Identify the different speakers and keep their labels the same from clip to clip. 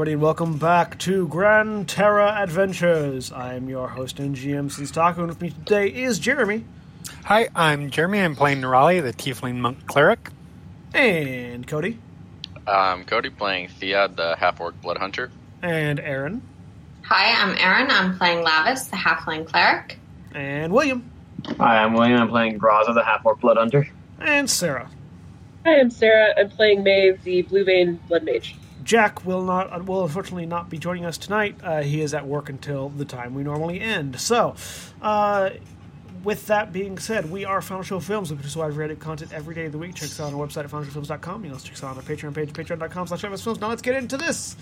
Speaker 1: Hello, everybody, and welcome back to Gran Terra Adventures. I'm your host and GM since Taco, and with me today is Jeremy
Speaker 2: Hi, I'm Jeremy. I'm playing Nerali, the Tiefling Monk Cleric.
Speaker 1: and Koty
Speaker 3: Um, Koty playing Theod, the half orc blood hunter.
Speaker 1: and Erin
Speaker 4: Hi, I'm Erin. I'm playing Lavis, the halfling cleric.
Speaker 1: and William
Speaker 5: Hi, I'm William. I'm playing Graza, the half orc blood hunter.
Speaker 1: and Sarah.
Speaker 6: Hi, I'm Sarah. I'm playing Maeve, the Blue Vein Blood Mage.
Speaker 1: Jack will not uh, will unfortunately not be joining us tonight. Uh, he is at work until the time we normally end. So, uh, with that being said, we are Final Show Films. We produce wide variety of content every day of the week. Check us out on our website at finalshowfilms.com. You can also check us out on our Patreon page, patreon.com slash films. Now let's get into this.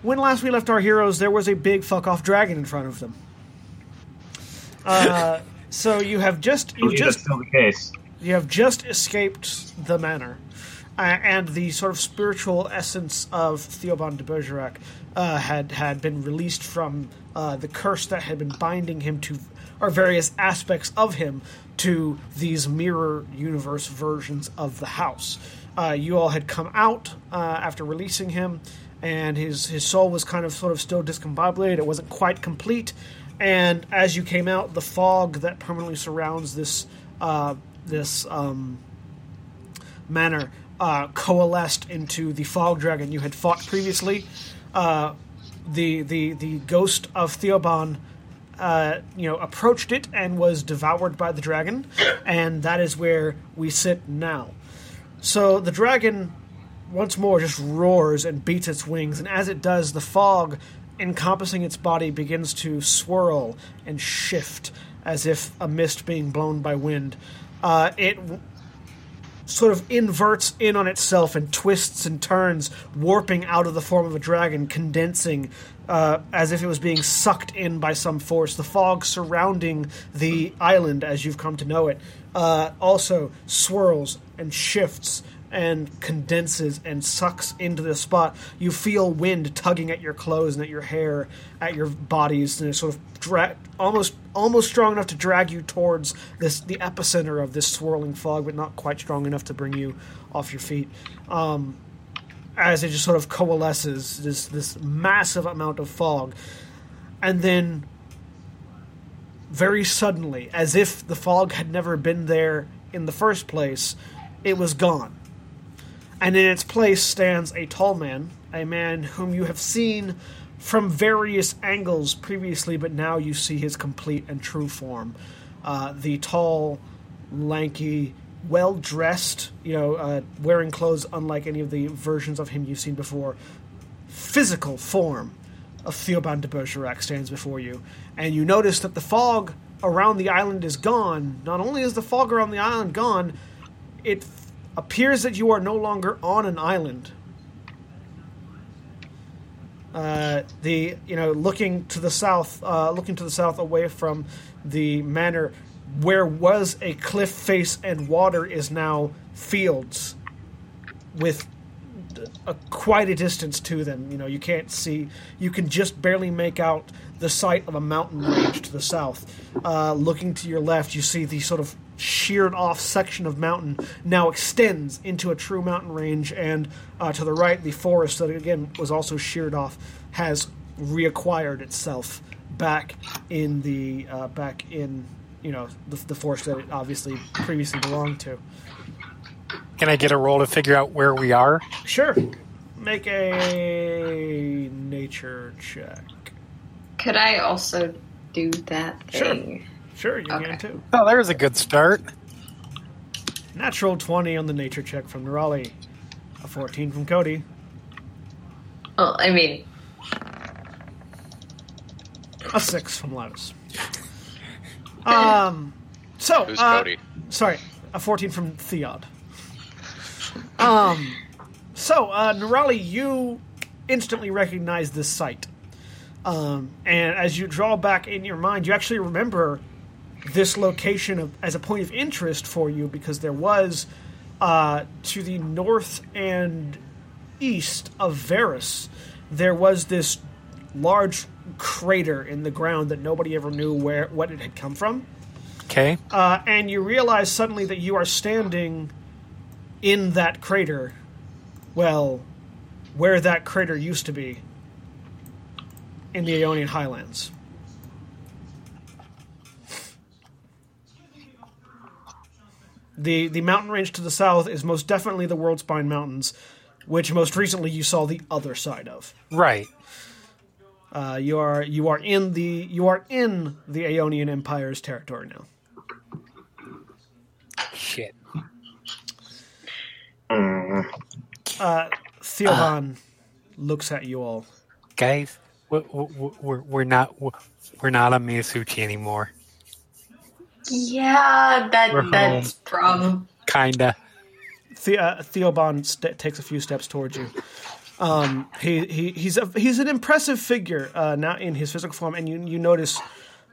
Speaker 1: When last we left our heroes, there was a big fuck off dragon in front of them. Uh, so you have just you've just
Speaker 5: still the case.
Speaker 1: you have just escaped the manor, uh, and the sort of spiritual essence of Theoban de Bergerac uh, had had been released from uh, the curse that had been binding him to, or various aspects of him to these mirror universe versions of the house. Uh, you all had come out uh, after releasing him, and his his soul was kind of sort of still discombobulated. It wasn't quite complete, and as you came out, the fog that permanently surrounds this uh, this um, manor uh, coalesced into the fog dragon you had fought previously. Uh, the the the ghost of Theoban, uh, you know, approached it and was devoured by the dragon, and that is where we sit now. So the dragon once more just roars and beats its wings, and as it does, the fog encompassing its body begins to swirl and shift as if a mist being blown by wind. Uh, it sort of inverts in on itself and twists and turns, warping out of the form of a dragon, condensing uh, as if it was being sucked in by some force. The fog surrounding the island, as you've come to know it, uh, also swirls and shifts and condenses and sucks into the spot. You feel wind tugging at your clothes and at your hair, at your bodies, and sort of dra- almost almost strong enough to drag you towards this the epicenter of this swirling fog, but not quite strong enough to bring you off your feet. Um, as it just sort of coalesces, this this massive amount of fog, and then very suddenly, as if the fog had never been there in the first place, it was gone and in its place stands a tall man, a man whom you have seen from various angles previously, but now you see his complete and true form. Uh, the tall, lanky, well dressed, you know, uh, wearing clothes unlike any of the versions of him you've seen before, physical form of Theoban de Bergerac stands before you. And you notice that the fog around the island is gone. Not only is the fog around the island gone, it appears that you are no longer on an island. Uh, the you know looking to the south, uh, looking to the south away from the manor, where was a cliff face and water is now fields, with a, quite a distance to them. You know you can't see. You can just barely make out the sight of a mountain range to the south. Uh, looking to your left, you see the sort of sheared off section of mountain now extends into a true mountain range, and uh, to the right, the forest that again was also sheared off has reacquired itself back in the uh, back in you know the, the forest that it obviously previously belonged to.
Speaker 2: Can I get a roll to figure out where we are?
Speaker 1: Sure, make a nature check.
Speaker 4: Could I also do that thing?
Speaker 1: Sure, you can
Speaker 4: Okay.
Speaker 1: too.
Speaker 2: Oh, there's a good start.
Speaker 1: Natural 20 on the nature check from Nerali. A 14 from Koty.
Speaker 4: Well, I mean,
Speaker 1: A 6 from Lavis. Um, so,
Speaker 3: Who's
Speaker 1: uh,
Speaker 3: Koty?
Speaker 1: sorry, a 14 from Theod. Um, so, uh, Nerali, you instantly recognize this site. Um, and as you draw back in your mind, you actually remember this location of, as a point of interest for you because there was uh, to the north and east of Varus, there was this large crater in the ground that nobody ever knew where what it had come from.
Speaker 2: Okay.
Speaker 1: Uh, and you realize suddenly that you are standing in that crater, well, where that crater used to be in the Aeonian Highlands. The the mountain range to the south is most definitely the World Spine Mountains, which most recently you saw the other side of.
Speaker 2: Right.
Speaker 1: Uh, you are you are in the you are in the Aeonian Empire's territory now.
Speaker 2: Shit.
Speaker 1: Theoban looks at you all.
Speaker 2: Guys, we're, we're, we're not we're not a Miyasuchi anymore.
Speaker 4: Yeah, that
Speaker 2: We're
Speaker 4: that's problem.
Speaker 2: Kinda.
Speaker 1: The, uh, Theoban st- takes a few steps towards you. Um, he, he he's a, he's an impressive figure uh, now in his physical form, and you you notice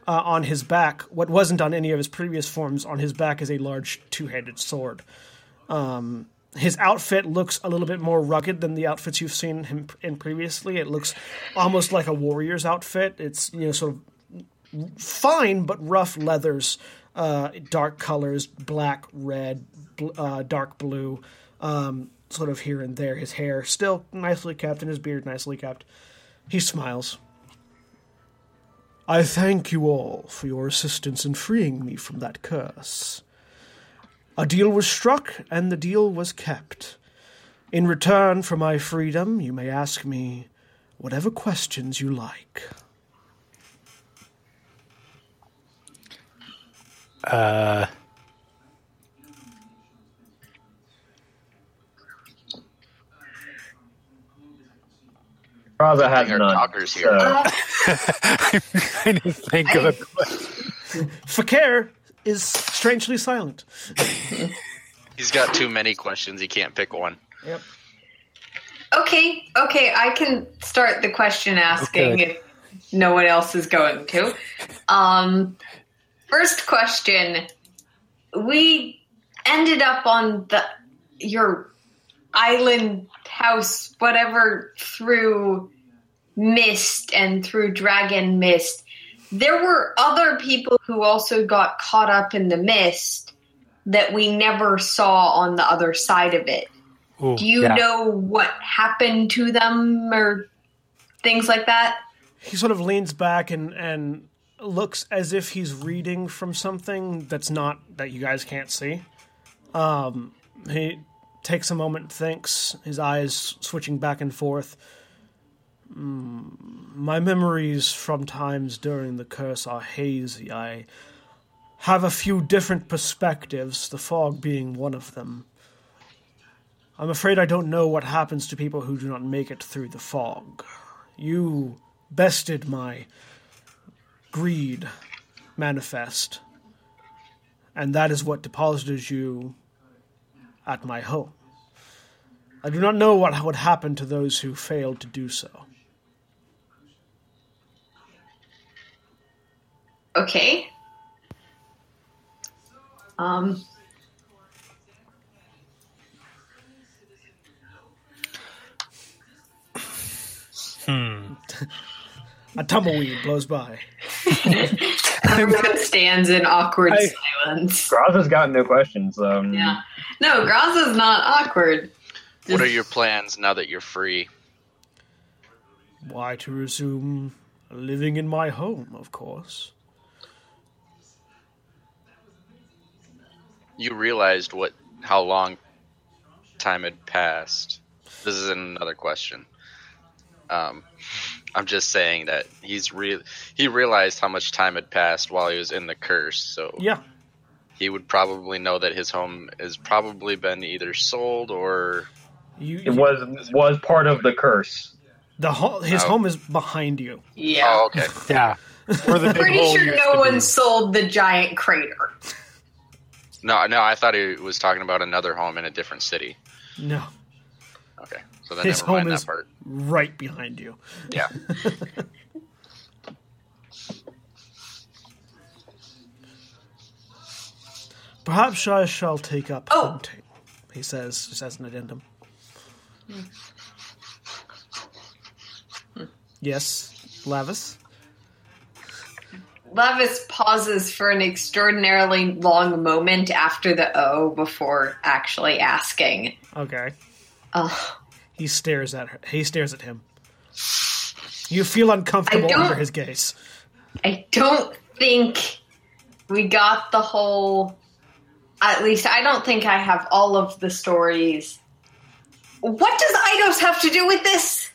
Speaker 1: uh, on his back what wasn't on any of his previous forms. On his back is a large two-handed sword. Um, his outfit looks a little bit more rugged than the outfits you've seen him in previously. It looks almost like a warrior's outfit. It's you know sort of fine but rough leathers, uh, dark colors, black, red, bl- uh, dark blue, um, sort of here and there. His hair still nicely kept, and his beard nicely kept. He smiles. I thank you all for your assistance in freeing me from that curse. A deal was struck, and the deal was kept. In return for my freedom, you may ask me whatever questions you like.
Speaker 2: Uh,
Speaker 5: Raza
Speaker 3: I
Speaker 5: has
Speaker 3: think our
Speaker 5: none.
Speaker 3: talkers here.
Speaker 5: so-
Speaker 4: Uh,
Speaker 2: trying to think of a question.
Speaker 1: Fakir is strangely silent.
Speaker 3: He's got too many questions. He can't pick one.
Speaker 1: Yep.
Speaker 4: Okay, okay, I can start the question asking
Speaker 2: Okay.
Speaker 4: if no one else is going to. Um, first question: We ended up on the your island house, whatever, through mist and through dragon mist. There were other people who also got caught up in the mist that we never saw on the other side of it.
Speaker 2: Ooh,
Speaker 4: Do you
Speaker 2: yeah.
Speaker 4: know what happened to them or things like that?
Speaker 1: He sort of leans back and, and looks as if he's reading from something that's not that you guys can't see. Um, he takes a moment, thinks, his eyes switching back and forth. Mm, my memories from times during the curse are hazy. I have a few different perspectives, the fog being one of them. I'm afraid I don't know what happens to people who do not make it through the fog. You bested my greed manifest, and that is what deposited you at my home. I do not know what would happen to those who failed to do so.
Speaker 4: Okay. Um,
Speaker 1: A tumbleweed blows by.
Speaker 4: everyone stands in awkward
Speaker 2: I-
Speaker 4: silence.
Speaker 5: Graza's got no questions. Um,
Speaker 4: Yeah. No, Graza's not awkward.
Speaker 3: What are your plans now that you're free?
Speaker 1: Why, to resume living in my home, of course.
Speaker 3: You realized what how long time had passed. This is another question. Um, I'm just saying that he's real. He realized how much time had passed while he was in the curse, so
Speaker 1: Yeah,
Speaker 3: he would probably know that his home has probably been either sold or
Speaker 1: you.
Speaker 5: It was was part of the curse.
Speaker 1: the ho- his
Speaker 3: Oh.
Speaker 1: home is behind you.
Speaker 4: Yeah.
Speaker 3: Oh, okay.
Speaker 2: Yeah. Where the big
Speaker 4: Pretty sure no one
Speaker 2: be.
Speaker 4: sold the giant crater.
Speaker 3: No, no, I thought he was talking about another home in a different city.
Speaker 1: No,
Speaker 3: Okay, so then
Speaker 1: his
Speaker 3: never mind
Speaker 1: home
Speaker 3: that
Speaker 1: is
Speaker 3: part.
Speaker 1: right behind you.
Speaker 3: Yeah.
Speaker 1: Perhaps I shall take up
Speaker 4: Oh.
Speaker 1: hunting, he says, just as an addendum. Yes, Lavis?
Speaker 4: Lavis pauses for an extraordinarily long moment after the O before actually asking.
Speaker 1: Okay.
Speaker 4: Uh,
Speaker 1: He stares at her. He stares at him. You feel uncomfortable under his gaze.
Speaker 4: I don't think we got the whole. At least I don't think I have all of the stories. What does Idos have to do with this?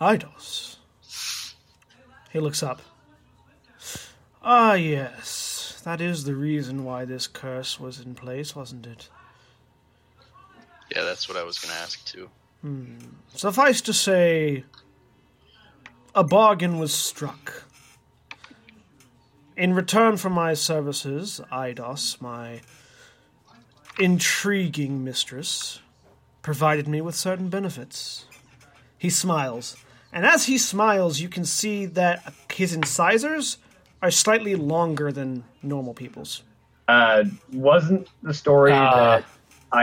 Speaker 1: Idos. He looks up. Ah, yes. That is the reason why this curse was in place, wasn't it?
Speaker 3: Yeah, that's what I was going to ask too.
Speaker 1: Suffice to say, a bargain was struck. In return for my services, Idos, my intriguing mistress, provided me with certain benefits. He smiles, and as he smiles, you can see that his incisors are slightly longer than normal people's.
Speaker 5: Uh, wasn't the story
Speaker 2: Uh,
Speaker 5: that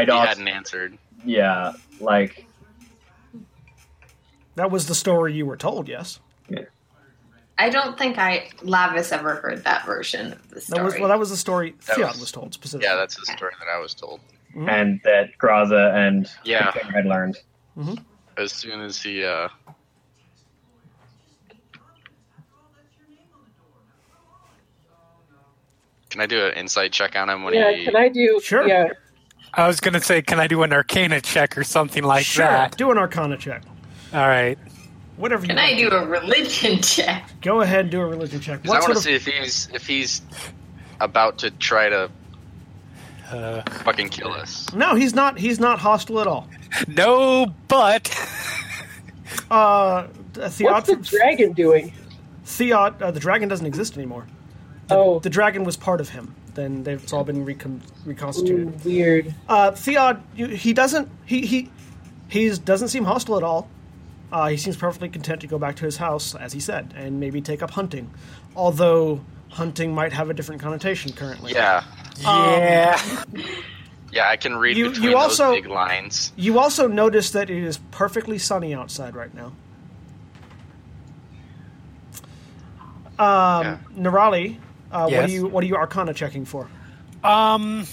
Speaker 3: He hadn't answered.
Speaker 5: Yeah, like
Speaker 1: That was the story you were told, yes?
Speaker 4: I don't think I Lavis ever heard that version of the story.
Speaker 1: That was well. That was the story
Speaker 3: That
Speaker 1: Theon
Speaker 3: was-
Speaker 1: was told specifically.
Speaker 3: Yeah, that's the story that I was told.
Speaker 5: and that Graza and
Speaker 3: Yeah.
Speaker 5: Sinclair had learned.
Speaker 3: As soon as he, uh, can I do an insight check on him when
Speaker 6: Yeah,
Speaker 3: he?
Speaker 6: can I do?
Speaker 1: Sure.
Speaker 6: Yeah,
Speaker 2: I was gonna say, can I do an Arcana check or something like
Speaker 1: sure.
Speaker 2: that?
Speaker 1: Do an Arcana check.
Speaker 2: All right.
Speaker 1: Whatever you
Speaker 4: Can
Speaker 1: want.
Speaker 4: I do a religion check?
Speaker 1: Go ahead and do a religion check.
Speaker 3: I want to
Speaker 1: of
Speaker 3: see if he's if he's about to try to
Speaker 2: Uh,
Speaker 3: fucking kill us.
Speaker 1: No, he's not he's not hostile at all.
Speaker 2: no, but
Speaker 1: Uh Theod
Speaker 6: what's the dragon doing?
Speaker 1: Theod uh, the dragon doesn't exist anymore.
Speaker 6: Oh,
Speaker 1: The dragon was part of him. Then they've it's all been recon-
Speaker 6: ooh,
Speaker 1: reconstituted.
Speaker 6: weird.
Speaker 1: Uh Theod you, he doesn't he he he doesn't seem hostile at all. Uh, he seems perfectly content to go back to his house, as he said, and maybe take up hunting. Although hunting might have a different connotation currently.
Speaker 3: Yeah,
Speaker 2: yeah,
Speaker 3: yeah, I can read
Speaker 1: You-
Speaker 3: between
Speaker 1: you also-
Speaker 3: those big lines.
Speaker 1: You also notice that it is perfectly sunny outside right now. Um,
Speaker 3: Yeah.
Speaker 1: Nerali, uh, what are you what are you Arcana checking for?
Speaker 2: Um,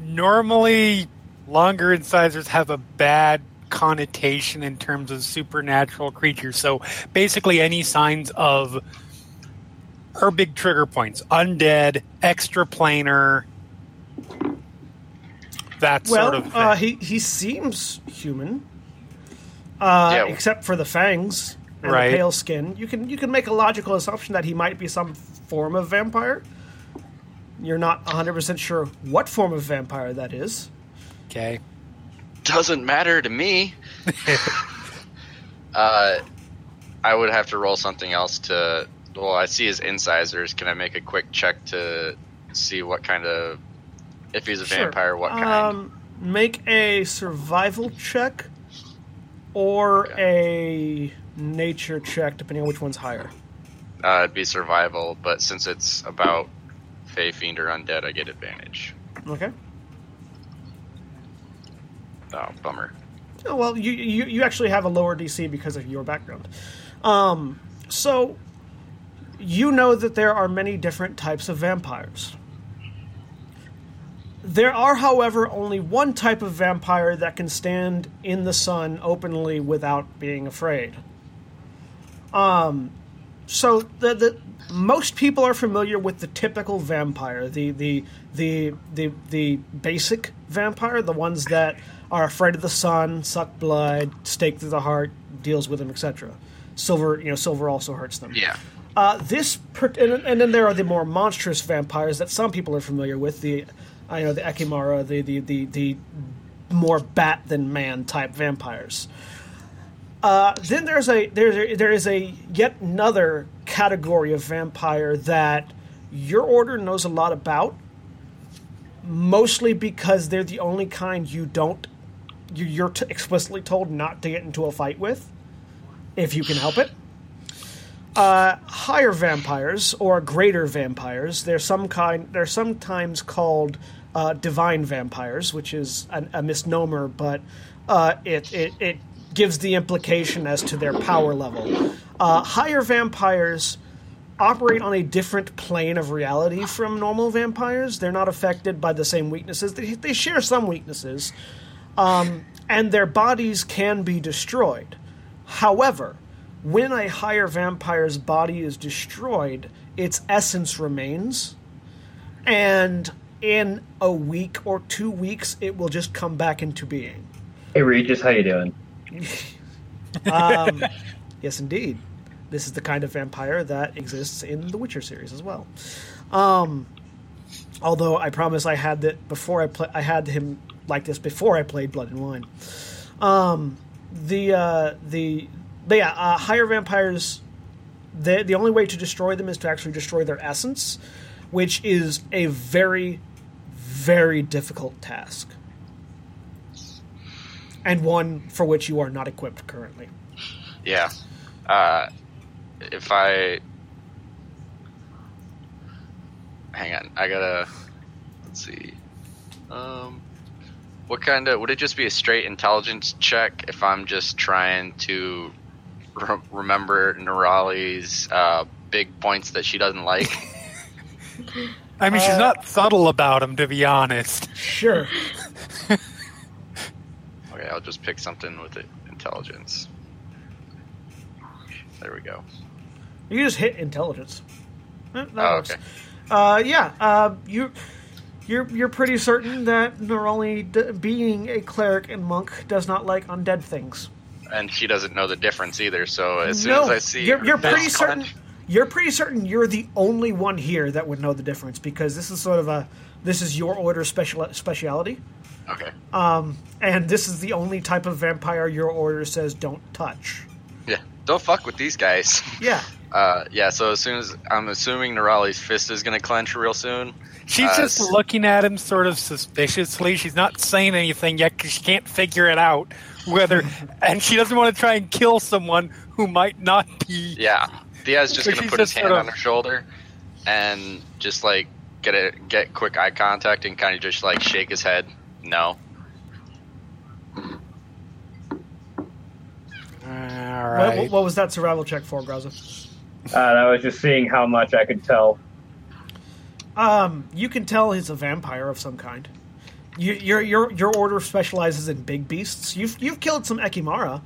Speaker 2: normally, longer incisors have a bad connotation in terms of supernatural creatures. So basically, any signs of her big trigger points undead, extraplanar, that
Speaker 1: Well,
Speaker 2: sort of thing.
Speaker 1: uh, he he seems human, uh,
Speaker 3: Yeah.
Speaker 1: except for the fangs and
Speaker 2: Right.
Speaker 1: the pale skin. You can you can make a logical assumption that he might be some form of vampire. You're not 100% sure what form of vampire that is.
Speaker 2: okay.
Speaker 3: Doesn't matter to me. uh, I would have to roll something else to. Well, I see his incisors. Can I make a quick check to see what kind of, if he's a
Speaker 1: Sure.
Speaker 3: vampire, what kind?
Speaker 1: Um, make a survival check or a nature check, depending on which one's higher.
Speaker 3: Uh, it'd be survival, but since it's about Fey, Fiend, or Undead, I get advantage.
Speaker 1: Okay.
Speaker 3: Oh, bummer.
Speaker 1: Oh, well, you, you you actually have a lower DC because of your background. Um, so you know that there are many different types of vampires. There are, however, only one type of vampire that can stand in the sun openly without being afraid. Um, so the, the most people are familiar with the typical vampire, the the the the the basic vampire, the ones that are afraid of the sun, suck blood, stake through the heart, deals with them, etc. Silver, you know, silver also hurts them.
Speaker 3: Yeah.
Speaker 1: Uh, this per- and, and then there are the more monstrous vampires that some people are familiar with. The I know the Ekimmara, the the the, the more bat than man type vampires. Uh, then there's a there's a, there is a yet another category of vampire that your order knows a lot about, mostly because they're the only kind you don't you, you're t- explicitly told not to get into a fight with, if you can help it Uh, higher vampires or greater vampires. They're some kind. They're sometimes called uh, divine vampires, which is an, a misnomer, but uh, it, it it gives the implication as to their power level. Uh, higher vampires operate on a different plane of reality from normal vampires. They're not affected by the same weaknesses. They, they share some weaknesses, um, and their bodies can be destroyed. However, when a higher vampire's body is destroyed, its essence remains, and in a week or two weeks, it will just come back into being.
Speaker 5: Hey Regis, how you doing?
Speaker 1: Um, yes, indeed. This is the kind of vampire that exists in the Witcher series as well. Um, although I promise I had that before I play, I had him like this before I played Blood and Wine. Um, the uh, the but yeah, uh, higher vampires. The the only way to destroy them is to actually destroy their essence, which is a very, very difficult task, and one for which you are not equipped currently.
Speaker 3: Yeah. Uh, if I hang on, I gotta let's see. Um, what kind of would it just be a straight intelligence check if I'm just trying to re- remember Nerali's uh, big points that she doesn't like?
Speaker 2: I mean, she's not subtle about them, to be honest.
Speaker 1: Sure.
Speaker 3: I'll just pick something with it, intelligence. There we go.
Speaker 1: You just hit intelligence. That
Speaker 3: Oh,
Speaker 1: works.
Speaker 3: okay.
Speaker 1: Uh, yeah, uh, you, you're you're pretty certain that Nerali, d- being a cleric and monk, does not like undead things.
Speaker 3: And she doesn't know the difference either. So as soon
Speaker 1: no,
Speaker 3: as I see
Speaker 1: you're, you're pretty certain.
Speaker 3: clench-
Speaker 1: You're pretty certain you're the only one here that would know the difference because this is sort of a this is your order special speciality,
Speaker 3: Okay.
Speaker 1: Um, and this is the only type of vampire your order says don't touch.
Speaker 3: Yeah. Don't fuck with these guys.
Speaker 1: Yeah,
Speaker 3: Uh, yeah, so as soon as I'm assuming Nerali's fist is going to clench real soon.
Speaker 2: She's
Speaker 3: Uh,
Speaker 2: just looking at him sort of suspiciously. She's not saying anything yet because she can't figure it out whether, and she doesn't want to try and kill someone who might not be.
Speaker 3: Yeah, Diaz just
Speaker 2: So
Speaker 3: going to put his hand
Speaker 2: sort
Speaker 3: on her shoulder and just like get a get quick eye contact and kind of just like shake his head. No.
Speaker 2: All
Speaker 1: What- what, what was that survival check for, Graza?
Speaker 5: Uh, I was just seeing how much I could tell.
Speaker 1: Um, you can tell he's a vampire of some kind. You, your your your order specializes in big beasts. You've you've killed some Ekimmara.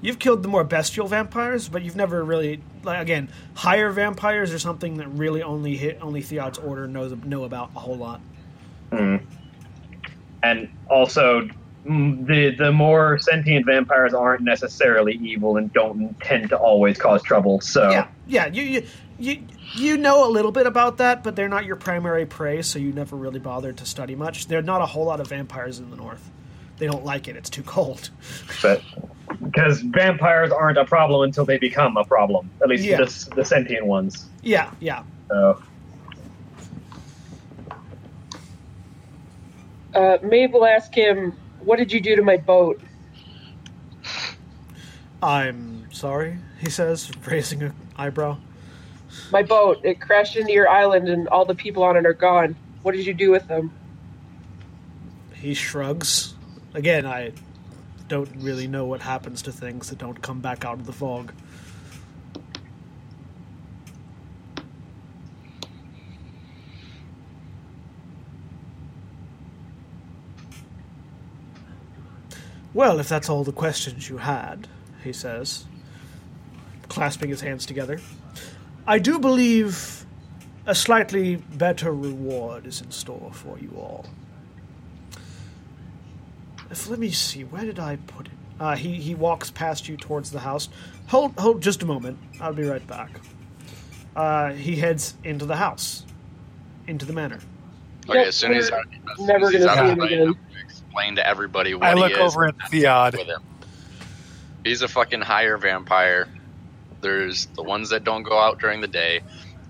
Speaker 1: You've killed the more bestial vampires, but you've never really like again higher vampires are something that really only hit only Theod's order knows know about a whole lot.
Speaker 5: And also, the the more sentient vampires aren't necessarily evil and don't tend to always cause trouble. So
Speaker 1: Yeah, yeah. You you you you know a little bit about that, but they're not your primary prey, so you never really bothered to study much. There are not a whole lot of vampires in the north. They don't like it; it's too cold.
Speaker 5: but because vampires aren't a problem until they become a problem. At least
Speaker 1: Yeah.
Speaker 5: the, the sentient ones.
Speaker 1: Yeah, yeah.
Speaker 5: So
Speaker 6: Uh, Maeve will ask him, "What did you do to my boat?"
Speaker 1: I'm sorry, he says, raising an eyebrow.
Speaker 6: My boat. It crashed into your island, and all the people on it are gone. What did you do with them?
Speaker 1: He shrugs. Again, I don't really know what happens to things that don't come back out of the fog. Well, if that's all the questions you had, he says, clasping his hands together, I do believe a slightly better reward is in store for you all. If, let me see, where did I put it? Uh, he, he walks past you towards the house. Hold, hold just a moment. I'll be right back. Uh, he heads into the house, into the manor.
Speaker 3: Okay,
Speaker 6: Yep,
Speaker 3: as soon as,
Speaker 6: we're
Speaker 3: I, as soon
Speaker 6: never
Speaker 3: as he's
Speaker 6: gonna
Speaker 3: out
Speaker 6: see
Speaker 3: of
Speaker 6: him
Speaker 3: sight,
Speaker 6: again.
Speaker 3: I'm gonna explain to everybody what
Speaker 2: I look over at Theod.
Speaker 3: with him. He's a fucking higher vampire. There's the ones that don't go out during the day.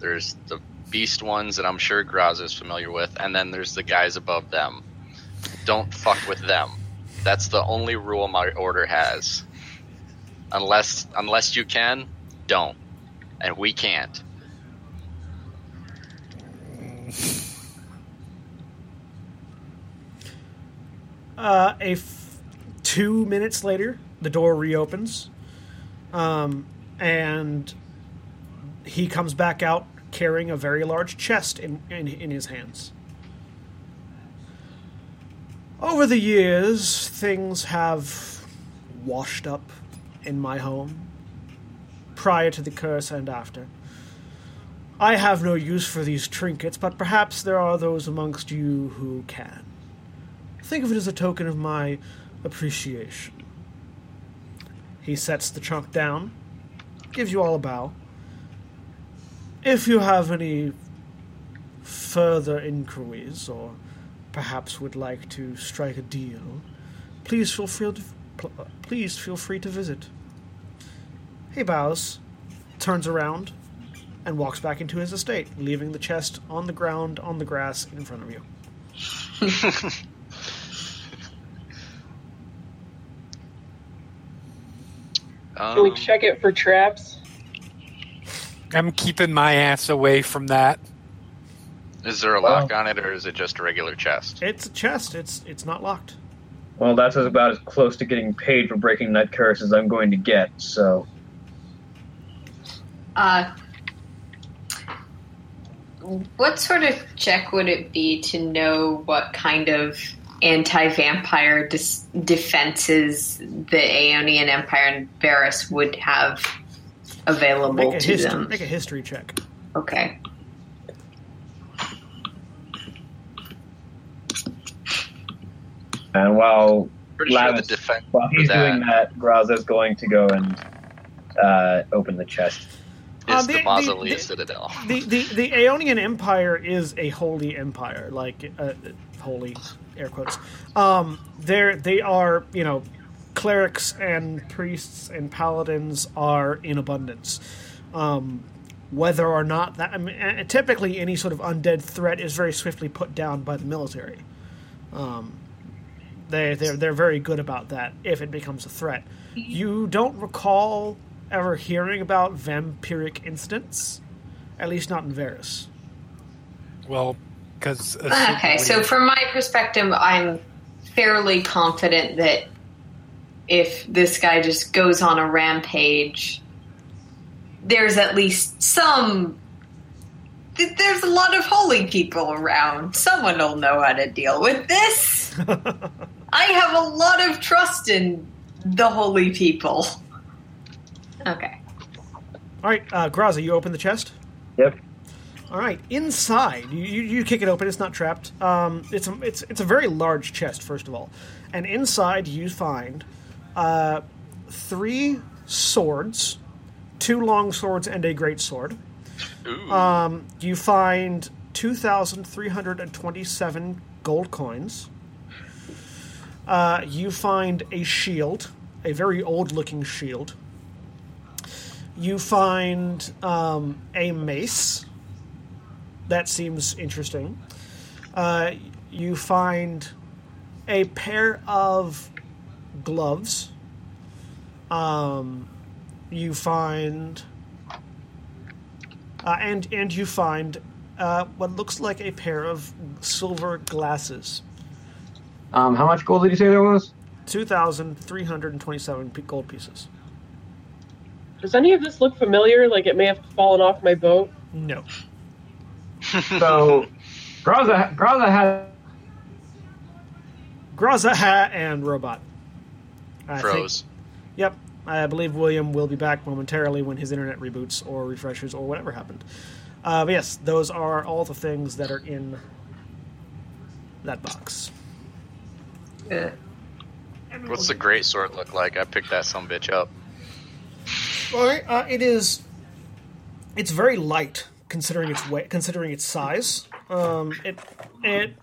Speaker 3: There's the beast ones that I'm sure Graz is familiar with, and then there's the guys above them. Don't fuck with them. That's the only rule my order has. Unless unless you can, don't. And we can't.
Speaker 1: Uh, a f- two minutes later, the door reopens, um, and he comes back out carrying a very large chest in, in, in his hands. Over the years, things have washed up in my home, prior to the curse and after. I have no use for these trinkets, but perhaps there are those amongst you who can. Think of it as a token of my appreciation. He sets the trunk down, gives you all a bow. If you have any further inquiries, or perhaps would like to strike a deal, please feel free to, please feel free to visit. He bows, turns around, and walks back into his estate, leaving the chest on the ground on the grass in front of you.
Speaker 6: Can we
Speaker 3: Um,
Speaker 6: check it for traps?
Speaker 2: I'm keeping my ass away from that.
Speaker 3: is there a lock on it, or is it just a regular chest?
Speaker 1: It's a chest. It's it's not locked.
Speaker 5: Well, that's about as close to getting paid for breaking that curse as I'm going to get. So,
Speaker 4: Uh, what sort of check would it be to know what kind of anti-vampire dis- defenses the Aeonian Empire and Varus would have available to
Speaker 1: history.
Speaker 4: them?
Speaker 1: Make a history check.
Speaker 4: Okay.
Speaker 5: and while
Speaker 3: Pretty sure the
Speaker 5: Lavis-
Speaker 3: defense.
Speaker 5: while he's
Speaker 3: for that
Speaker 5: doing that, Graza's going to go and uh, open the chest.
Speaker 3: is
Speaker 1: Uh,
Speaker 3: the,
Speaker 1: the- the-
Speaker 3: mausoleum
Speaker 1: the-
Speaker 3: citadel.
Speaker 1: The, the the Aeonian Empire is a holy empire, like uh, holy air quotes. Um, they're they are you know clerics and priests and paladins are in abundance. Um, whether or not that I mean, typically any sort of undead threat is very swiftly put down by the military. Um, they they're they're very good about that if it becomes a threat. You don't recall ever hearing about vampiric incidents, at least not in Varus.
Speaker 2: Well, because
Speaker 4: Okay, so from my perspective, I'm fairly confident that if this guy just goes on a rampage, there's at least some. There's a lot of holy people around. Someone will know how to deal with this. I have a lot of trust in the holy people. Okay.
Speaker 1: All right, uh, Graza, you open the chest.
Speaker 5: Yep.
Speaker 1: All right, inside, you, you, you kick it open. It's not trapped. Um, it's a, it's it's a very large chest, first of all, and inside you find uh, three swords, two long swords and a great sword.
Speaker 3: Ooh,
Speaker 1: Um, you find two thousand three hundred and twenty-seven gold coins. Uh, you find a shield, a very old-looking shield. You find um, a mace. That seems interesting. Uh, you find a pair of gloves. Um, you find uh, and and you find uh, what looks like a pair of silver glasses.
Speaker 5: Um, how much gold did you say there was?
Speaker 1: Two thousand three hundred and twenty-seven p- gold pieces.
Speaker 6: Does any of this look familiar? Like it may have fallen off my boat?
Speaker 1: No.
Speaker 5: So, Graza, Graza had
Speaker 1: Graza Ha and Robot. I think- yep. I believe William will be back momentarily when his internet reboots or refreshes or whatever happened. Uh, but yes, those are all the things that are in that box.
Speaker 3: What's the great sword look like? I picked that some bitch up.
Speaker 1: All right, uh, it is. It's very light considering its weight, considering its size. Um, it it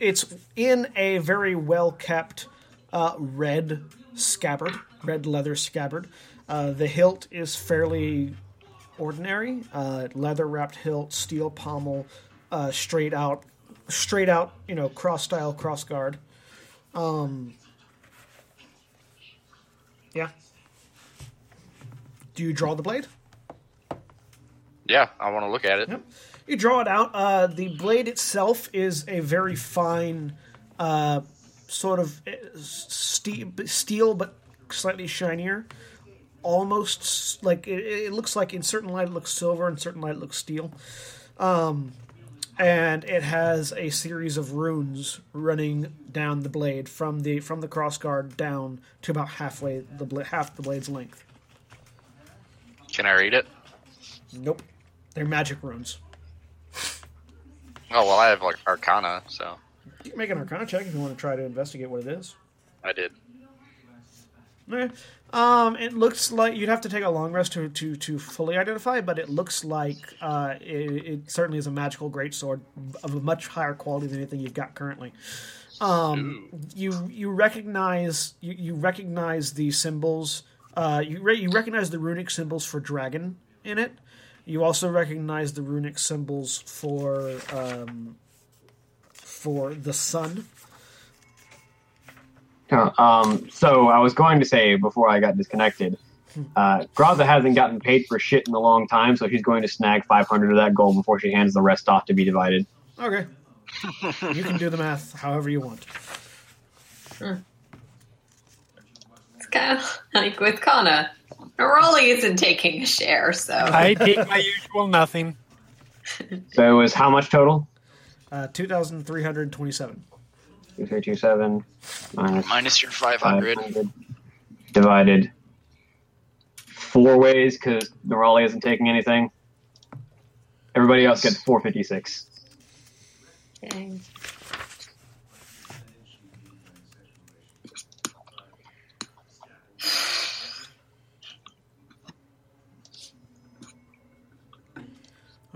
Speaker 1: it's in a very well kept uh, red scabbard, red leather scabbard. Uh, the hilt is fairly ordinary, uh, leather wrapped hilt, steel pommel, uh, straight out, straight out, you know, cross style cross guard. Um, yeah. Do you draw the blade?
Speaker 3: Yeah, I want to look at it.
Speaker 1: Yep. You draw it out. Uh, the blade itself is a very fine, uh, sort of steel, steel, but slightly shinier. almost like it, it looks like in certain light it looks silver, in certain light it looks steel. Um, and it has a series of runes running down the blade from the from the crossguard down to about halfway the bla- half the blade's length.
Speaker 3: Can I read it?
Speaker 1: Nope, they're magic runes.
Speaker 3: Oh well, I have like Arcana, so
Speaker 1: You can make an Arcana check if you want to try to investigate what it is.
Speaker 3: I did.
Speaker 1: Um, it looks like you'd have to take a long rest to, to, to fully identify, but it looks like uh, it, it certainly is a magical greatsword of a much higher quality than anything you've got currently. Um, you you recognize you, you recognize the symbols. Uh, you re- you recognize the runic symbols for dragon in it. You also recognize the runic symbols for um, for the sun.
Speaker 7: Uh, Um, so I was going to say before I got disconnected, uh, Graza hasn't gotten paid for shit in a long time, so she's going to snag 500 of that gold before she hands the rest off to be divided.
Speaker 1: Okay. you can do the math however you want.
Speaker 4: It's kind of like with Kana. Raleigh isn't taking a share, so
Speaker 2: I take my usual nothing.
Speaker 7: So it was how much total?
Speaker 1: Uh, 2,327.
Speaker 7: 2327 minus
Speaker 3: Minus your 500.
Speaker 7: 500 divided four ways because the Raleigh isn't taking anything. Everybody else gets 456.
Speaker 4: Dang.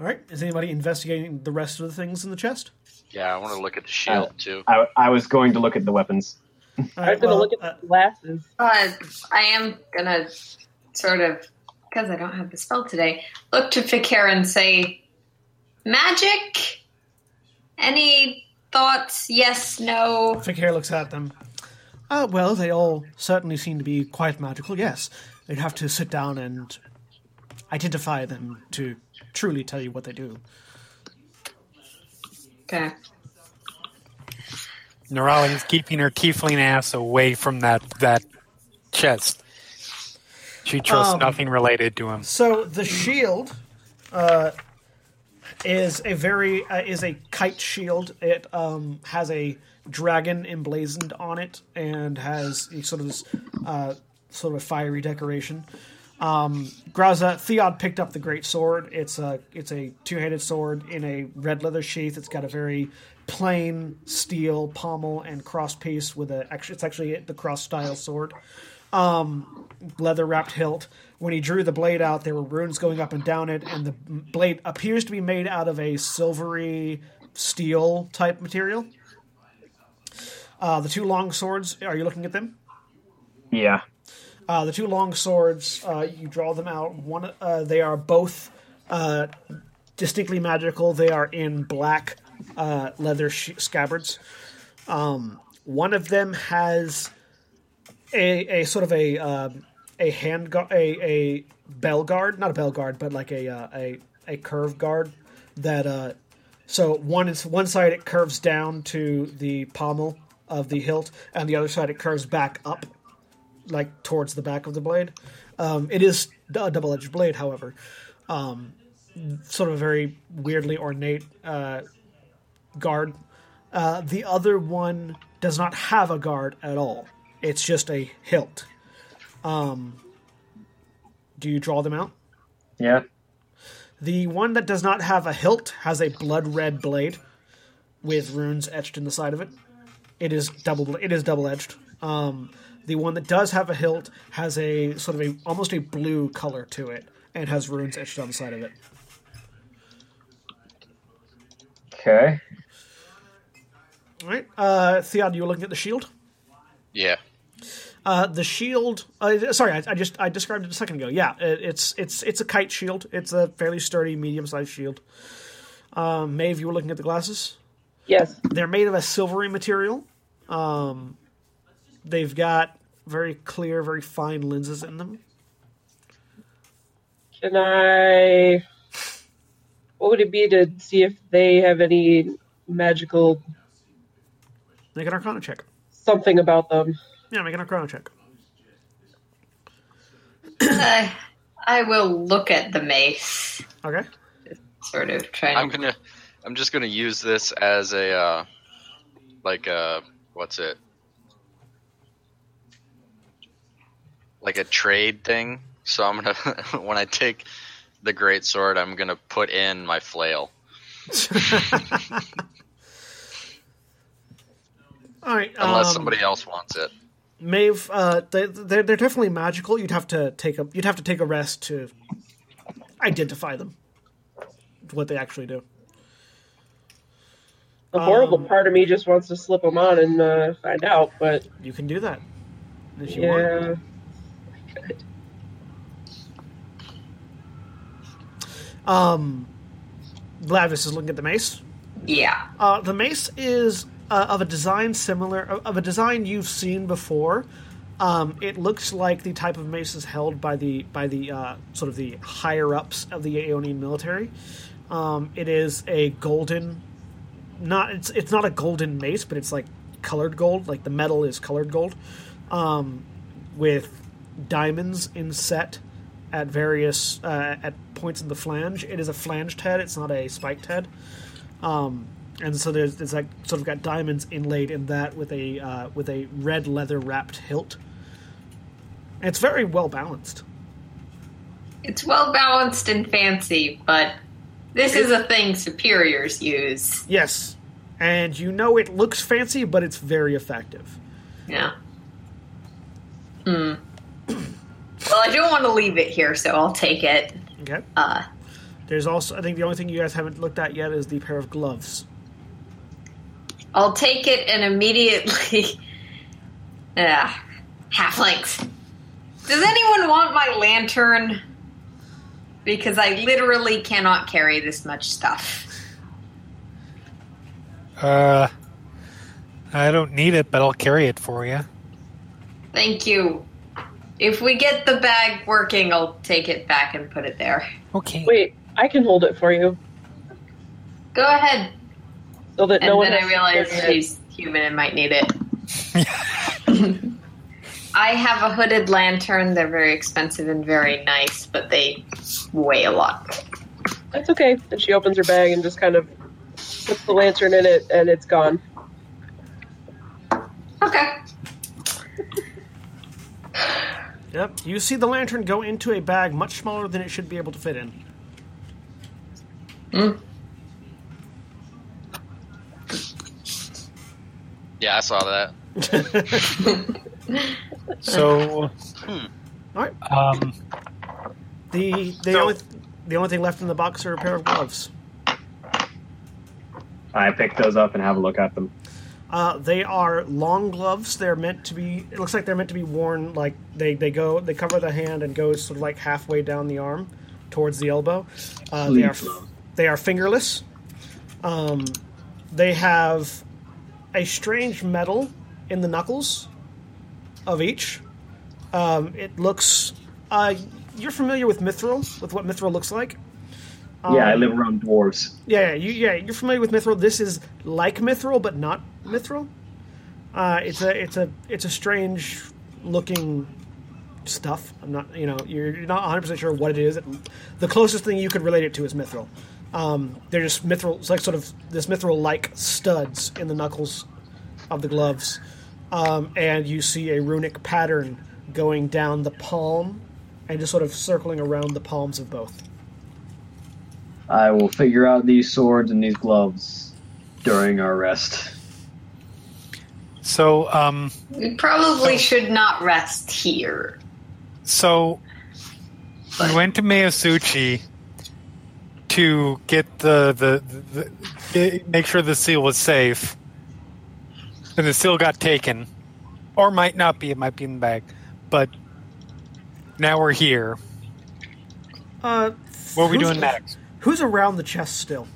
Speaker 1: All right. Is anybody investigating the rest of the things in the chest?
Speaker 3: Yeah, I want to look at the shield too.
Speaker 7: I, I was going to look at the weapons.
Speaker 1: All
Speaker 6: I'm
Speaker 1: right,
Speaker 6: gonna
Speaker 1: well,
Speaker 6: look at
Speaker 1: uh,
Speaker 6: the glasses.
Speaker 4: Uh, I am gonna sort of, because I don't have the spell today, look to Fikir and say, "Magic? Any thoughts? Yes, no."
Speaker 1: Fikir looks at them. Uh, well, they all certainly seem to be quite magical, yes. they'd have to sit down and identify them to truly tell you what they do.
Speaker 4: Okay.
Speaker 2: Nerali is keeping her tiefling ass away from that that chest. She trusts
Speaker 1: Um,
Speaker 2: nothing related to him.
Speaker 1: So the shield uh, is a very uh, is a kite shield. It um, has a dragon emblazoned on it and has sort of this uh, sort of a fiery decoration. Um, Graza Theod picked up the great sword. It's a it's a two handed sword in a red leather sheath. It's got a very plain steel pommel and cross piece with a it's actually the cross style sword leather wrapped hilt. When he drew the blade out, there were runes going up and down it, and the blade appears to be made out of a silvery steel type material. Uh, the two long swords, are you looking at them?
Speaker 7: Yeah.
Speaker 1: Uh, the two long swords, uh, you draw them out. One, uh, they are both uh, distinctly magical. They are in black uh, leather sh- scabbards. Um, one of them has a, a sort of a um, a hand gu- a a bell guard, not a bell guard, but like a uh, a a curve guard that. So one is one side it curves down to the pommel of the hilt, and the other side it curves back up like towards the back of the blade. Um, it is a double-edged blade, however. Um, sort of a very weirdly ornate uh, guard. Uh, the other one does not have a guard at all. It's just a hilt. Um, do you draw them out?
Speaker 7: Yeah.
Speaker 1: The one that does not have a hilt has a blood red blade with runes etched in the side of it. It is double. It is double edged. Um, the one that does have a hilt has a sort of a almost a blue color to it and has runes etched on the side of it.
Speaker 7: Okay.
Speaker 1: All right, uh, Theod, you were looking at the shield.
Speaker 3: Yeah.
Speaker 1: Uh, the shield. Uh, sorry, I, I just I described it a second ago. Yeah, it, it's it's it's a kite shield. It's a fairly sturdy, medium-sized shield. Um, Maeve, you were looking at the glasses.
Speaker 6: Yes.
Speaker 1: They're made of a silvery material. Um, they've got very clear, very fine lenses in them.
Speaker 6: Can I? What would it be to see if they have any magical
Speaker 1: Make an Arcana check.
Speaker 6: something about them?
Speaker 1: Yeah, make an Arcana check.
Speaker 4: I, I will look at the mace,
Speaker 1: Okay.
Speaker 4: sort of trying.
Speaker 3: I'm gonna. I'm just gonna use this as a, uh, like a what's it? Like a trade thing. So I'm gonna when I take the great sword, I'm gonna put in my flail.
Speaker 1: All right.
Speaker 3: Unless
Speaker 1: um,
Speaker 3: somebody else wants it.
Speaker 1: Maeve, uh, they, they're they're definitely magical. You'd have to take a you'd have to take a rest to identify them. What they actually do.
Speaker 6: The horrible
Speaker 1: Um,
Speaker 6: part of me just wants to slip them on and uh, find out, but
Speaker 1: You can do that if
Speaker 6: yeah.
Speaker 1: Um, Glavis is looking at the mace.
Speaker 4: yeah.
Speaker 1: Uh, the mace is uh, of a design similar of a design you've seen before. Um, it looks like the type of maces held by the by the uh, sort of the higher ups of the Aeonian military. Um, it is a golden, not it's it's not a golden mace, but it's like colored gold. Like the metal is colored gold, um, with diamonds inset at various uh, at points in the flange. It is a flanged head. It's not a spiked head. Um, and so there's, there's like sort of got diamonds inlaid in that with a uh, with a red leather wrapped hilt. And it's very well balanced.
Speaker 4: It's well balanced and fancy, but this is a thing superiors use.
Speaker 1: Yes, and you know it looks fancy, but it's very effective.
Speaker 4: Yeah. Hmm. Well, I don't want to leave it here, so I'll take it.
Speaker 1: Okay.
Speaker 4: Uh,
Speaker 1: There's also I think the only thing you guys haven't looked at yet is the pair of gloves.
Speaker 4: I'll take it and immediately. Yeah. Halflings. Does anyone want my lantern? Because I literally cannot carry this much stuff.
Speaker 2: Uh, I don't need it, but I'll carry it for you.
Speaker 4: Thank you. If we get the bag working, I'll take it back and put it there.
Speaker 2: Okay.
Speaker 6: Wait, I can hold it for you
Speaker 4: Go ahead.
Speaker 6: so that
Speaker 4: And
Speaker 6: no one
Speaker 4: then I
Speaker 6: to
Speaker 4: realize she's human and might need it. I have a hooded lantern. They're very expensive and very nice, but they weigh a lot.
Speaker 6: That's okay. And she opens her bag and just kind of puts the lantern in it, and it's gone.
Speaker 4: Okay.
Speaker 1: Yep. You see the lantern go into a bag much smaller than it should be able to fit in.
Speaker 3: Yeah, I saw that.
Speaker 2: So,
Speaker 1: All right.
Speaker 2: um,
Speaker 1: The the
Speaker 3: So-
Speaker 1: only the only thing left in the box are a pair of gloves.
Speaker 7: I pick those up and have a look at them.
Speaker 1: Uh, they are long gloves. They're meant to be. It looks like they're meant to be worn like they, they go. They cover the hand and go sort of like halfway down the arm, towards the elbow. Uh, they are they are fingerless. Um, they have a strange metal in the knuckles of each. Um, it looks. Uh, you're familiar with mithril, with what mithril looks like.
Speaker 7: Yeah, I live around dwarves.
Speaker 1: Yeah, yeah, you, yeah, you're familiar with mithril. This is like mithril, but not mithril. Uh, it's a, it's a, it's a strange looking stuff. I'm not, you know, you're, you're not 100 percent sure what it is. The closest thing you could relate it to is mithril. Um, they're just mithril. It's like sort of this mithril-like studs in the knuckles of the gloves, um, and you see a runic pattern going down the palm and just sort of circling around the palms of both.
Speaker 7: I will figure out these swords and these gloves during our rest.
Speaker 2: so, um,
Speaker 4: We probably should not rest here.
Speaker 2: so we went to Mayasuchi to get the, the, the, the make sure the seal was safe, and the seal got taken, or might not be. It might be in the bag, but now we're here.
Speaker 1: Uh,
Speaker 2: What are we doing next?
Speaker 1: Who's around the chest still?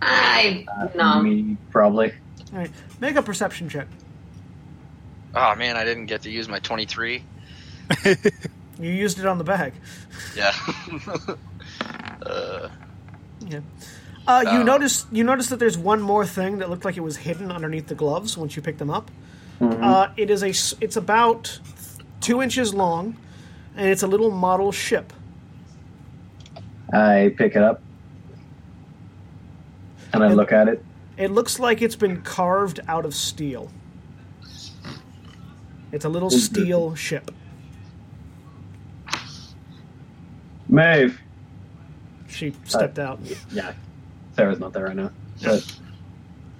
Speaker 4: I no.
Speaker 7: Me, probably.
Speaker 1: All right, make a perception check.
Speaker 3: Oh man, I didn't get to use my 23.
Speaker 1: You used it on the bag.
Speaker 3: Yeah. uh,
Speaker 1: Yeah. Uh, you
Speaker 3: Oh.
Speaker 1: notice you notice that there's one more thing that looked like it was hidden underneath the gloves once you pick them up. Uh, it is a it's about two inches long, and it's a little model ship.
Speaker 7: I pick it up and I
Speaker 1: And-
Speaker 7: look at it.
Speaker 1: It looks like it's been carved out of steel. It's a little steel ship.
Speaker 7: Maeve.
Speaker 1: She stepped out.
Speaker 7: Yeah, Sarah's not there right now. But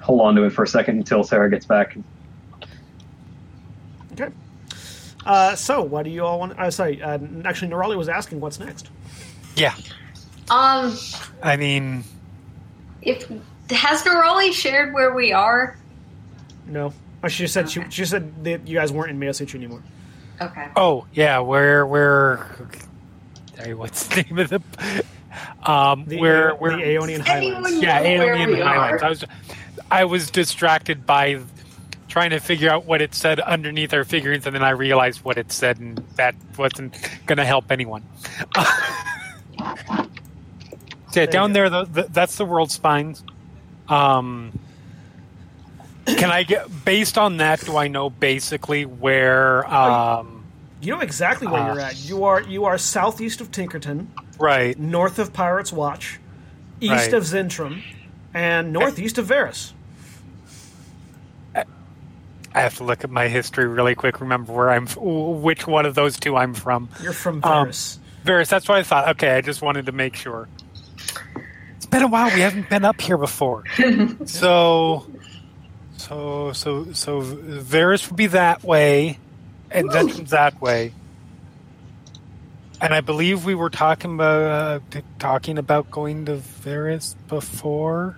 Speaker 7: hold on to it for a second until Sarah gets back.
Speaker 1: Okay. Uh, so, what do you all want? Uh, sorry, uh, actually, Nerali was asking what's next.
Speaker 2: Yeah.
Speaker 4: Um,
Speaker 2: I mean,
Speaker 4: if has Nerali shared where we are?
Speaker 1: No, oh, she said she,
Speaker 4: Okay.
Speaker 1: she said that you guys weren't in Meo City anymore.
Speaker 4: Okay.
Speaker 2: oh yeah, where where? Sorry, what's the name of the? Um,
Speaker 1: The,
Speaker 2: where
Speaker 1: Aeon-
Speaker 2: where?
Speaker 1: the Aeonian Highlands.
Speaker 2: yeah,
Speaker 4: know where
Speaker 2: Alien
Speaker 4: we
Speaker 2: Highlands.
Speaker 4: are?
Speaker 2: I was I was distracted by trying to figure out what it said underneath our figurines, and then I realized what it said, and that wasn't going to help anyone. yeah, down there, the, the, that's the world spines. Um, can I get based on that? Do I know basically where? Um,
Speaker 1: You know exactly where
Speaker 2: Ah.
Speaker 1: you're at. You are you are southeast of Tinkerton,
Speaker 2: right.
Speaker 1: north of Pirates Watch, east
Speaker 2: Right.
Speaker 1: of Zentrum, and northeast of Varus.
Speaker 2: I have to look at my history really quick. Remember where I'm, which one of those two I'm from.
Speaker 1: You're from
Speaker 2: Um,
Speaker 1: Varus.
Speaker 2: Varus, that's what I thought. Okay, I just wanted to make sure. It's been a while. We haven't been up here before. so, so, so, so Varus would be that way, and Zentrum's that way. And I believe we were talking about uh, talking about going to Varus before.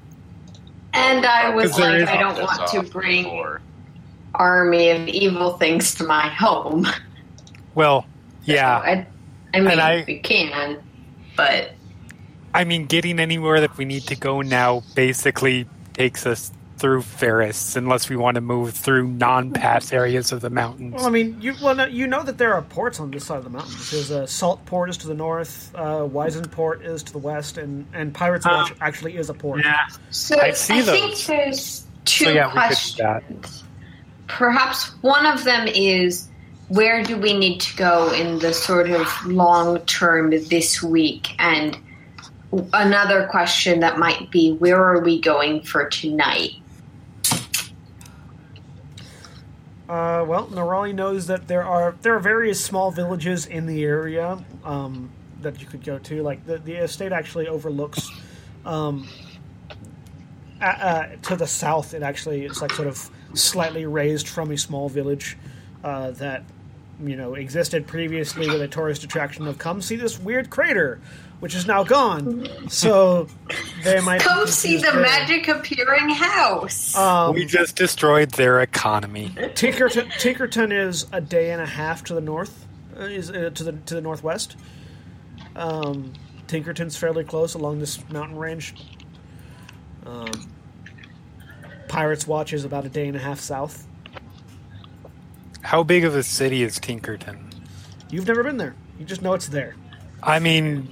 Speaker 4: And I was like, I don't want to bring
Speaker 3: before.
Speaker 4: army of evil things to my home.
Speaker 2: Well, yeah.
Speaker 4: I, I mean,
Speaker 2: And I-
Speaker 4: we can, but
Speaker 2: I mean, getting anywhere that we need to go now basically takes us through Varus, unless we want to move through non-pass areas of the mountains.
Speaker 1: Well, I mean, you well, no, you know that there are ports on this side of the mountains. There's a Salt Port is to the north, uh, Wisen Port is to the west, and and Pirates Watch
Speaker 2: Um,
Speaker 1: actually is a port.
Speaker 2: yeah,
Speaker 4: so
Speaker 2: I see
Speaker 4: think
Speaker 2: those.
Speaker 4: there's two
Speaker 2: so yeah, we could do
Speaker 4: questions.
Speaker 2: that.
Speaker 4: Perhaps one of them is where do we need to go in the sort of long term this week? And another question that might be where are we going for tonight?
Speaker 1: Uh, well, Nerali knows that there are there are various small villages in the area um, that you could go to. Like the, the estate actually overlooks um, uh, to the south. It actually it's like sort of slightly raised from a small village uh, that you know existed previously with a tourist attraction of come see this weird crater, which is now gone. So they might be
Speaker 4: Come see the
Speaker 1: there.
Speaker 4: magic appearing house.
Speaker 1: Um,
Speaker 2: we just destroyed their economy.
Speaker 1: Tinkerton, Tinkerton is a day and a half to the north, uh, is uh, to the to the northwest. Um, Tinkerton's fairly close along this mountain range. Um, Pirates Watch is about a day and a half south.
Speaker 2: How big of a city is Tinkerton?
Speaker 1: You've never been there. You just know it's there.
Speaker 2: I mean,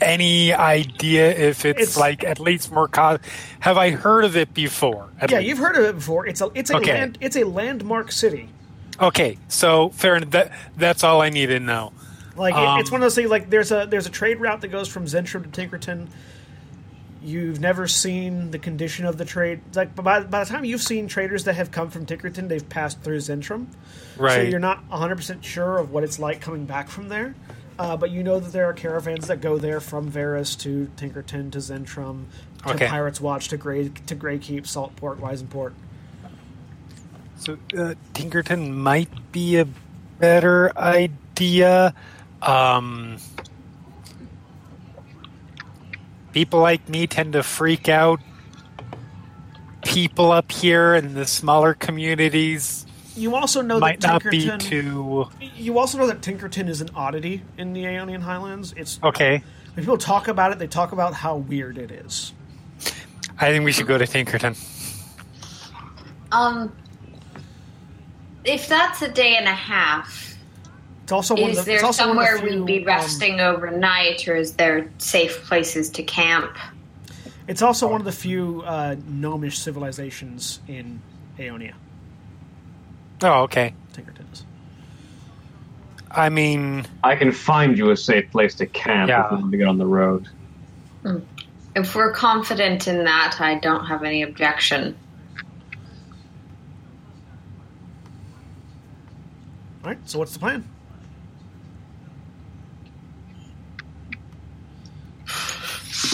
Speaker 2: any idea if it's,
Speaker 1: It's-
Speaker 2: like at least more? Co- Have I heard of it before? At
Speaker 1: Yeah,
Speaker 2: least?
Speaker 1: you've heard of it before. It's a it's a
Speaker 2: Okay.
Speaker 1: land it's a landmark city.
Speaker 2: Okay, so fair enough. That, that's all I need to know.
Speaker 1: Like it, it's
Speaker 2: Um,
Speaker 1: one of those things. Like there's a there's a trade route that goes from Zentrum to Tinkerton. You've never seen the condition of the trade. Like by, by the time you've seen traders that have come from Tinkerton, they've passed through Zentrum.
Speaker 2: Right.
Speaker 1: So you're not 100 percent sure of what it's like coming back from there. Uh, but you know that there are caravans that go there from Varus to Tinkerton to Zentrum to
Speaker 2: Okay.
Speaker 1: Pirates Watch to Grey to Greykeep, Saltport, Wisenport.
Speaker 2: So uh, Tinkerton might be a better idea. Um, people like me tend to freak out. People up here in the smaller communities
Speaker 1: You also know
Speaker 2: might
Speaker 1: that
Speaker 2: not be
Speaker 1: Tinkerton.
Speaker 2: too
Speaker 1: You also know that Tinkerton is an oddity in the Aeonian Highlands. It's
Speaker 2: okay.
Speaker 1: when people talk about it, they talk about how weird it is.
Speaker 2: I think we should go to Tinkerton.
Speaker 4: Um, if that's a day and a half,
Speaker 1: It's also one
Speaker 4: is
Speaker 1: of the,
Speaker 4: there
Speaker 1: it's also one of
Speaker 4: somewhere
Speaker 1: the few,
Speaker 4: we'd be
Speaker 1: um,
Speaker 4: resting overnight, or is there safe places to camp?
Speaker 1: it's also one of the few uh, gnomish civilizations in Aeonia.
Speaker 2: Oh, okay.
Speaker 1: Tinkerton is.
Speaker 2: I mean,
Speaker 7: I can find you a safe place to camp
Speaker 2: Yeah.
Speaker 7: if you want to get on the road. Hmm.
Speaker 4: If we're confident in that, I don't have any objection.
Speaker 1: All right. So what's the plan?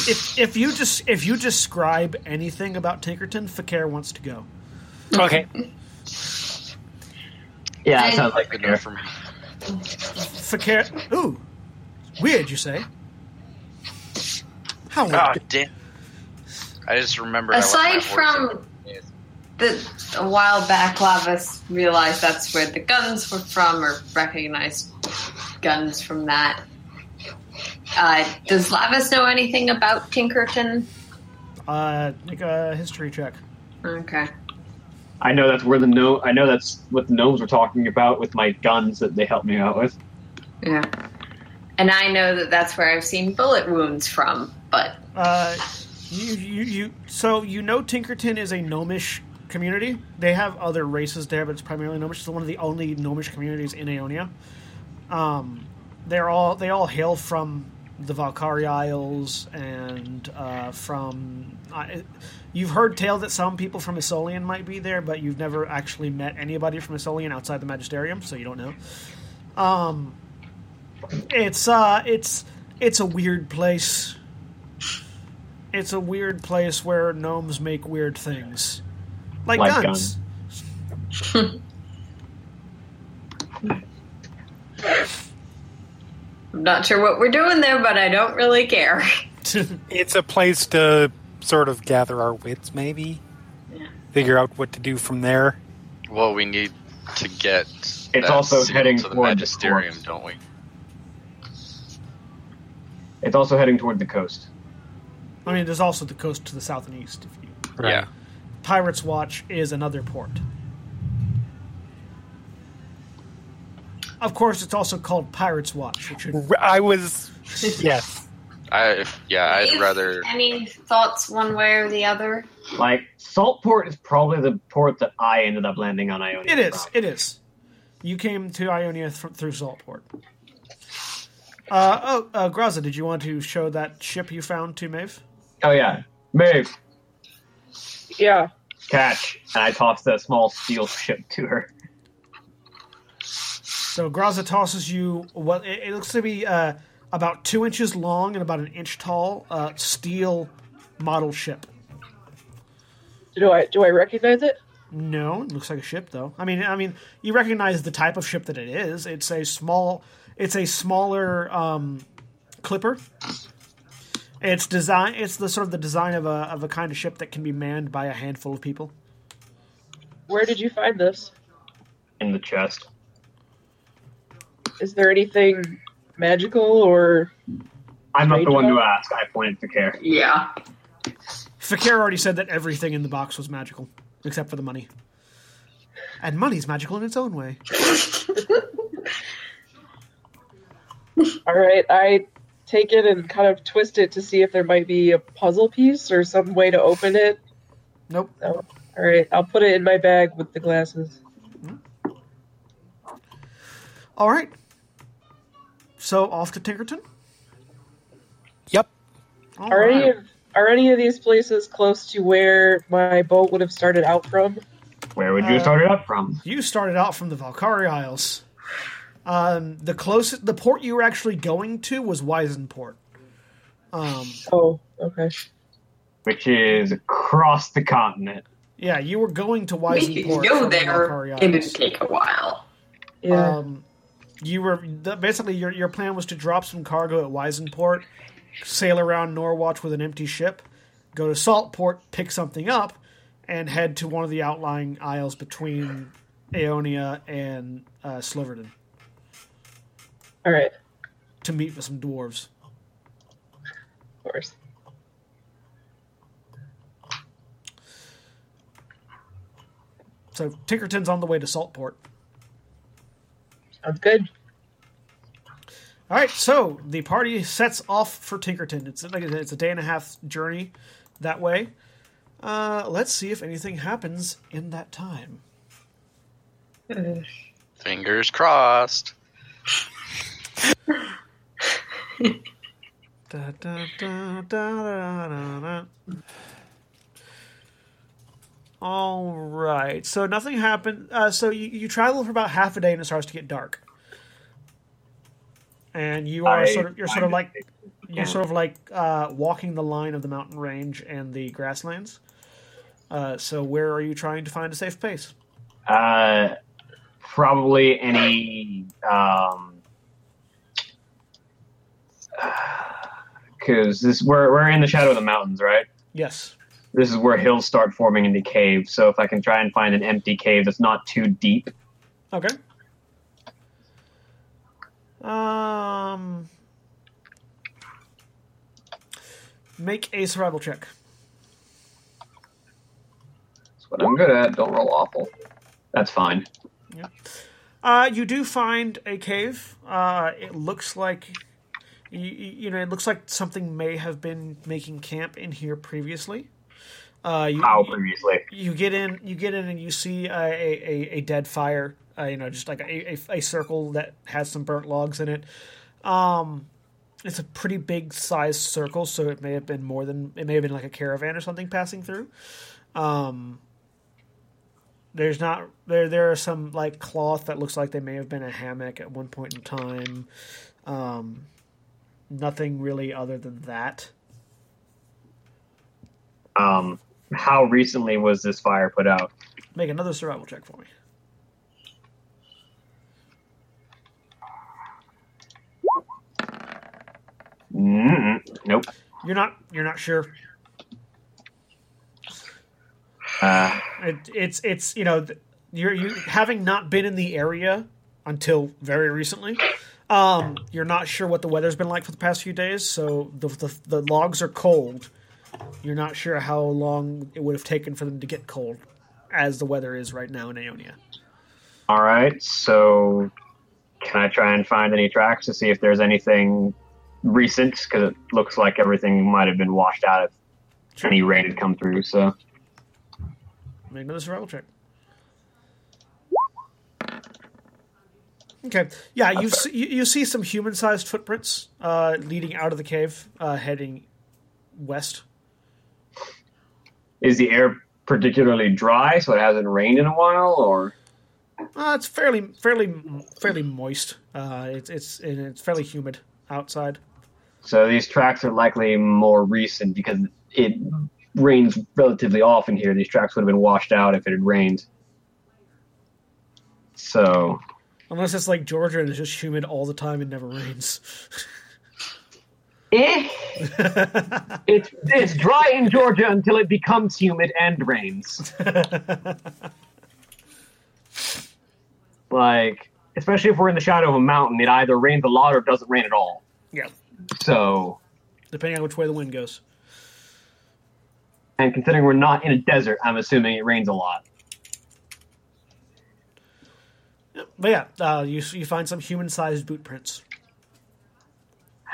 Speaker 1: If if you just if you describe anything about Tinkerton, Fakir wants to go.
Speaker 2: okay.
Speaker 7: Yeah,
Speaker 4: that
Speaker 7: that sounds like
Speaker 3: Good
Speaker 7: the
Speaker 3: enough for me.
Speaker 1: Fakir. Ooh, weird. You say? How weird?
Speaker 3: God damn. I just remembered. I left my
Speaker 4: Aside
Speaker 3: horse
Speaker 4: from the a while back, Lavis realized that's where the guns were from, or recognized guns from that. Uh, does Lavis know anything about Tinkerton?
Speaker 1: Uh, make a history check.
Speaker 4: Okay.
Speaker 7: I know that's where the no. I know that's what the gnomes were talking about with my guns that they helped me out with.
Speaker 4: Yeah. And I know that that's where I've seen bullet wounds from, but
Speaker 1: Uh, you, you, you. So you know Tinkerton is a gnomish community. They have other races there, but it's primarily gnomish. It's one of the only gnomish communities in Aeonia. Um, they're all they all hail from the Valkyrie Isles and uh, from. Uh, you've heard tale that some people from Isolian might be there, but you've never actually met anybody from Isolian outside the Magisterium, so you don't know. Um, it's uh, it's it's a weird place it's a weird place where gnomes make weird things. Like,
Speaker 7: Like
Speaker 1: guns.
Speaker 4: I'm not sure what we're doing there, but I don't really care.
Speaker 2: It's a place to sort of gather our wits, maybe.
Speaker 4: Yeah.
Speaker 2: Figure out what to do from there.
Speaker 3: Well, we need to get.
Speaker 7: It's
Speaker 3: that
Speaker 7: also heading
Speaker 3: to the
Speaker 7: toward the
Speaker 3: magisterium,
Speaker 7: court.
Speaker 3: don't we?
Speaker 7: It's also heading toward the coast.
Speaker 1: I mean, there's also the coast to the south and east. If you,
Speaker 3: Yeah.
Speaker 1: Pirates Watch is another port. Of course, it's also called Pirates Watch, which would,
Speaker 2: R- I was, yes.
Speaker 3: I yeah. I'd
Speaker 4: Dave,
Speaker 3: rather.
Speaker 4: Any thoughts one way or the other?
Speaker 7: Like Saltport is probably the port that I ended up landing on Aeonia.
Speaker 1: it is.
Speaker 7: from.
Speaker 1: It is. You came to Aeonia th- through Saltport. Uh, oh, uh, Graza, did you want to show that ship you found to Maeve?
Speaker 7: Oh yeah, Maeve,
Speaker 6: Yeah.
Speaker 7: catch, and I tossed a small steel ship to her.
Speaker 1: So Graza tosses you what it, it looks to be uh, about two inches long and about an inch tall uh, steel model ship.
Speaker 6: Do I do I recognize it?
Speaker 1: No, it looks like a ship though. I mean, I mean, you recognize the type of ship that it is. It's a small, it's a smaller um, clipper. It's design. It's the sort of the design of a of a kind of ship that can be manned by a handful of people.
Speaker 6: Where did you find this?
Speaker 7: in the chest.
Speaker 6: Is there anything magical or
Speaker 7: I'm not the one to ask. I pointed to care.
Speaker 4: Yeah.
Speaker 1: Fakir already said that everything in the box was magical except for the money, and money's magical in its own way.
Speaker 6: all right? I take it and kind of twist it to see if there might be a puzzle piece or some way to open it.
Speaker 1: Nope.
Speaker 6: No. All right, I'll put it in my bag with the glasses.
Speaker 1: All right. So off to Tinkerton.
Speaker 2: Yep.
Speaker 1: All
Speaker 6: Are any of are any of these places close to where my boat would have started out from?
Speaker 7: Where would you
Speaker 1: Uh,
Speaker 7: start it up from?
Speaker 1: You started out from the Valkyrie Isles. Um, the closest, the port you were actually going to was Weisenport. Um,
Speaker 6: Oh, okay.
Speaker 7: Which is across the continent.
Speaker 1: yeah, you were going to
Speaker 4: We could go
Speaker 1: from the
Speaker 4: there.
Speaker 1: Valkyrie
Speaker 4: It'd
Speaker 1: Isles.
Speaker 4: take a while.
Speaker 6: Yeah.
Speaker 1: Um, you were the, basically your your plan was to drop some cargo at Weisenport, sail around Norwatch with an empty ship, go to Saltport, pick something up, and head to one of the outlying isles between Aeonia and uh, Sliverden
Speaker 6: all right.
Speaker 1: to meet with some dwarves.
Speaker 6: Of course.
Speaker 1: So Tinkerton's on the way to Saltport.
Speaker 6: Sounds good.
Speaker 1: All right, so the party sets off for Tinkerton. It's like it's a day and a half journey that way. Uh, let's see if anything happens in that time.
Speaker 3: Fingers crossed.
Speaker 1: Da, da, da, da, da, da, da. All right. So nothing happened. Uh, so you, you travel for about half a day, and it starts to get dark. And you are
Speaker 7: I
Speaker 1: sort of you're sort of like you're sort of like uh, walking the line of the mountain range and the grasslands. Uh, so where are you trying to find a safe place?
Speaker 7: Uh, probably any um, because this we're we're in the shadow of the mountains, right?
Speaker 1: Yes.
Speaker 7: This is where hills start forming into caves. So if I can try and find an empty cave that's not too deep,
Speaker 1: Okay. Um. Make a survival check.
Speaker 7: that's what I'm good at. Don't roll awful. That's fine.
Speaker 1: Uh, you do find a cave. Uh, it looks like, you, you know, it looks like something may have been making camp in here previously. Uh, you,
Speaker 7: How previously?
Speaker 1: you get in you get in and you see a, a, a dead fire uh, you know just like a, a, a circle that has some burnt logs in it. Um it's a pretty big sized circle so it may have been more than it may have been like a caravan or something passing through. Um there's not there there are some like cloth that looks like they may have been a hammock at one point in time. Um nothing really other than that.
Speaker 7: Um, how recently was this fire put out?
Speaker 1: make another survival check for me
Speaker 7: Mm-mm. Nope.
Speaker 1: you're not you're not sure
Speaker 7: Uh,
Speaker 1: It, it's it's you know th- you're you having not been in the area until very recently. Um, you're not sure what the weather's been like for the past few days, so the, the the logs are cold. You're not sure how long it would have taken for them to get cold, as the weather is right now in Aeonia.
Speaker 7: all right. So, can I try and find any tracks to see if there's anything recent? Because it looks like everything might have been washed out if any rain had come through. So,
Speaker 1: Make another survival check. Okay. Yeah, you see, you, you see some human-sized footprints uh, leading out of the cave, uh, heading west.
Speaker 7: Is the air particularly dry, so it hasn't rained in a while, or?
Speaker 1: Uh, it's fairly, fairly, fairly moist. Uh, it's it's it's fairly humid outside.
Speaker 7: So these tracks are likely more recent because it rains relatively often here. These tracks would have been washed out if it had rained. So
Speaker 1: Unless it's like Georgia and it's just humid all the time and never rains.
Speaker 7: Eh. it's it's dry in Georgia until it becomes humid and rains. like, especially if we're in the shadow of a mountain, it either rains a lot or it doesn't rain at all.
Speaker 1: yeah,
Speaker 7: So,
Speaker 1: depending on which way the wind goes.
Speaker 7: and considering we're not in a desert, I'm assuming it rains a lot.
Speaker 1: But yeah, uh, you you find some human-sized boot prints.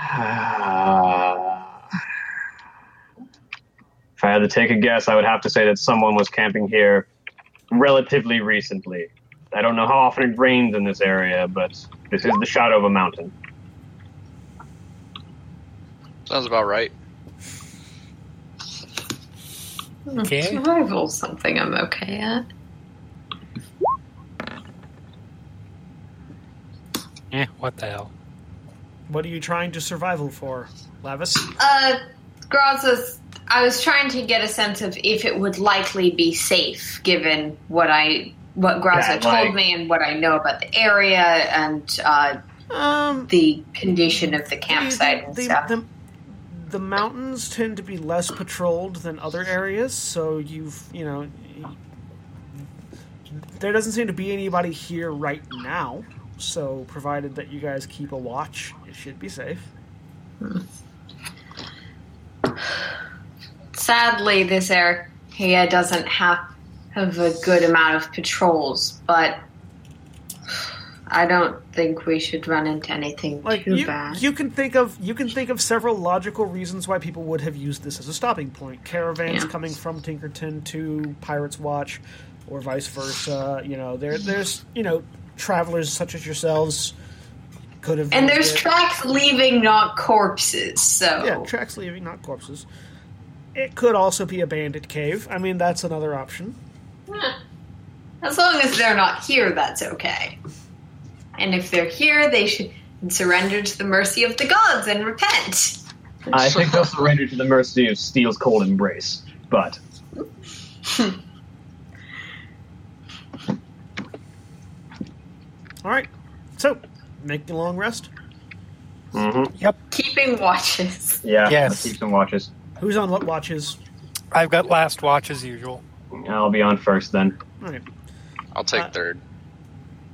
Speaker 7: if I had to take a guess, I would have to say that someone was camping here relatively recently. I don't know how often it rains in this area, but this is the shadow of a mountain.
Speaker 3: Sounds about right.
Speaker 2: Okay.
Speaker 4: Survival something I'm okay at.
Speaker 2: Eh, what the hell?
Speaker 1: What are you trying to survival for, Lavis?
Speaker 4: Uh, Graz's, I was trying to get a sense of if it would likely be safe, given what I what Graza
Speaker 7: Yeah,
Speaker 4: told
Speaker 7: like-
Speaker 4: me and what I know about the area and uh,
Speaker 1: Um,
Speaker 4: the condition of the campsite and
Speaker 1: the,
Speaker 4: stuff.
Speaker 1: the, the mountains tend to be less patrolled than other areas, so you've you know there doesn't seem to be anybody here right now. So, provided that you guys keep a watch, it should be safe. Hmm.
Speaker 4: Sadly, this area doesn't have have a good amount of patrols, but I don't think we should run into anything
Speaker 1: Like
Speaker 4: too
Speaker 1: you,
Speaker 4: bad.
Speaker 1: you can think of you can think of several logical reasons why people would have used this as a stopping point. Caravans
Speaker 4: Yeah.
Speaker 1: coming from Tinkerton to Pirates Watch, or vice versa. You know, there there's you know travelers such as yourselves Could have.
Speaker 4: And there's
Speaker 1: been-
Speaker 4: tracks leaving, not corpses. So
Speaker 1: Yeah, tracks leaving, not corpses. It could also be a bandit cave. I mean, that's another option.
Speaker 4: as long as they're not here, that's okay. And if they're here, they should surrender to the mercy of the gods and repent.
Speaker 7: I think they'll surrender to the mercy of Steel's cold embrace. But
Speaker 1: All right. So, make the long rest.
Speaker 7: mhm.
Speaker 4: Keeping watches.
Speaker 7: yeah,
Speaker 2: Yes.
Speaker 7: let's keep some watches.
Speaker 1: Who's on what watches?
Speaker 2: I've got last watch as usual.
Speaker 7: I'll be on first then.
Speaker 1: All right.
Speaker 3: I'll take
Speaker 1: Uh,
Speaker 3: third.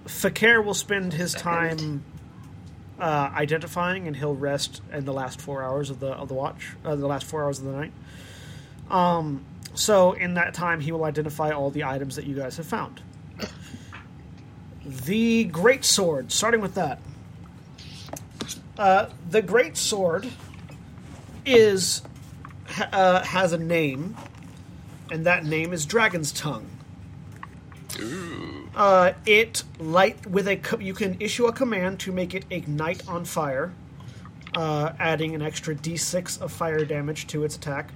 Speaker 1: Fakir will spend his time uh, identifying, and he'll rest in the last four hours of the of the watch, uh, the last four hours of the night. Um, so in that time, he will identify all the items that you guys have found. The great sword. Starting with that, uh, the great sword is uh, has a name, and that name is Dragon's Tongue. Uh, it light with a co- you can issue a command to make it ignite on fire, uh, adding an extra d6 of fire damage to its attack.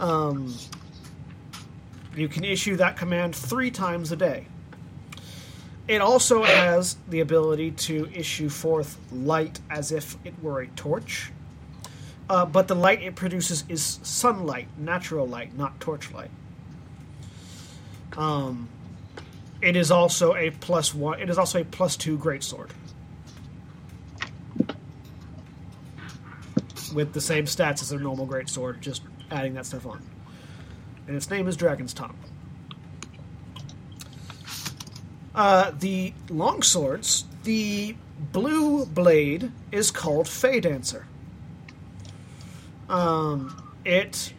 Speaker 1: Um, you can issue that command three times a day. It also has the ability to issue forth light as if it were a torch, uh, but the light it produces is sunlight, natural light, not torchlight. Um, it is also a plus one. It is also a plus two greatsword with the same stats as a normal greatsword, just adding that stuff on. And its name is Dragon's Tongue. Uh, the long swords, the blue blade is called Fey Dancer. Um, it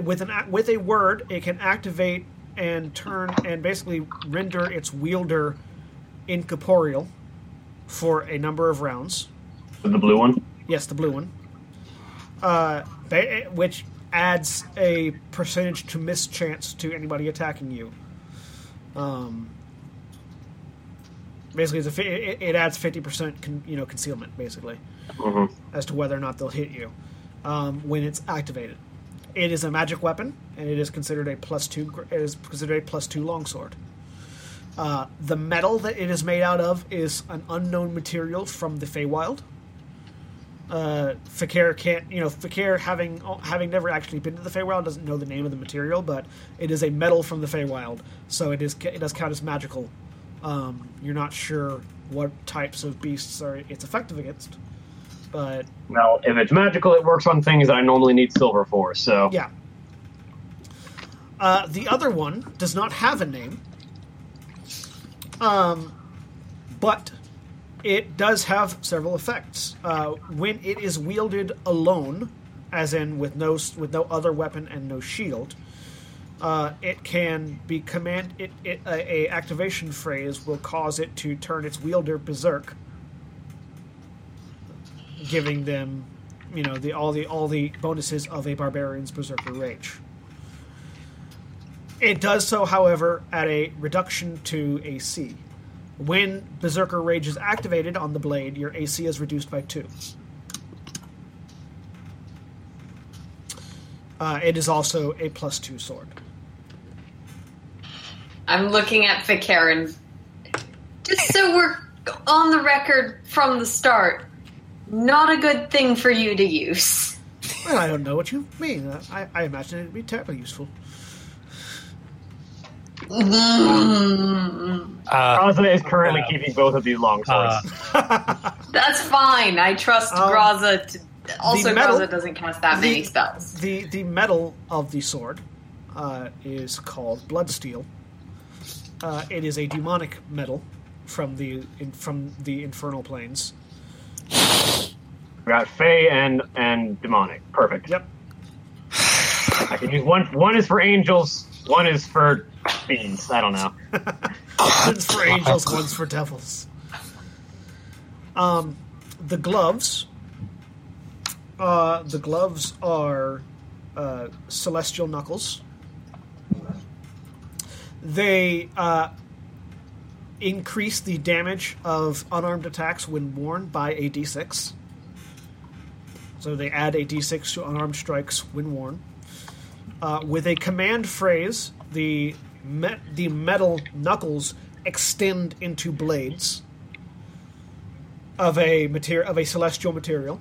Speaker 1: with an a- with a word, it can activate and turn and basically render its wielder incorporeal for a number of rounds.
Speaker 7: The blue one.
Speaker 1: Yes, the blue one. Uh, which adds a percentage to miss chance to anybody attacking you. Um, basically, it's a, it, it adds fifty percent, con, you know, concealment basically
Speaker 7: Mhm.
Speaker 1: as to whether or not they'll hit you um, when it's activated. It is a magic weapon, and it is considered a plus two. It is considered a plus two longsword. Uh, the metal that it is made out of is an unknown material from the Feywild. Uh, Fakir can't, you know, Fakir having having never actually been to the Feywild doesn't know the name of the material, but it is a metal from the Feywild, so it is it does count as magical. Um, you're not sure what types of beasts are it's effective against, but
Speaker 7: Well, if it's magical, it works on things that I normally need silver for. So
Speaker 1: Yeah. Uh, the other one does not have a name, um, but it does have several effects. Uh, when it is wielded alone, as in with no with no other weapon and no shield, uh, it can be command. It, it a, a activation phrase will cause it to turn its wielder berserk, giving them, you know, the all the all the bonuses of a barbarian's berserker rage. It does so, however, at a reduction to AC. When Berserker Rage is activated on the blade, your AC is reduced by two. Uh, it is also a plus two sword.
Speaker 4: I'm looking at Fakir and just so we're on the record from the start, not a good thing for you to use.
Speaker 1: Well, I don't know what you mean. I, I imagine it would be terribly useful.
Speaker 2: Uh,
Speaker 7: Graza is currently
Speaker 2: Yeah.
Speaker 7: keeping both of these long swords.
Speaker 2: uh,
Speaker 4: That's fine. I trust
Speaker 1: Um,
Speaker 4: Graza. To, also,
Speaker 1: metal-
Speaker 4: Graza doesn't cast that many spells.
Speaker 1: The the metal of the sword uh, is called bloodsteel. Uh, it is a demonic metal from the in, from the infernal planes.
Speaker 7: We got Fey and and demonic. Perfect.
Speaker 1: Yep.
Speaker 7: I can use one. One is for angels. One is for fiends. I don't know.
Speaker 1: One's for angels, one's for devils. Um, the gloves. Uh, the gloves are uh, celestial knuckles. They uh, increase the damage of unarmed attacks when worn by a d6. So they add a d6 to unarmed strikes when worn. Uh, with a command phrase, the me- the metal knuckles extend into blades of a material of a celestial material,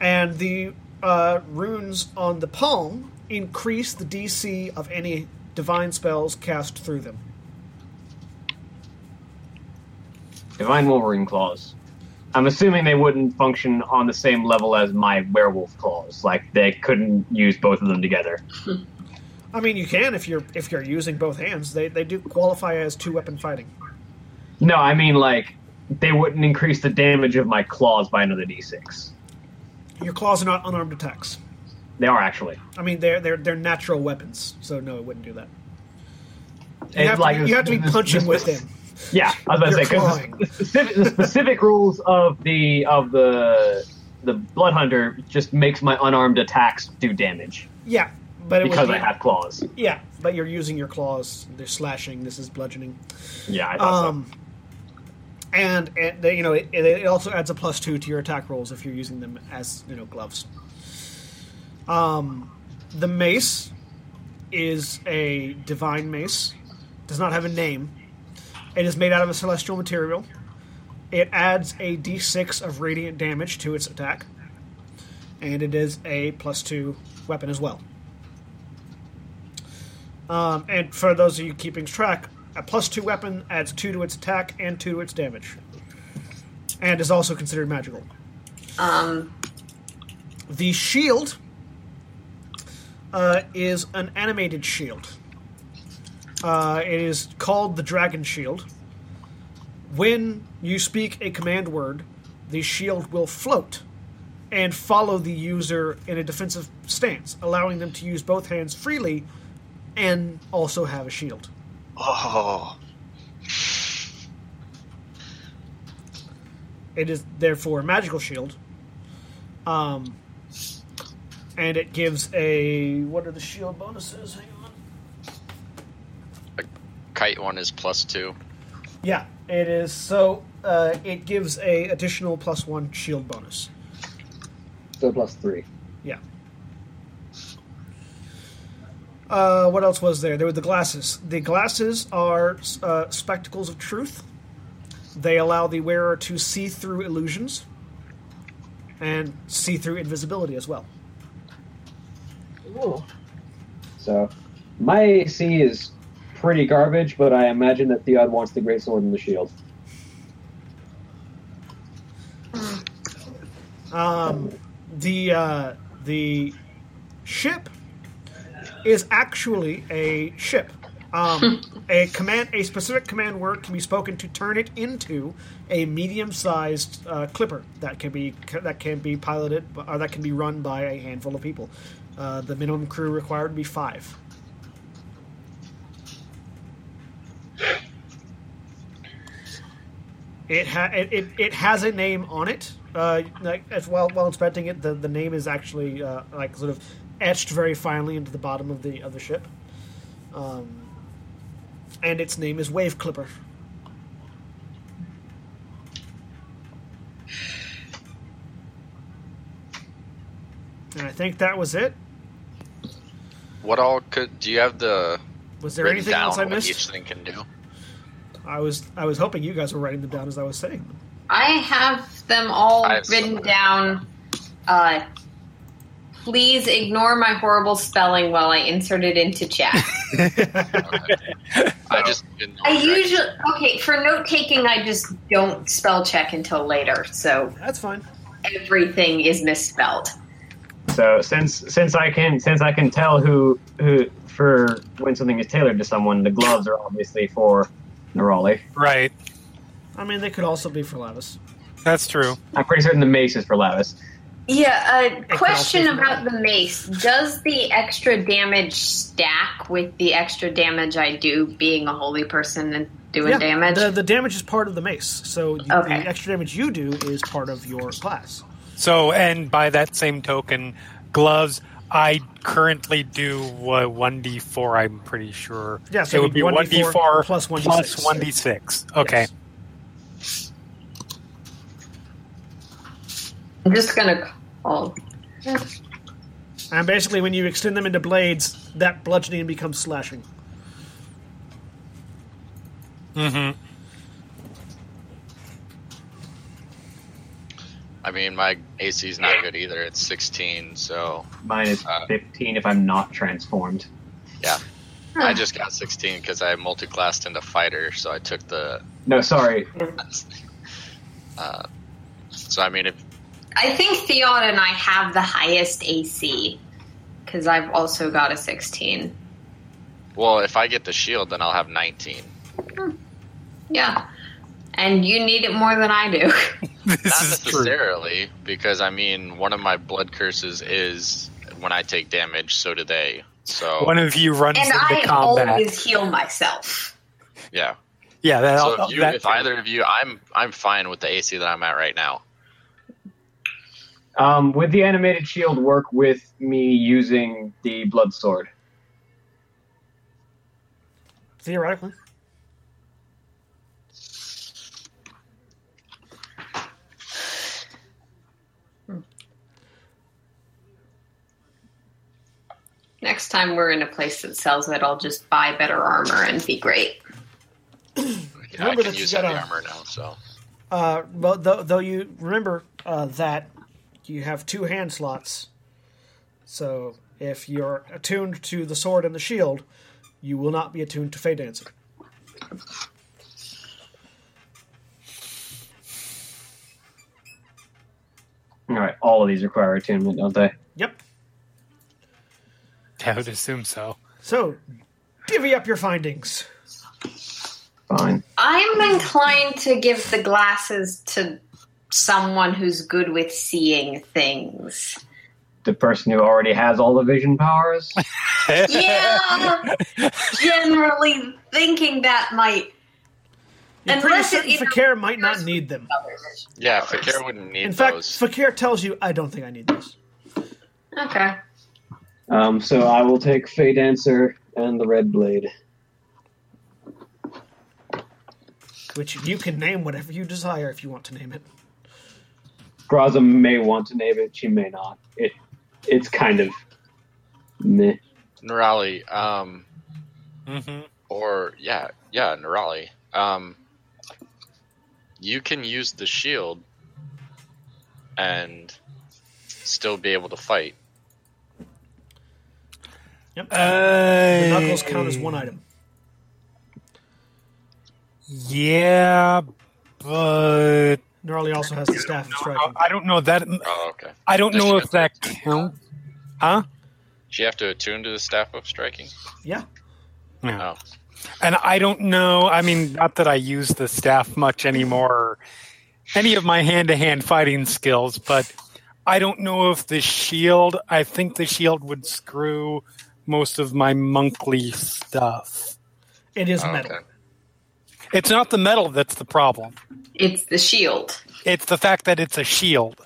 Speaker 1: and the uh, runes on the palm increase the DC of any divine spells cast through them.
Speaker 7: Divine Wolverine claws. I'm assuming they wouldn't function on the same level as my werewolf claws. Like they couldn't use both of them together.
Speaker 1: I mean, you can if you're if you're using both hands. They they do qualify as two weapon fighting.
Speaker 7: No, I mean like they wouldn't increase the damage of my claws by another d6.
Speaker 1: Your claws are not unarmed attacks.
Speaker 7: They are actually.
Speaker 1: I mean, they're they're they're natural weapons, so no, it wouldn't do that. You, have,
Speaker 7: like
Speaker 1: to, you have to be punching with them.
Speaker 7: Yeah, I was about to say 'cause
Speaker 1: clawing.
Speaker 7: the specific, the specific rules of the of the the blood hunter just makes my unarmed attacks do damage
Speaker 1: Yeah, but it
Speaker 7: because
Speaker 1: would
Speaker 7: I have claws.
Speaker 1: yeah, but you're using your claws. They're slashing. This is bludgeoning.
Speaker 7: Yeah, I thought
Speaker 1: Um, and it, they, you know it, it also adds a plus two to your attack rolls if you're using them as you know gloves. Um, the mace is a divine mace. Does not have a name. It is made out of a celestial material. It adds a d6 of radiant damage to its attack, and it is a plus two weapon as well. Um, and for those of you keeping track, a plus two weapon adds two to its attack and two to its damage, and is also considered magical.
Speaker 4: Um,
Speaker 1: The shield uh, is an animated shield. Uh, it is called the Dragon Shield. When you speak a command word, the shield will float and follow the user in a defensive stance, allowing them to use both hands freely and also have a shield.
Speaker 3: Oh,
Speaker 1: It is therefore a magical shield. Um, and it gives a what are the shield bonuses? Hang on.
Speaker 3: A kite one is plus two.
Speaker 1: Yeah, it is. So uh, it gives a additional plus one shield bonus.
Speaker 7: so plus three.
Speaker 1: Yeah. Uh, what else was there? There were the glasses. The glasses are uh, spectacles of truth. They allow the wearer to see through illusions and see through invisibility as well.
Speaker 8: Ooh. So, my AC is pretty garbage, but I imagine that Theod wants the great sword and the shield.
Speaker 1: Um, the uh, the ship is actually a ship. Um, a command, a specific command word can be spoken to turn it into a medium-sized uh, clipper that can be that can be piloted or that can be run by a handful of people. Uh, the minimum crew required would be five. It, ha- it, it, it has a name on it. Uh, like well, while inspecting it, the, the name is actually uh, like sort of etched very finely into the bottom of the of the ship. Um, and its name is Wave Clipper. And I think that was it.
Speaker 3: What all could do you have the
Speaker 1: Was there anything
Speaker 3: down
Speaker 1: else I missed?
Speaker 3: each thing can do?
Speaker 1: I was I was hoping you guys were writing them down as I was saying them.
Speaker 4: I have them all
Speaker 3: have
Speaker 4: written
Speaker 3: some.
Speaker 4: down. Uh, please ignore my horrible spelling while I insert it into chat.
Speaker 3: I just
Speaker 4: I
Speaker 3: exactly.
Speaker 4: usually okay for note taking. I just don't spell check until later, so
Speaker 1: That's fine.
Speaker 4: everything is misspelled.
Speaker 7: So since since I can since I can tell who who for when something is tailored to someone, the gloves are obviously for Nerali.
Speaker 2: Right.
Speaker 1: I mean, they could also be for Lavis.
Speaker 2: That's true.
Speaker 7: I'm pretty certain the mace is for Lavis.
Speaker 4: Yeah, a question about the mace. Does the extra damage stack with the extra damage I do being a holy person and doing
Speaker 1: Yeah,
Speaker 4: damage?
Speaker 1: The, the damage is part of the mace, so the,
Speaker 4: Okay.
Speaker 1: the extra damage you do is part of your class.
Speaker 2: So, and by that same token, gloves I currently do uh, one d four. I'm pretty sure.
Speaker 1: Yeah, so
Speaker 2: it
Speaker 1: it'd be
Speaker 2: be one d
Speaker 1: 1d4 plus 1d6.
Speaker 2: plus one d six. Okay.
Speaker 1: Yes.
Speaker 4: I'm just gonna call.
Speaker 1: And basically, when you extend them into blades, that bludgeoning becomes slashing.
Speaker 2: Mm-hmm.
Speaker 3: I mean, my AC is not good either. It's 16, so
Speaker 7: Mine is
Speaker 3: Uh,
Speaker 7: 15 if I'm not transformed.
Speaker 3: yeah. I just got 16 because I multi-classed into fighter, so I took the.
Speaker 7: No, sorry.
Speaker 3: Uh, so I mean, if
Speaker 4: I think Theod and I have the highest AC because I've also got a 16.
Speaker 3: well, if I get the shield, then I'll have 19.
Speaker 4: Yeah. And you need it more than I do.
Speaker 2: This
Speaker 3: Not
Speaker 2: is true.
Speaker 3: necessarily, because I mean, one of my blood curses is when I take damage, so do they. So
Speaker 2: One of you runs
Speaker 4: and
Speaker 2: into
Speaker 4: I
Speaker 2: combat.
Speaker 4: always heal myself.
Speaker 3: yeah.
Speaker 2: yeah, that,
Speaker 3: So if, you,
Speaker 2: that
Speaker 3: if either of you, I'm I'm fine with the AC that I'm at right now.
Speaker 7: Um, would the animated shield work with me using the blood sword?
Speaker 1: Theoretically.
Speaker 4: Next time we're in a place that sells it, I'll just buy better armor and be great.
Speaker 3: Yeah, I
Speaker 1: Remember
Speaker 3: can
Speaker 1: that you
Speaker 3: use heavy
Speaker 1: gotta-
Speaker 3: armor now. So
Speaker 1: Uh, well, though, though you remember uh, that you have two hand slots. So if you're attuned to the sword and the shield, you will not be attuned to Fey Dancing.
Speaker 7: All right, all of these require attunement, don't they?
Speaker 1: Yep.
Speaker 2: I would assume so.
Speaker 1: So, divvy up your findings.
Speaker 7: Fine.
Speaker 4: I'm inclined to give the glasses to someone who's good with seeing things.
Speaker 7: The person who already has all the vision powers.
Speaker 4: Yeah, generally thinking that might.
Speaker 1: You're pretty
Speaker 4: Unless
Speaker 1: certain
Speaker 4: it- it-
Speaker 1: Fakir might not need them.
Speaker 3: yeah, Fakir wouldn't need
Speaker 1: In fact,
Speaker 3: those.
Speaker 1: Fakir tells you, "I don't think I need those."
Speaker 4: Okay.
Speaker 8: Um, so I will take Fey Dancer and the Red Blade.
Speaker 1: Which you can name whatever you desire if you want to name it.
Speaker 8: Graza may want to name it, she may not. It, it's kind of meh.
Speaker 3: Nerali, um,
Speaker 2: hmm
Speaker 3: or yeah, yeah, Nerali. Um, you can use the shield and still be able to fight.
Speaker 1: Yep.
Speaker 2: Uh,
Speaker 1: the knuckles count as one item.
Speaker 2: Yeah, but
Speaker 1: Gnarly also has the staff of striking.
Speaker 2: I don't know that.
Speaker 3: Oh, okay.
Speaker 2: I don't
Speaker 3: Does
Speaker 2: know if that counts. Huh?
Speaker 3: Do you have to attune to the staff of striking?
Speaker 1: Yeah.
Speaker 2: Yeah.
Speaker 3: Oh,
Speaker 2: And I don't know. I mean, not that I use the staff much anymore, or any of my hand-to-hand fighting skills, but I don't know if the shield. I think the shield would screw most of my monkly stuff.
Speaker 1: It is
Speaker 3: oh,
Speaker 1: metal.
Speaker 3: okay.
Speaker 2: It's not the metal that's the problem.
Speaker 4: It's the shield.
Speaker 2: It's the fact that it's a shield.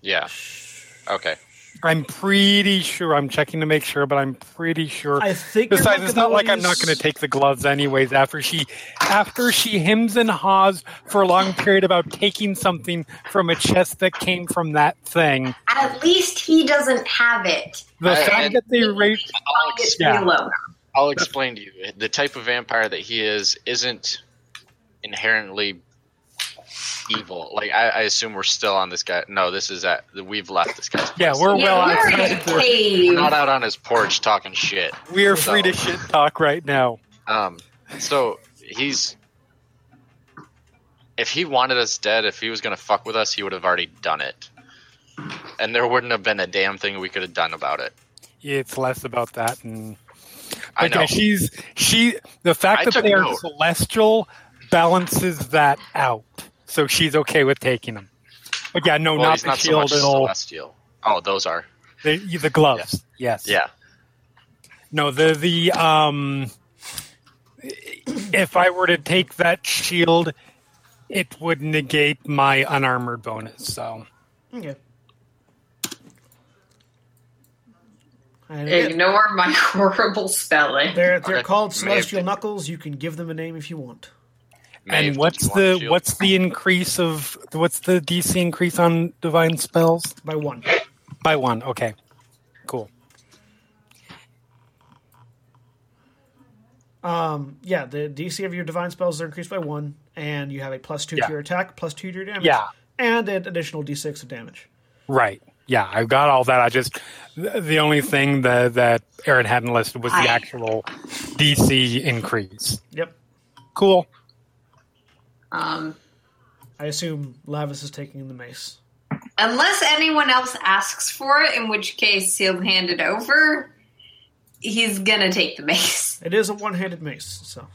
Speaker 3: Yeah. Okay.
Speaker 2: I'm pretty sure. I'm checking to make sure, but I'm pretty sure.
Speaker 1: I think.
Speaker 2: Besides, it's not like I'm not going to take the gloves anyways. After she, after she hems and haws for a long period about taking something from a chest that came from that thing.
Speaker 4: At least he doesn't have it.
Speaker 2: The
Speaker 3: I-
Speaker 2: fact that they rate,
Speaker 3: I'll,
Speaker 4: Find
Speaker 3: ex-
Speaker 2: yeah.
Speaker 3: I'll explain to you. The type of vampire that he is isn't inherently evil. Like I, I assume we're still on this guy. No, this is at we've left this guy's.
Speaker 2: yeah, we're
Speaker 4: Yeah,
Speaker 2: well
Speaker 4: we're in a
Speaker 2: outside. the-
Speaker 3: We're not out on his porch talking shit.
Speaker 2: We are free to shit talk right now.
Speaker 3: Um, so he's if he wanted us dead, if he was gonna fuck with us, he would have already done it, and there wouldn't have been a damn thing we could have done about it.
Speaker 2: It's less about that, and
Speaker 3: I
Speaker 2: but yeah, she's she. The fact
Speaker 3: I
Speaker 2: that they are
Speaker 3: note.
Speaker 2: celestial balances that out, so she's okay with taking them. But yeah, no,
Speaker 3: well,
Speaker 2: not the
Speaker 3: not
Speaker 2: shield
Speaker 3: much
Speaker 2: at all.
Speaker 3: celestial. Oh, those are.
Speaker 2: The, the gloves, yes.
Speaker 3: Yeah.
Speaker 2: No, the the um. If I were to take that shield, it would negate my unarmored bonus. So
Speaker 1: Okay.
Speaker 4: Ignore my horrible spelling.
Speaker 1: they're they're
Speaker 3: Okay.
Speaker 1: called Celestial
Speaker 3: been.
Speaker 1: Knuckles. You can give them a name if you want.
Speaker 3: Maeve,
Speaker 2: and what's
Speaker 3: you want a
Speaker 2: the what's the increase of what's the DC increase on divine spells
Speaker 1: By one.
Speaker 2: by one? Okay, cool.
Speaker 1: Um, yeah, the DC of your divine spells are increased by one, and you have a plus two
Speaker 2: Yeah.
Speaker 1: to your attack, plus two to your damage.
Speaker 2: Yeah.
Speaker 1: And an additional D6 of damage.
Speaker 2: Right. Yeah, I've got all that. I just the only thing that that Erin hadn't listed was the
Speaker 4: I-
Speaker 2: actual DC increase.
Speaker 1: Yep.
Speaker 2: Cool.
Speaker 4: Um,
Speaker 1: I assume Lavias is taking the mace.
Speaker 4: unless anyone else asks for it, in which case he'll hand it over. He's gonna take the mace.
Speaker 1: It is a one-handed mace, so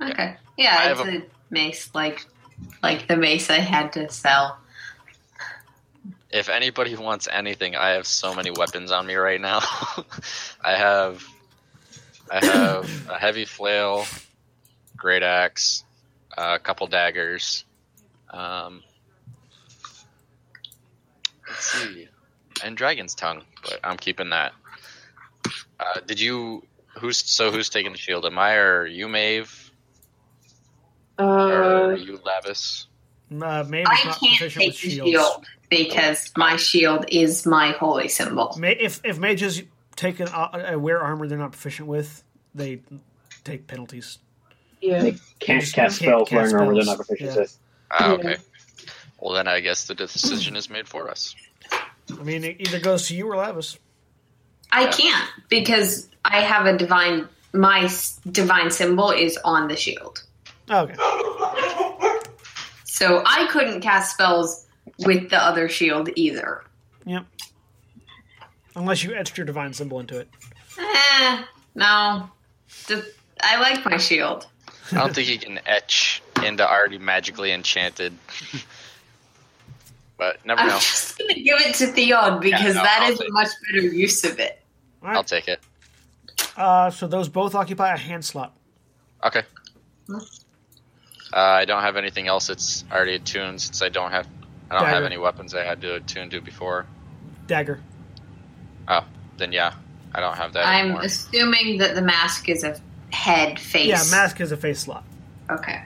Speaker 4: Okay. Yeah,
Speaker 3: I
Speaker 4: it's
Speaker 3: have
Speaker 4: a, mace like like the mace I had to sell.
Speaker 3: If anybody wants anything, I have so many weapons on me right now. I have, I have a heavy flail, great axe, a couple daggers. Um, let's see, and dragon's tongue, but I'm keeping that. Uh, did you? Who's so? Who's taking the shield? Am I or you, Maeve, or
Speaker 6: Uh,
Speaker 3: you, Lavias?
Speaker 1: uh, Maeve is
Speaker 4: I
Speaker 1: not
Speaker 4: can't take
Speaker 1: with
Speaker 4: the shield because my shield is my holy symbol.
Speaker 1: Ma- if if mages take an, uh, wear armor they're not proficient with, they take penalties.
Speaker 6: Yeah.
Speaker 7: They can't
Speaker 1: Just
Speaker 7: cast
Speaker 1: can't
Speaker 7: spells
Speaker 1: cast
Speaker 7: wearing armor they're not proficient
Speaker 1: Yeah.
Speaker 7: with.
Speaker 3: Ah,
Speaker 6: Yeah.
Speaker 3: okay. Well, then I guess the decision is made for us.
Speaker 1: I mean, it either goes to you or Lavias.
Speaker 4: I
Speaker 3: Yeah.
Speaker 4: can't because I have a divine. My s- divine symbol is on the shield,
Speaker 1: Oh, okay.
Speaker 4: so I couldn't cast spells with the other shield either.
Speaker 1: Yep. Unless you etched your divine symbol into it.
Speaker 4: Eh, no. The, I like my shield.
Speaker 3: I don't think you can etch into already magically enchanted. but never know.
Speaker 4: I'm just gonna give it to Theod because
Speaker 3: no,
Speaker 4: that
Speaker 3: I'll
Speaker 4: is a much better use of it.
Speaker 1: All
Speaker 3: I'll take it.
Speaker 1: Uh, so those both occupy a hand slot.
Speaker 3: Okay. Uh, I don't have anything else that's already attuned since I don't have I don't have any weapons I had to attune to before.
Speaker 1: Dagger.
Speaker 3: Oh, then yeah, I don't have that
Speaker 4: I'm
Speaker 3: anymore.
Speaker 4: assuming that the mask is a head face.
Speaker 1: Yeah, mask is a face slot.
Speaker 4: Okay.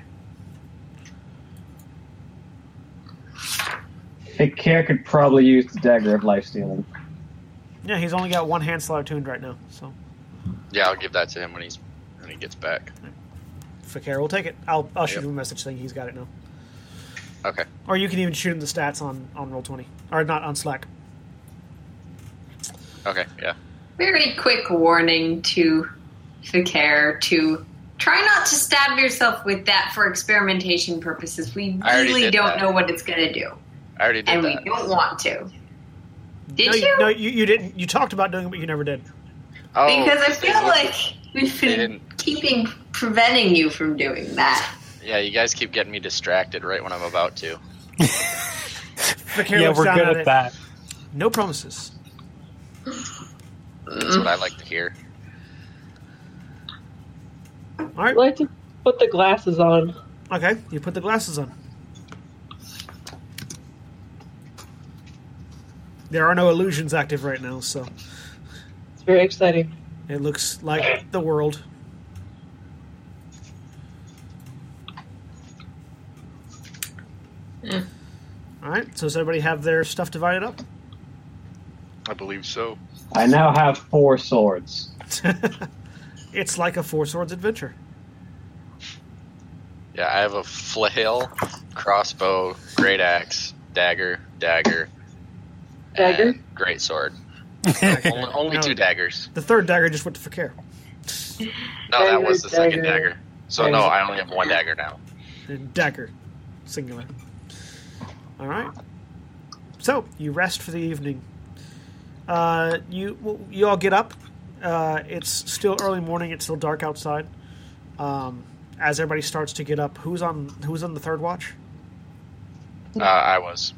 Speaker 8: Fakir could probably use the dagger of life stealing.
Speaker 1: Yeah, he's only got one hand slot attuned right now, so
Speaker 3: Yeah, I'll give that to him when he's when he gets back.
Speaker 1: Fakir will take it. I'll I'll shoot
Speaker 3: Yep.
Speaker 1: him a message saying he's got it now.
Speaker 3: Okay.
Speaker 1: Or you can even shoot him the stats on on roll twenty or not on Slack.
Speaker 3: Okay. Yeah.
Speaker 4: Very quick warning to Fakir to try not to stab yourself with that for experimentation purposes. We really don't
Speaker 3: that.
Speaker 4: know what it's going to do,
Speaker 3: I already did
Speaker 4: and
Speaker 3: that.
Speaker 4: we don't want to. Did
Speaker 1: no,
Speaker 4: you?
Speaker 1: no, you, you didn't. You talked about doing it, but you never did.
Speaker 3: Oh,
Speaker 4: because I feel like we've been keeping preventing you from doing that.
Speaker 3: Yeah, you guys keep getting me distracted right when I'm about to.
Speaker 2: Yeah, we're good
Speaker 1: at
Speaker 2: at
Speaker 1: it.
Speaker 2: that.
Speaker 1: No promises.
Speaker 3: That's what I like to hear.
Speaker 1: All right.
Speaker 6: I'd like to put the glasses on.
Speaker 1: Okay, you put the glasses on. There are no illusions active right now, so
Speaker 6: It's very exciting.
Speaker 1: it looks like the world. Mm. All right, so does everybody have their stuff divided up?
Speaker 3: I believe so.
Speaker 8: I now have four swords.
Speaker 1: it's like a Four Swords adventure.
Speaker 3: Yeah, I have a flail, crossbow, great axe, dagger, dagger,
Speaker 6: Dagger?
Speaker 3: and great sword. only only
Speaker 1: No.
Speaker 3: two daggers.
Speaker 1: The third dagger just went to Fakir.
Speaker 3: No, that was the second
Speaker 6: dagger.
Speaker 3: dagger. So no, I only have one dagger now.
Speaker 1: Dagger, singular. All right. So you rest for the evening. Uh, you you all get up. Uh, it's still early morning. It's still dark outside. Um, as everybody starts to get up, who's on who's on the third watch?
Speaker 3: Uh, I was.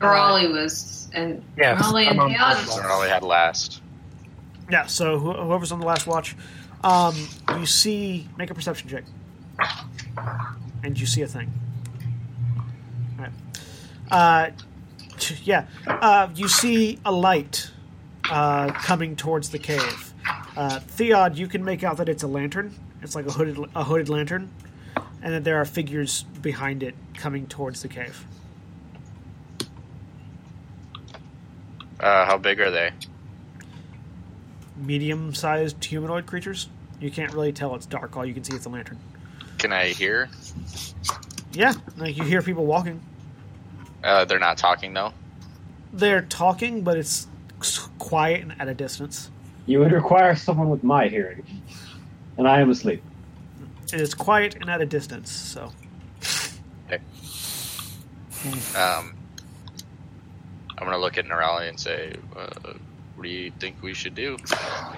Speaker 4: Raleigh was and
Speaker 2: Yes,
Speaker 4: Raleigh and
Speaker 2: I'm on
Speaker 4: Theod.
Speaker 2: first
Speaker 3: I only had last.
Speaker 1: Yeah. So who, whoever's on the last watch, um, you see. Make a perception check, and you see a thing. All right. Uh, t- yeah. Uh, you see a light uh, coming towards the cave. Uh, Theod, you can make out that it's a lantern. It's like a hooded a hooded lantern, and that there are figures behind it coming towards the cave.
Speaker 3: Uh, how big are they?
Speaker 1: Medium-sized humanoid creatures. You can't really tell it's dark. All you can see is a lantern.
Speaker 3: Can I hear?
Speaker 1: Yeah, like you hear people walking.
Speaker 3: Uh, they're not talking though.
Speaker 1: They're talking, but it's quiet and at a distance.
Speaker 8: You would require someone with my hearing, and I am asleep.
Speaker 1: It is quiet and at a distance. So Okay.
Speaker 3: Um, I'm gonna look at Nerali and say, uh, "What do you think we should do?"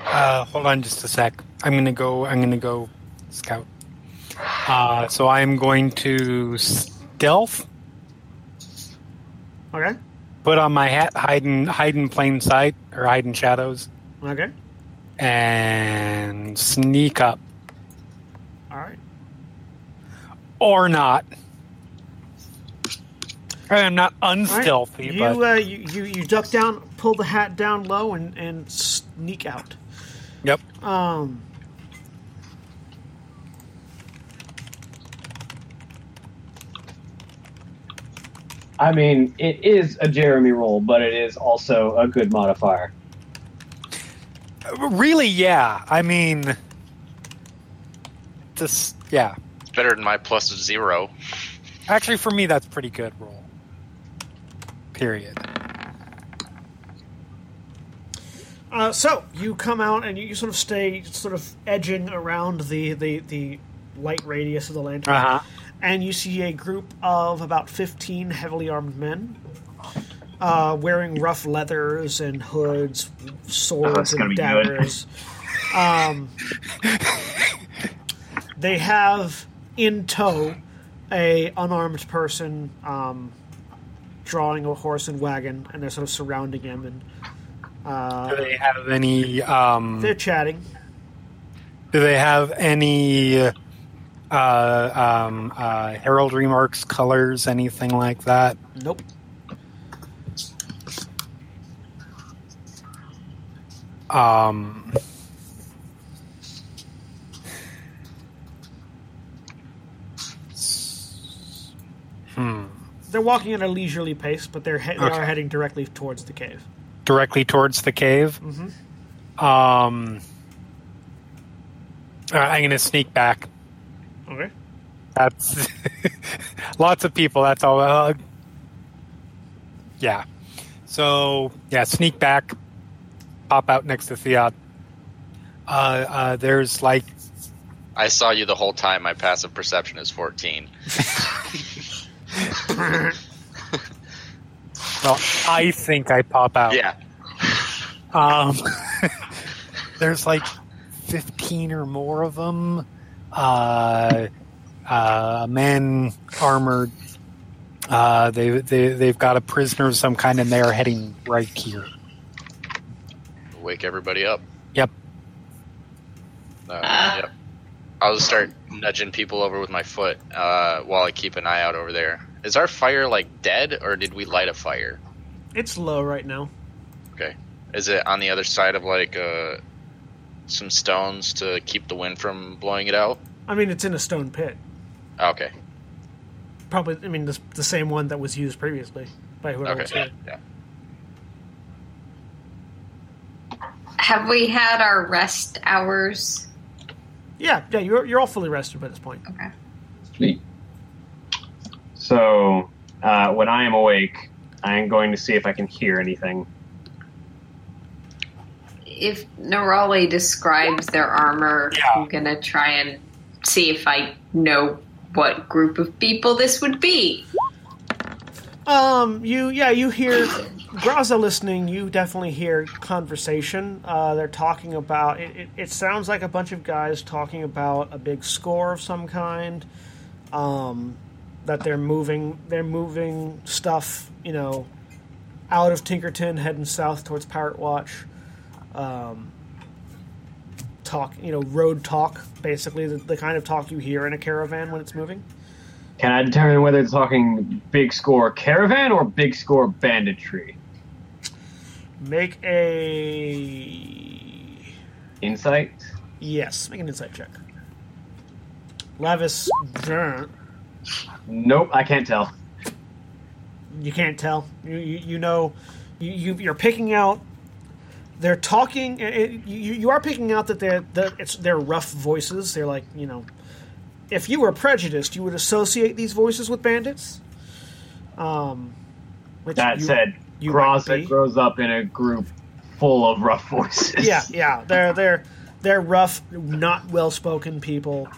Speaker 2: Uh, hold on just a sec. I'm gonna go. I'm gonna go scout. Uh, so I'm going to stealth.
Speaker 1: okay,
Speaker 2: Put on my hat, hide in hide in plain sight or hide in shadows,
Speaker 1: okay,
Speaker 2: and sneak up
Speaker 1: all right.
Speaker 2: or not. I'm not
Speaker 1: All right.
Speaker 2: unstealthy,
Speaker 1: You,
Speaker 2: but
Speaker 1: uh, you you you duck down, pull the hat down low, and and sneak out.
Speaker 2: yep.
Speaker 1: Um.
Speaker 8: I mean, it is a Jeremy roll, but it is also a good modifier.
Speaker 2: Really, yeah. I mean, this, yeah.
Speaker 3: It's better than my plus zero.
Speaker 2: Actually, for me, that's pretty good roll. Period.
Speaker 1: Uh, so you come out and you, you sort of stay sort of edging around the the, the light radius of the lantern,
Speaker 2: Uh huh.
Speaker 1: and you see a group of about fifteen heavily armed men, uh, wearing rough leathers and hoods,
Speaker 7: Oh,
Speaker 1: swords
Speaker 7: that's gonna
Speaker 1: and daggers. um, they have in tow a unarmed person um, drawing a horse and wagon, and they're sort of surrounding him and. Uh,
Speaker 2: Do they have any? Um,
Speaker 1: they're chatting.
Speaker 2: do they have any uh, um, uh, heraldry marks, colors, anything like that?
Speaker 1: Nope.
Speaker 2: Um, hmm.
Speaker 1: They're walking at a leisurely pace, but they're he- they
Speaker 2: Okay.
Speaker 1: are heading directly towards the cave.
Speaker 2: Directly towards the cave.
Speaker 1: Mhm.
Speaker 2: Um, uh, I'm going to sneak back.
Speaker 1: Okay.
Speaker 2: That's lots of people. That's all. Uh, yeah. So yeah, sneak back, pop out next to Theod. Uh, uh, there's like
Speaker 3: I saw you the whole time. My passive perception is 14.
Speaker 2: well, I think I pop out.
Speaker 3: Yeah.
Speaker 2: Um, there's like 15 or more of them. Uh, uh, men armored. Uh, they, they, they've got a prisoner of some kind and they're heading right here.
Speaker 3: Wake everybody up.
Speaker 2: Yep.
Speaker 3: Uh,
Speaker 4: Ah.
Speaker 3: yep. I'll just start nudging people over with my foot uh, while I keep an eye out over there. Is our fire like dead, or did we light a fire?
Speaker 1: It's low right now.
Speaker 3: Okay. Is it on the other side of like uh, some stones to keep the wind from blowing it out?
Speaker 1: I mean, it's in a stone pit.
Speaker 3: Okay.
Speaker 1: Probably, I mean, the, the same one that was used previously by whoever was here.
Speaker 3: Yeah.
Speaker 4: Have we had our rest hours?
Speaker 1: Yeah, yeah, you're, you're all fully rested by this point.
Speaker 4: Okay.
Speaker 8: Sweet.
Speaker 7: So uh, when I am awake, I am going to see if I can hear anything.
Speaker 4: If Nerali describes their armor,
Speaker 2: Yeah.
Speaker 4: I'm gonna try and see if I know what group of people this would be.
Speaker 1: Um, you, yeah, you hear Graza listening. You definitely hear conversation. Uh, they're talking about. It, it, it sounds like a bunch of guys talking about a big score of some kind. Um, that they're moving. They're moving stuff. You know, out of Tinkerton, heading south towards Pirate Watch. Um, talk. You know, road talk. Basically, the, the kind of talk you hear in a caravan when it's moving.
Speaker 7: Can I determine whether it's talking big score caravan or big score banditry?
Speaker 1: Make a
Speaker 7: Insight.
Speaker 1: Yes, make an insight check. Lavias,
Speaker 7: Nope, I can't tell.
Speaker 1: you can't tell. You you, you know, you, you you're picking out. They're talking. It, you you are picking out that they're that it's they're rough voices. They're like you know, if you were prejudiced, you would associate these voices with bandits. Um,
Speaker 7: That
Speaker 1: you-
Speaker 7: said,
Speaker 1: you
Speaker 7: Gross
Speaker 1: might be.
Speaker 7: grows up in a group full of rough voices.
Speaker 1: yeah, yeah, they're they're they're rough, not well spoken people.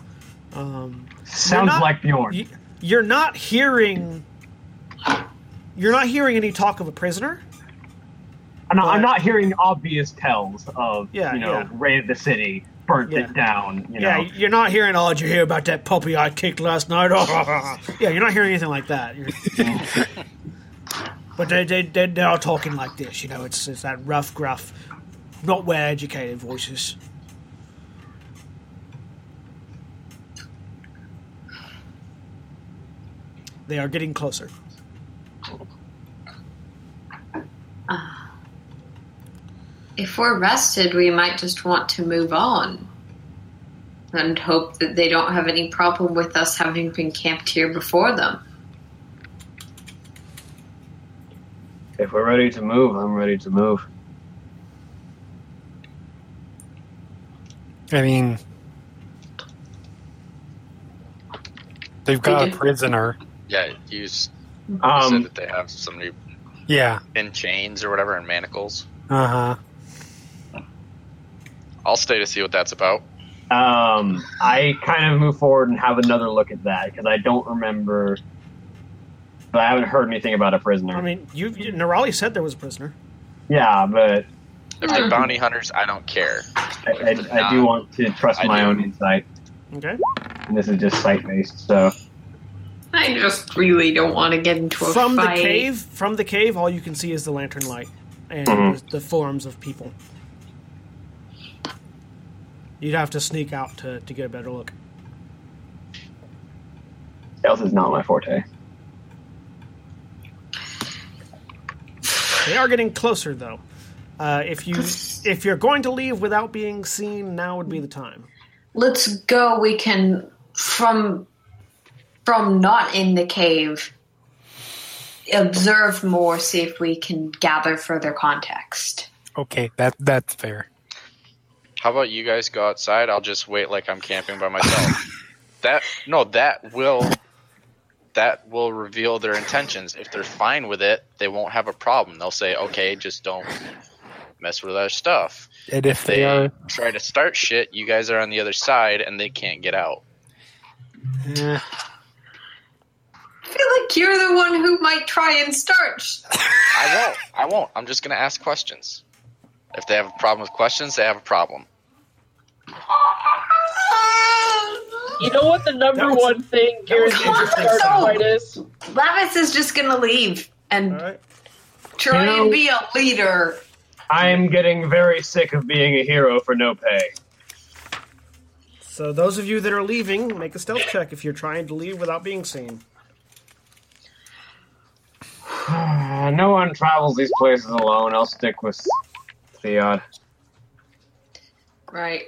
Speaker 1: Um,
Speaker 7: Sounds
Speaker 1: not-
Speaker 7: like Bjorn.
Speaker 1: you, you're not hearing. You're not hearing any talk of a prisoner.
Speaker 7: I'm, not, I'm not hearing obvious tells of,
Speaker 1: Yeah,
Speaker 7: you know,
Speaker 1: yeah.
Speaker 7: raided the city, burnt
Speaker 1: Yeah.
Speaker 7: it down, you
Speaker 1: Yeah,
Speaker 7: know.
Speaker 1: you're not hearing. Oh, you hear about that puppy I kicked last night? yeah, you're not hearing anything like that. But they, they, they, they're all talking like this. You know, it's it's that rough, gruff, not well educated voices. They are getting closer.
Speaker 4: Uh, if we're rested, we might just want to move on and hope that they don't have any problem with us having been camped here before them.
Speaker 7: If we're ready to move, I'm ready to move.
Speaker 2: I mean, they've got a prisoner.
Speaker 3: Yeah, you s- you said
Speaker 7: Um,
Speaker 3: that they have somebody
Speaker 2: Yeah.
Speaker 3: in chains or whatever in manacles.
Speaker 2: Uh huh.
Speaker 3: I'll stay to see what that's about.
Speaker 7: um, I kind of move forward and have another look at that because I don't remember. But I haven't heard anything about a prisoner.
Speaker 1: I mean, you, you Nerali said there was a prisoner.
Speaker 7: yeah, but
Speaker 3: If they're bounty hunters, I don't care.
Speaker 7: I, I, I do want to trust
Speaker 3: I
Speaker 7: my
Speaker 3: do.
Speaker 7: own insight,
Speaker 1: Okay.
Speaker 7: and this is just sight based. So
Speaker 4: I just really don't want to get into a
Speaker 1: From the
Speaker 4: fight.
Speaker 1: cave, from the cave, all you can see is the lantern light and
Speaker 7: Mhm.
Speaker 1: the, the forms of people. You'd have to sneak out to, to get a better look.
Speaker 7: stealth is not my forte.
Speaker 1: They are getting closer, though. Uh, if you if you're going to leave without being seen, now would be the time.
Speaker 4: Let's go. We can from from not in the cave observe more, see if we can gather further context.
Speaker 2: Okay, that that's fair.
Speaker 3: How about you guys go outside? I'll just wait like I'm camping by myself. that no, that will that will reveal their intentions. If they're fine with it, they won't have a problem. They'll say, "Okay, just don't mess with our stuff."
Speaker 2: And if
Speaker 3: If
Speaker 2: they
Speaker 3: they
Speaker 2: are,
Speaker 3: try to start shit, you guys are on the other side and they can't get out.
Speaker 2: eh,
Speaker 4: I feel like you're the one who might try and start.
Speaker 3: I won't. I won't. I'm just gonna ask questions. If they have a problem with questions, they have a problem.
Speaker 6: You know what the number
Speaker 1: was-
Speaker 6: one thing guarantees
Speaker 4: was
Speaker 6: a
Speaker 4: So-
Speaker 6: is?
Speaker 4: Lavias is just gonna leave and
Speaker 1: All right.
Speaker 4: try
Speaker 7: You know-
Speaker 4: and be a leader.
Speaker 7: I'm getting very sick of being a hero for no pay.
Speaker 1: So those of you that are leaving, make a stealth check if you're trying to leave without being seen.
Speaker 7: no one travels these places alone. I'll stick with Theod.
Speaker 4: Right.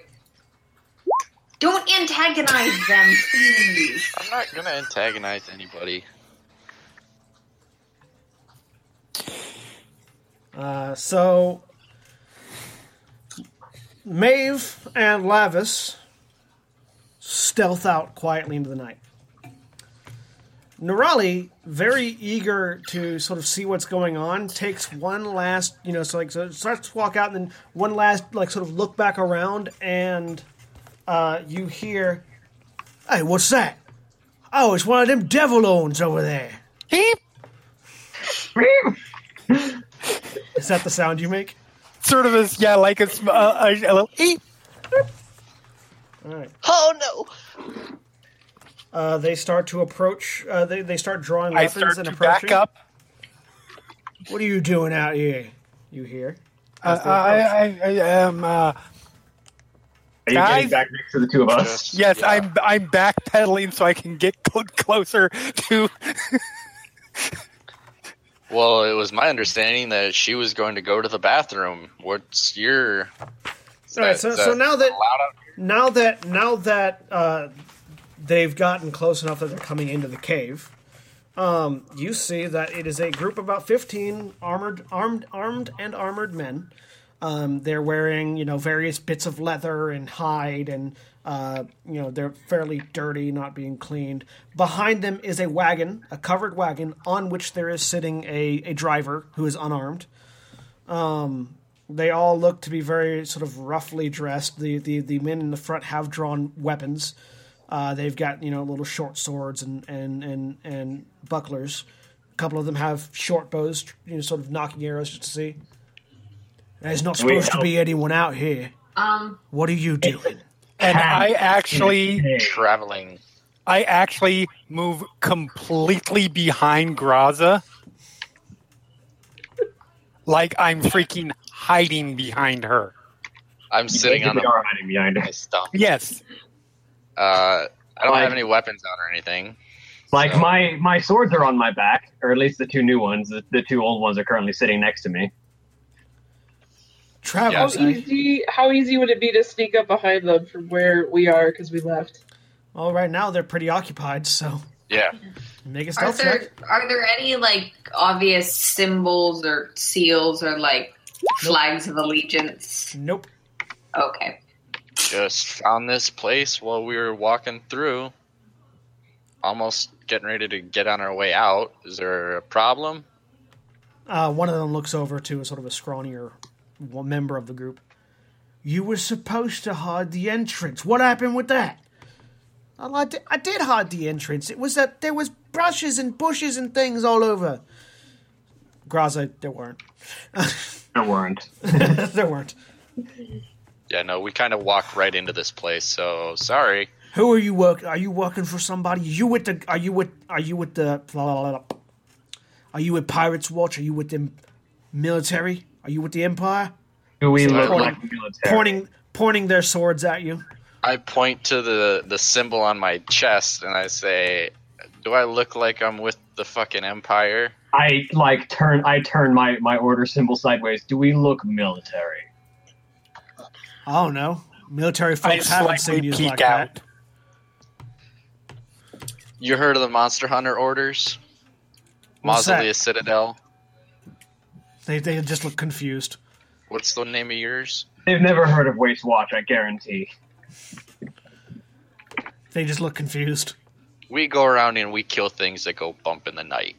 Speaker 4: Don't antagonize them, please.
Speaker 3: I'm not gonna antagonize anybody.
Speaker 1: Uh, so Maeve and Lavias stealth out quietly into the night. Nerali, very eager to sort of see what's going on, takes one last, you know, so like so starts to walk out, and then one last, like, sort of look back around, and uh, you hear, "Hey, what's that? Oh, it's one of them devil owns over there." Is that the sound you make?
Speaker 2: sort of as yeah, like it's uh, a, a little. eep.
Speaker 1: All right.
Speaker 3: Oh no!
Speaker 1: Uh, they start to approach. Uh, they they start drawing
Speaker 2: I
Speaker 1: weapons
Speaker 2: start
Speaker 1: and
Speaker 2: to
Speaker 1: approaching.
Speaker 2: back up.
Speaker 1: What are you doing out here? You hear?
Speaker 2: Uh,
Speaker 1: As they
Speaker 2: I,
Speaker 1: approach.
Speaker 2: I, I am. Uh,
Speaker 7: Are you
Speaker 2: Guys?
Speaker 7: getting back next to the two of us?
Speaker 2: Yes,
Speaker 3: yeah.
Speaker 2: I'm. I'm backpedaling so I can get closer to.
Speaker 3: Well, it was my understanding that she was going to go to the bathroom. What's your
Speaker 1: All right, so,
Speaker 3: Is
Speaker 1: so now that
Speaker 3: loud out here?
Speaker 1: now that now that uh, they've gotten close enough that they're coming into the cave, um, you see that it is a group of about fifteen armored, armed, armed and armored men. Um, they're wearing you know various bits of leather and hide, and uh, you know they're fairly dirty, not being cleaned. Behind them is a wagon, a covered wagon, on which there is sitting a, a driver who is unarmed. They all look to be very sort of roughly dressed. The the, the men in the front have drawn weapons. Uh, they've got you know little short swords and and and and bucklers. A couple of them have short bows, you know, sort of knocking arrows just to see. There's not
Speaker 7: Do we
Speaker 1: supposed to be anyone out here.
Speaker 4: Um,
Speaker 1: What are you doing?
Speaker 2: And I actually,
Speaker 3: Traveling.
Speaker 2: I actually move completely behind Graza, like I'm freaking hiding behind her.
Speaker 3: I'm sitting on
Speaker 7: they
Speaker 3: the,
Speaker 7: are hiding behind
Speaker 3: my
Speaker 7: us.
Speaker 3: stump.
Speaker 2: Yes,
Speaker 3: Uh, I don't
Speaker 7: Like-
Speaker 3: have any weapons out or anything.
Speaker 7: Like
Speaker 3: So-
Speaker 7: my my swords are on my back, or at least the two new ones. The, the two old ones are currently sitting next to me.
Speaker 1: Travel.
Speaker 6: How easy? How easy would it be to sneak up behind them from where we are because we left?
Speaker 1: Well, right now they're pretty occupied, so
Speaker 3: Yeah.
Speaker 1: make a
Speaker 4: are
Speaker 1: stealth
Speaker 4: there
Speaker 1: check.
Speaker 4: are there any like obvious symbols or seals or like flags of allegiance?
Speaker 1: Nope.
Speaker 4: Okay.
Speaker 3: Just found this place while we were walking through. Almost getting ready to get on our way out. Is there a problem?
Speaker 1: Uh, one of them looks over to a sort of a scrawnier one member of the group. You were supposed to hide the entrance. What happened with that? Well, I, did, I did hide the entrance. It was that there was brushes and bushes and things all over. Graza, there weren't.
Speaker 7: There weren't.
Speaker 1: there weren't.
Speaker 3: Yeah, no, we kind of walked right into this place, so sorry.
Speaker 1: Who are you work? Are you working for somebody? You with the? Are you with? Are you with the? blah, blah, blah, blah. Are you with Pirates Watch? Are you with the military? Are you with the Empire?
Speaker 7: Do we look
Speaker 3: pointing-
Speaker 7: like military?
Speaker 1: Pointing, pointing their swords at you.
Speaker 3: I point to the the symbol on my chest and I say, "Do I look like I'm with the fucking Empire?"
Speaker 7: I like turn. I turn my my order symbol sideways. Do we look military?
Speaker 1: Oh, I don't know. Military
Speaker 2: I
Speaker 1: folks have
Speaker 2: slightly
Speaker 1: insignias
Speaker 2: peek
Speaker 1: like
Speaker 2: out.
Speaker 1: that.
Speaker 3: You heard of the Monster Hunter orders?
Speaker 1: What's that?
Speaker 3: Mausolea Citadel.
Speaker 1: They they just look confused.
Speaker 3: What's the name of yours?
Speaker 7: They've never heard of Waste Watch. I guarantee.
Speaker 1: They just look confused.
Speaker 3: We go around and we kill things that go bump in the night.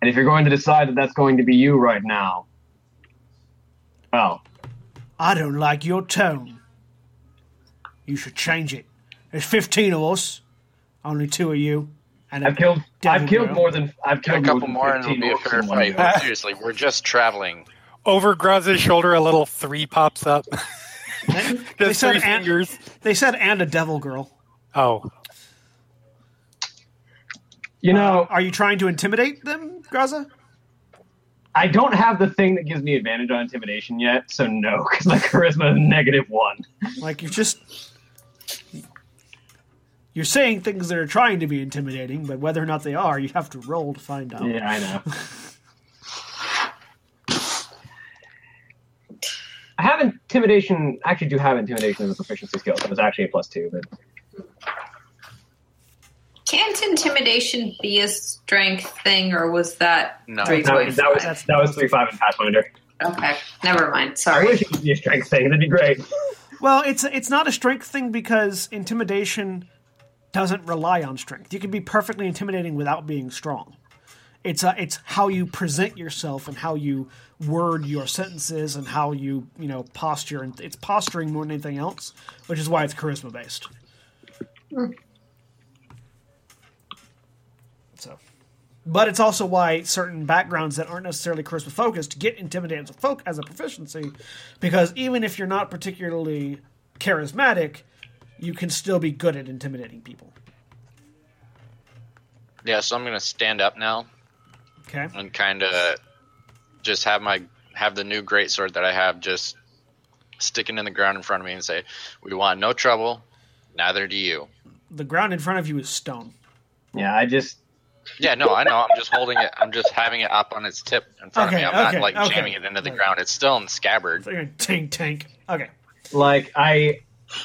Speaker 7: And if you're going to decide that that's going to be you right now, well,
Speaker 1: I don't like your tone. You should change it. There's 15 of us. Only two of you. And a
Speaker 7: I've killed. I've killed
Speaker 1: girl.
Speaker 7: more than I've killed
Speaker 3: A
Speaker 7: couple
Speaker 3: more and it'll
Speaker 7: 15
Speaker 3: be a fair fight. But seriously, we're just traveling.
Speaker 2: Over Graza's shoulder, a little three pops up.
Speaker 1: They said,
Speaker 2: three
Speaker 1: and, they said and a devil girl.
Speaker 2: Oh,
Speaker 7: You uh, know,
Speaker 1: Are you trying to intimidate them, Graza?
Speaker 7: I don't have the thing that gives me advantage on intimidation yet, so no, because my charisma is negative one.
Speaker 1: Like you're just you're saying things that are trying to be intimidating, but whether or not they are, you have to roll to find out.
Speaker 7: Yeah, I know. I have intimidation. I actually do have intimidation as a proficiency skill, so it's actually a plus two. But
Speaker 4: Can't intimidation be a strength thing, or was that
Speaker 3: No.
Speaker 4: three
Speaker 7: that,
Speaker 4: point
Speaker 7: was- that was that was three five in Pathfinder.
Speaker 4: Okay, never mind.
Speaker 7: I
Speaker 4: Sorry.
Speaker 7: wish it would be a strength thing. That'd be great.
Speaker 1: Well, it's it's not a strength thing because intimidation doesn't rely on strength. You can be perfectly intimidating without being strong. It's uh, it's how you present yourself and how you word your sentences and how you you know posture and it's posturing more than anything else, which is why it's charisma based. So, but it's also why certain backgrounds that aren't necessarily charisma focused get intimidated as a folk as a proficiency, because even if you're not particularly charismatic, you can still be good at intimidating people.
Speaker 3: Yeah, so I'm gonna stand up now
Speaker 1: Okay.
Speaker 3: and kind of just have my have the new great sword that I have just sticking in the ground in front of me and say, "We want no trouble, neither do you."
Speaker 1: The ground in front of you is stone.
Speaker 7: Yeah, I just
Speaker 3: Yeah, no, I know. I'm just holding it. I'm just having it up on its tip in front
Speaker 1: Okay,
Speaker 3: of me. I'm
Speaker 1: okay,
Speaker 3: not like
Speaker 1: okay.
Speaker 3: jamming it into the
Speaker 1: Right.
Speaker 3: ground. It's still in the scabbard.
Speaker 1: So you're tank tank. Okay.
Speaker 7: Like I,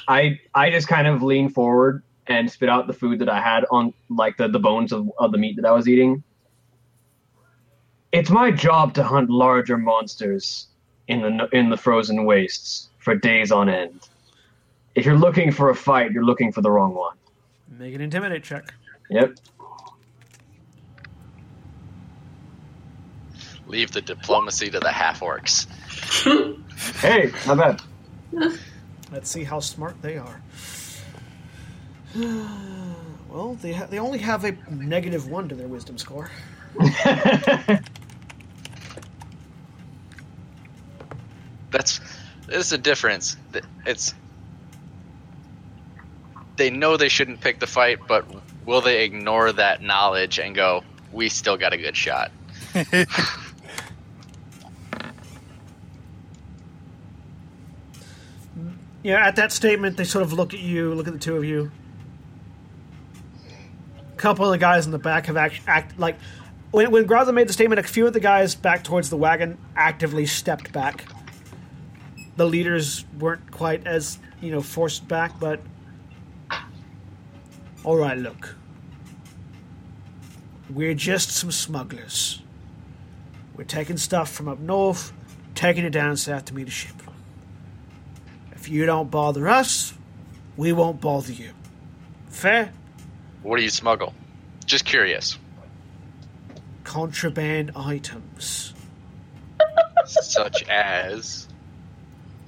Speaker 7: I, I just kind of lean forward and spit out the food that I had on, like the the bones of, of the meat that I was eating. It's my job to hunt larger monsters in the in the frozen wastes for days on end. If you're looking for a fight, you're looking for the wrong one.
Speaker 1: Make an intimidate check.
Speaker 7: Yep.
Speaker 3: Leave the diplomacy to the half orcs.
Speaker 7: Hey, not bad.
Speaker 1: Let's see how smart they are. well, they ha- they only have a negative one to their wisdom score.
Speaker 3: That's there's a difference. It's they know they shouldn't pick the fight, but will they ignore that knowledge and go, "We still got a good shot"?
Speaker 1: Yeah, at that statement, they sort of look at you, look at the two of you. A couple of the guys in the back have act, act like when when Graza made the statement. A few of the guys back towards the wagon actively stepped back. The leaders weren't quite as you know forced back, but all right. Look, we're just some smugglers. We're taking stuff from up north, taking it down south to meet a ship. If you don't bother us, we won't bother you. Fair?
Speaker 3: What do you smuggle? Just curious.
Speaker 1: Contraband items.
Speaker 3: Such as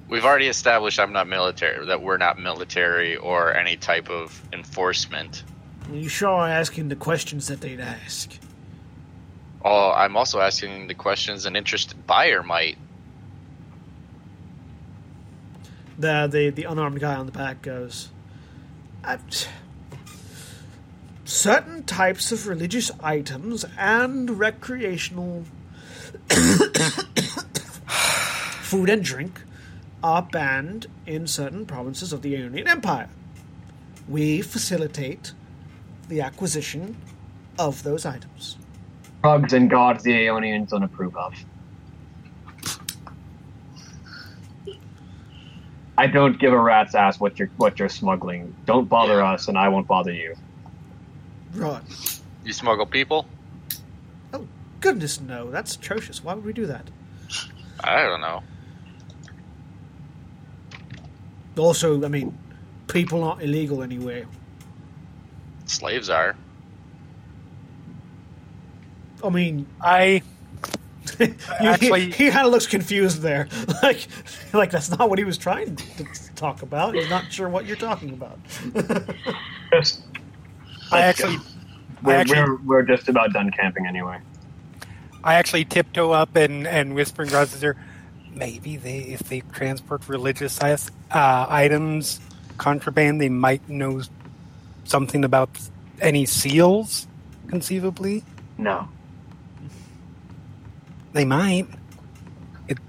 Speaker 3: we've already established I'm not military, that we're not military or any type of enforcement.
Speaker 1: You sure are asking the questions that they'd ask.
Speaker 3: Oh, I'm also asking the questions an interested buyer might.
Speaker 1: The the, the unarmed guy on the back goes. "Uh, certain types of religious items and recreational food and drink are banned in certain provinces of the Aeonian Empire. We facilitate the acquisition of those items.
Speaker 7: Drugs and gods the Aeonians don't approve of. I don't give a rat's ass what you're what you're smuggling. Don't bother
Speaker 3: Yeah.
Speaker 7: us, and I won't bother you.
Speaker 1: Right.
Speaker 3: You smuggle people?
Speaker 1: Oh, goodness no. That's atrocious. Why would we do that?
Speaker 3: I don't know.
Speaker 1: Also, I mean, people aren't illegal anywhere.
Speaker 3: Slaves are.
Speaker 1: I mean,
Speaker 2: I
Speaker 1: you,
Speaker 2: Actually-
Speaker 1: he, he kind of looks confused there. Like, like that's not what he was trying to talk about. He's not sure what you're talking about.
Speaker 7: Just,
Speaker 2: I actually
Speaker 7: we're,
Speaker 2: I actually
Speaker 7: we're, we're just about done camping anyway.
Speaker 2: I actually tiptoe up and and whisper in Graza's ear, maybe they if they transport religious uh, items contraband, they might know something about any seals, conceivably.
Speaker 7: No.
Speaker 2: They might. It,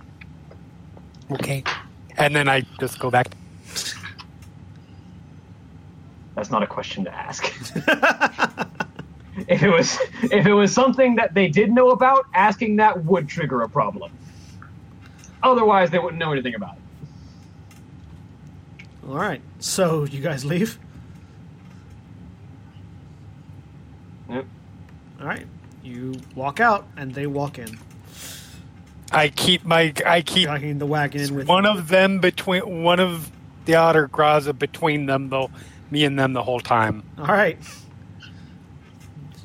Speaker 2: okay, and then I just go back.
Speaker 7: That's not a question to ask. if it was if it was something that they did know about, asking that would trigger a problem. Otherwise, they wouldn't know anything about it.
Speaker 1: All right. So you guys leave.
Speaker 7: Yep.
Speaker 1: All right. You walk out, and they walk in,
Speaker 2: I keep my I keep
Speaker 1: dragging the wagon in with
Speaker 2: one of them between one of the otter Graza between them though, me and them the whole time.
Speaker 1: All right.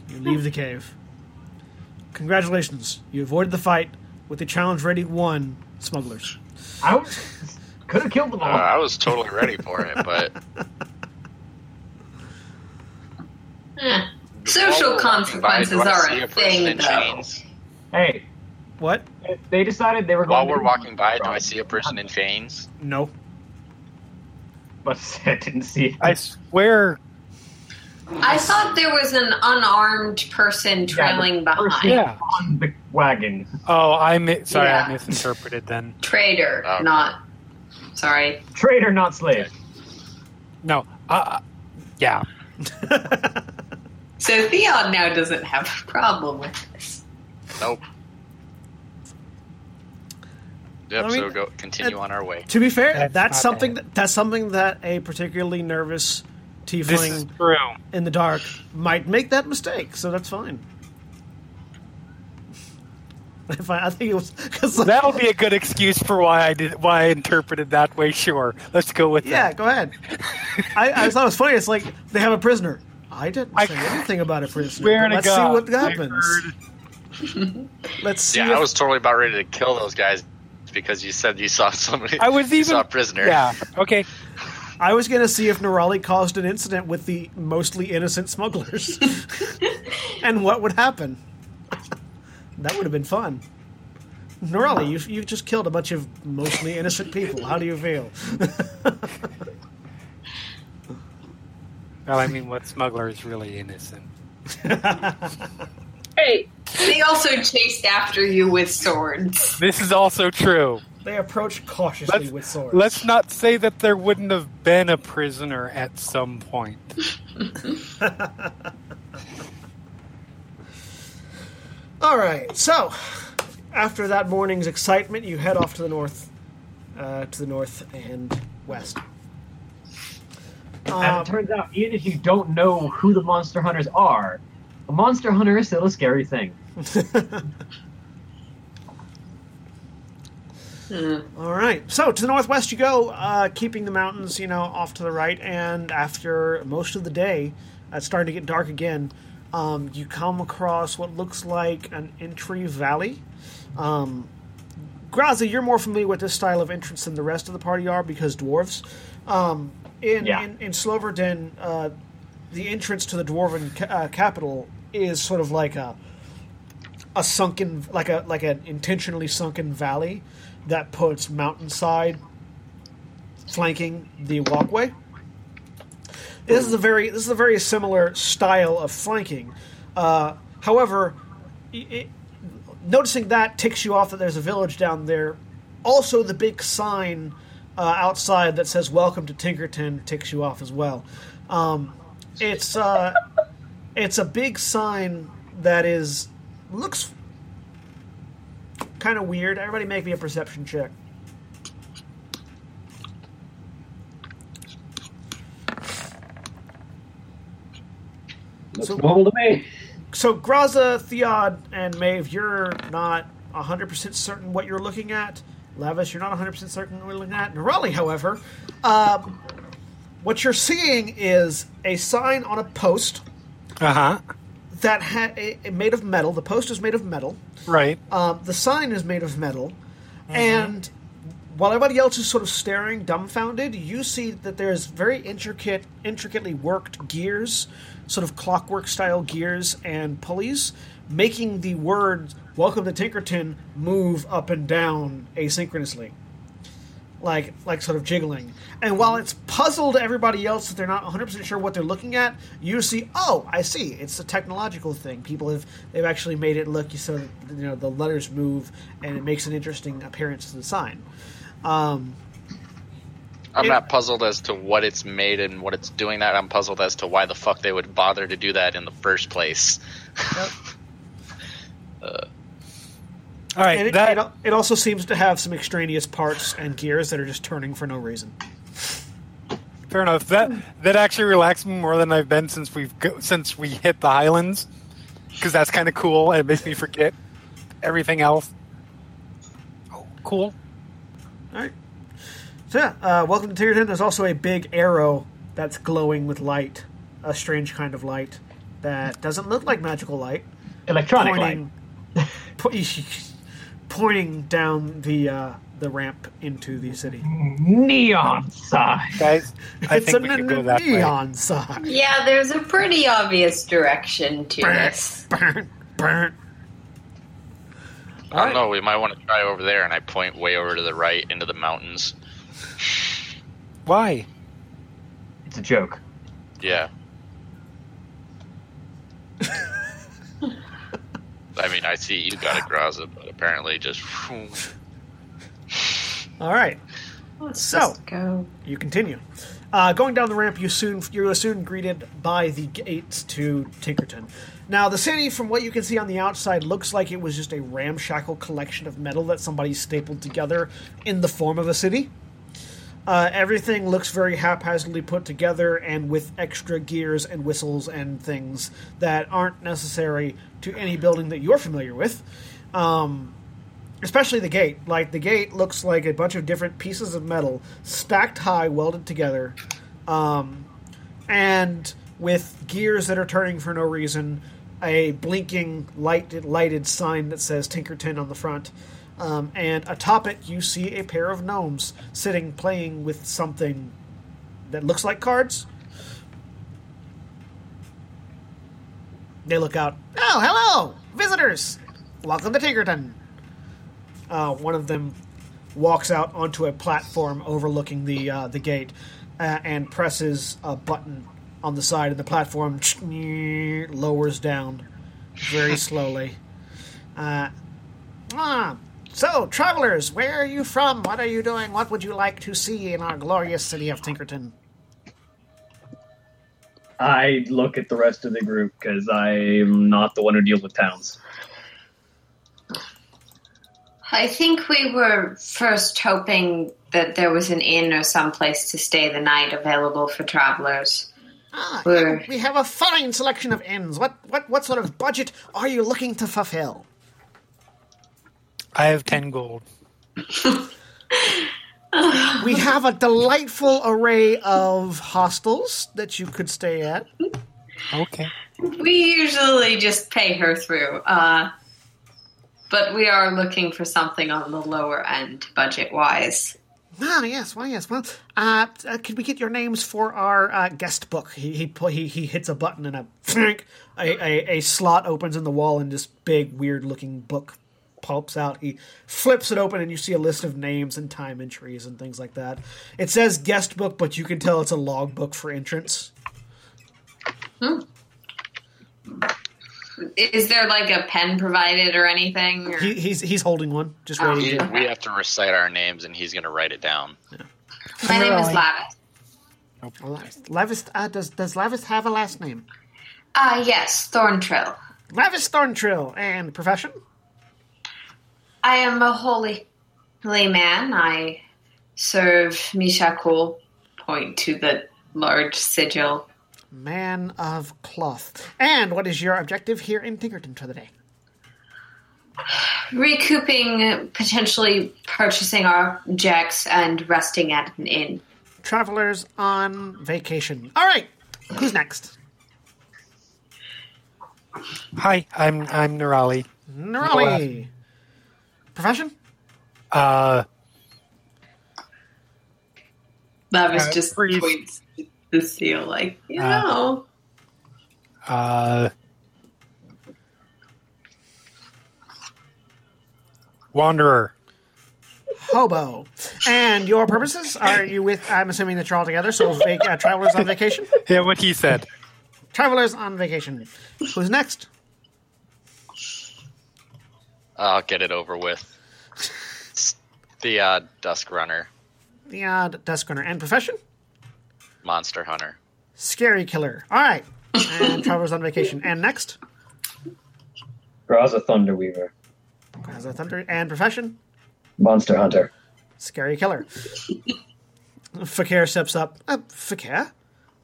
Speaker 1: You leave the cave. Congratulations. You avoided the fight with the challenge ready one smugglers.
Speaker 7: I was, could have killed them
Speaker 3: Uh,
Speaker 7: all.
Speaker 3: I was totally ready for it, but
Speaker 4: Eh. Social consequences
Speaker 3: By- do I
Speaker 4: are
Speaker 3: see
Speaker 4: a
Speaker 3: person
Speaker 4: thing,
Speaker 3: in
Speaker 4: though.
Speaker 3: chains?
Speaker 7: hey,
Speaker 1: What?
Speaker 7: they decided they were going.
Speaker 3: While
Speaker 7: to
Speaker 3: we're walking by, do I see a person in chains?
Speaker 1: No.
Speaker 7: But I didn't see.
Speaker 2: I swear,
Speaker 4: I thought there was an unarmed person trailing
Speaker 7: the person-
Speaker 4: behind.
Speaker 2: yeah.
Speaker 7: on the wagon.
Speaker 2: Oh, I mi- sorry,
Speaker 4: Yeah.
Speaker 2: I misinterpreted then.
Speaker 4: Trader,
Speaker 3: Oh.
Speaker 4: not. Sorry.
Speaker 7: Traitor, not slave.
Speaker 2: No, uh, yeah.
Speaker 4: So Theod now doesn't have a problem with this.
Speaker 3: Nope. Yep.
Speaker 1: I mean,
Speaker 3: so go continue
Speaker 1: it-
Speaker 3: on our way.
Speaker 1: To be fair,
Speaker 2: That's
Speaker 1: that's, something
Speaker 2: bad.
Speaker 1: that, that's something that a particularly nervous
Speaker 2: This is
Speaker 1: tiefling in the dark might make that mistake. So that's fine. If I, I think it was because
Speaker 2: That'll be a good excuse for why I did why I interpreted that way. Sure, let's go with it.
Speaker 1: yeah,
Speaker 2: that.
Speaker 1: go ahead. I, I thought it was funny. It's like they have a prisoner. I didn't
Speaker 2: I-
Speaker 1: say anything about a prisoner.
Speaker 2: Swear
Speaker 1: let's
Speaker 2: God,
Speaker 1: see what
Speaker 2: I
Speaker 1: happens. Let's see.
Speaker 3: Yeah,
Speaker 1: if-
Speaker 3: I was totally about ready to kill those guys because you said you saw somebody.
Speaker 2: I was
Speaker 3: you
Speaker 2: even
Speaker 3: saw a prisoner.
Speaker 2: Yeah. Okay.
Speaker 1: I was going to see if Nerali caused an incident with the mostly innocent smugglers, and what would happen. that would have been fun. Nerali, you you just killed a bunch of mostly innocent people. How do you feel?
Speaker 2: Well, I mean, what smuggler is really innocent?
Speaker 6: Hey,
Speaker 4: They also chased after you with swords.
Speaker 2: This is also true.
Speaker 1: they approached cautiously
Speaker 2: Let's
Speaker 1: with swords.
Speaker 2: let's not say that there wouldn't have been a prisoner at some point.
Speaker 1: All right. So, after that morning's excitement, you head off to the north, uh, to the north and west.
Speaker 7: As
Speaker 1: Um,
Speaker 7: it turns out, even if you don't know who the monster hunters are, a monster hunter is still a scary thing.
Speaker 1: All right. So to the northwest you go, uh, keeping the mountains, you know, off to the right. And after most of the day, uh, it's starting to get dark again. Um, you come across what looks like an entry valley. Um, Graza, you're more familiar with this style of entrance than the rest of the party are because dwarves. Um, in,
Speaker 7: Yeah.
Speaker 1: in in Sloverden, uh, the entrance to the dwarven ca- uh, capital is sort of like a a sunken like a like an intentionally sunken valley that puts mountainside flanking the walkway. This is a very this is a very similar style of flanking. Uh, however, it, noticing that ticks you off that there's a village down there. Also, the big sign uh, outside that says "Welcome to Tinkerton" ticks you off as well. Um, it's uh, it's a big sign that is looks kind of weird. Everybody, make me a perception check.
Speaker 8: Looks
Speaker 1: So-
Speaker 8: normal to me.
Speaker 1: So, Graza, Theod, and Maeve, you're not 100% certain what you're looking at. Lavias, you're not 100% certain what you're looking at. Nerali, however, um, what you're seeing is a sign on a post
Speaker 2: Uh huh.
Speaker 1: that ha- a- a- made of metal. The post is made of metal.
Speaker 2: Right.
Speaker 1: Um, the sign is made of metal, and while everybody else is sort of staring, dumbfounded, you see that there's very intricate, intricately worked gears, sort of clockwork style gears and pulleys, making the words "Welcome to Tinkerton" move up and down asynchronously, like like sort of jiggling. And while it's puzzled everybody else that they're not 100 percent sure what they're looking at, you see, oh, I see, it's a technological thing. People have they've actually made it look so that, you know the letters move and it makes an interesting appearance to the sign. Um,
Speaker 3: I'm
Speaker 1: It-
Speaker 3: not puzzled as to what it's made and what it's doing that. I'm puzzled as to why the fuck they would bother to do that in the first place.
Speaker 2: All right.
Speaker 1: and it,
Speaker 2: that
Speaker 1: it, it also seems to have some extraneous parts and gears that are just turning for no reason.
Speaker 2: fair enough. That that actually relaxed me more than I've been since we've go, since we hit the Highlands, because that's kind of cool and it makes me forget everything else. Oh, cool.
Speaker 1: All right. So yeah, uh, welcome to Tinkerton. There's also a big arrow that's glowing with light, a strange kind of light that doesn't look like magical light,
Speaker 7: Electronic
Speaker 1: pointing, po- pointing down the uh, the ramp into the city.
Speaker 7: Neon sign.
Speaker 2: Guys, I
Speaker 1: it's
Speaker 2: think
Speaker 1: a
Speaker 2: we could go that way.
Speaker 1: neon sign.
Speaker 4: Yeah, there's a pretty obvious direction to this.
Speaker 1: Burn, burn.
Speaker 3: I don't know. We might want to try over there, and I point way over to the right into the mountains.
Speaker 2: Why?
Speaker 7: It's a joke.
Speaker 3: Yeah. I mean, I see you got a Graza, but apparently just.
Speaker 1: All right.
Speaker 4: Let's
Speaker 1: So-
Speaker 4: go.
Speaker 1: You continue. Uh, going down the ramp, you soon you are soon greeted by the gates to Tinkerton. Now, the city, from what you can see on the outside, looks like it was just a ramshackle collection of metal that somebody stapled together in the form of a city. Uh, everything looks very haphazardly put together and with extra gears and whistles and things that aren't necessary to any building that you're familiar with. Um, especially the gate. Like, the gate looks like a bunch of different pieces of metal stacked high, welded together, um, and with gears that are turning for no reason, a blinking light, lighted sign that says Tinkerton on the front. Um, and atop it, you see a pair of gnomes sitting playing with something that looks like cards. They look out. Oh, hello, visitors! Welcome to Tinkerton. Uh, one of them walks out onto a platform overlooking the uh, the gate uh, and presses a button on the side, and the platform lowers down very slowly. Uh, ah, so, travelers, where are you from? What are you doing? What would you like to see in our glorious city of Tinkerton?
Speaker 5: I look at the rest of the group because I'm not the one who deals with towns.
Speaker 4: I think we were first hoping that there was an inn or someplace to stay the night available for travelers.
Speaker 1: Ah,
Speaker 4: Where?
Speaker 1: we have a fine selection of inns. What, what, what sort of budget are you looking to fulfill?
Speaker 2: I have 10 gold.
Speaker 1: We have a delightful array of hostels that you could stay at.
Speaker 2: Okay.
Speaker 4: We usually just pay her through, uh, but we are looking for something on the lower end budget wise.
Speaker 1: Ah, yes, well, yes, well, uh, uh, could we get your names for our uh, guest book? He he he he hits a button and a a, a a slot opens in the wall and this big weird looking book pops out. He flips it open and you see a list of names and time entries and things like that. It says guest book, but you can tell it's a log book for entrance.
Speaker 4: Is there like a pen provided or anything? Or?
Speaker 1: He, he's he's holding one, just
Speaker 4: Oh.
Speaker 1: ready
Speaker 3: He, we have to recite our names, and he's going to write it down.
Speaker 4: My name is Lavias.
Speaker 1: Lavias, Lavias uh, does does Lavias have a last name?
Speaker 4: Ah, yes, Thorntrill.
Speaker 1: Lavias Thorntrill and profession.
Speaker 4: I am a holy, holy man. I serve Mishakul. Point to the large sigil.
Speaker 1: Man of cloth. And what is your objective here in Tinkerton for the day?
Speaker 4: Recouping, potentially purchasing our objects and resting at an inn.
Speaker 1: Travelers on vacation. All right. Who's next?
Speaker 2: Hi, I'm I'm Nirali.
Speaker 1: Nerali. Profession?
Speaker 2: Uh,
Speaker 4: was
Speaker 2: Uh,
Speaker 4: just
Speaker 2: brief.
Speaker 4: points to the seal, like, you
Speaker 2: Uh,
Speaker 4: know.
Speaker 2: uh, Wanderer.
Speaker 1: Hobo. And your purposes? Are you with, I'm assuming that you're all together, so vac- uh, travelers on vacation?
Speaker 2: Yeah, what he said.
Speaker 1: Travelers on vacation. Who's next?
Speaker 3: I'll get it over with. It's the uh, Dusk Runner,
Speaker 1: Theod Duskrunner. And profession?
Speaker 3: Monster Hunter.
Speaker 1: Scary killer. All right. And travelers on vacation. And next?
Speaker 8: Graza Thunderweaver.
Speaker 1: As a thunder. And profession?
Speaker 8: Monster Hunter.
Speaker 1: Scary killer. Fakir steps up. Uh, Fakir?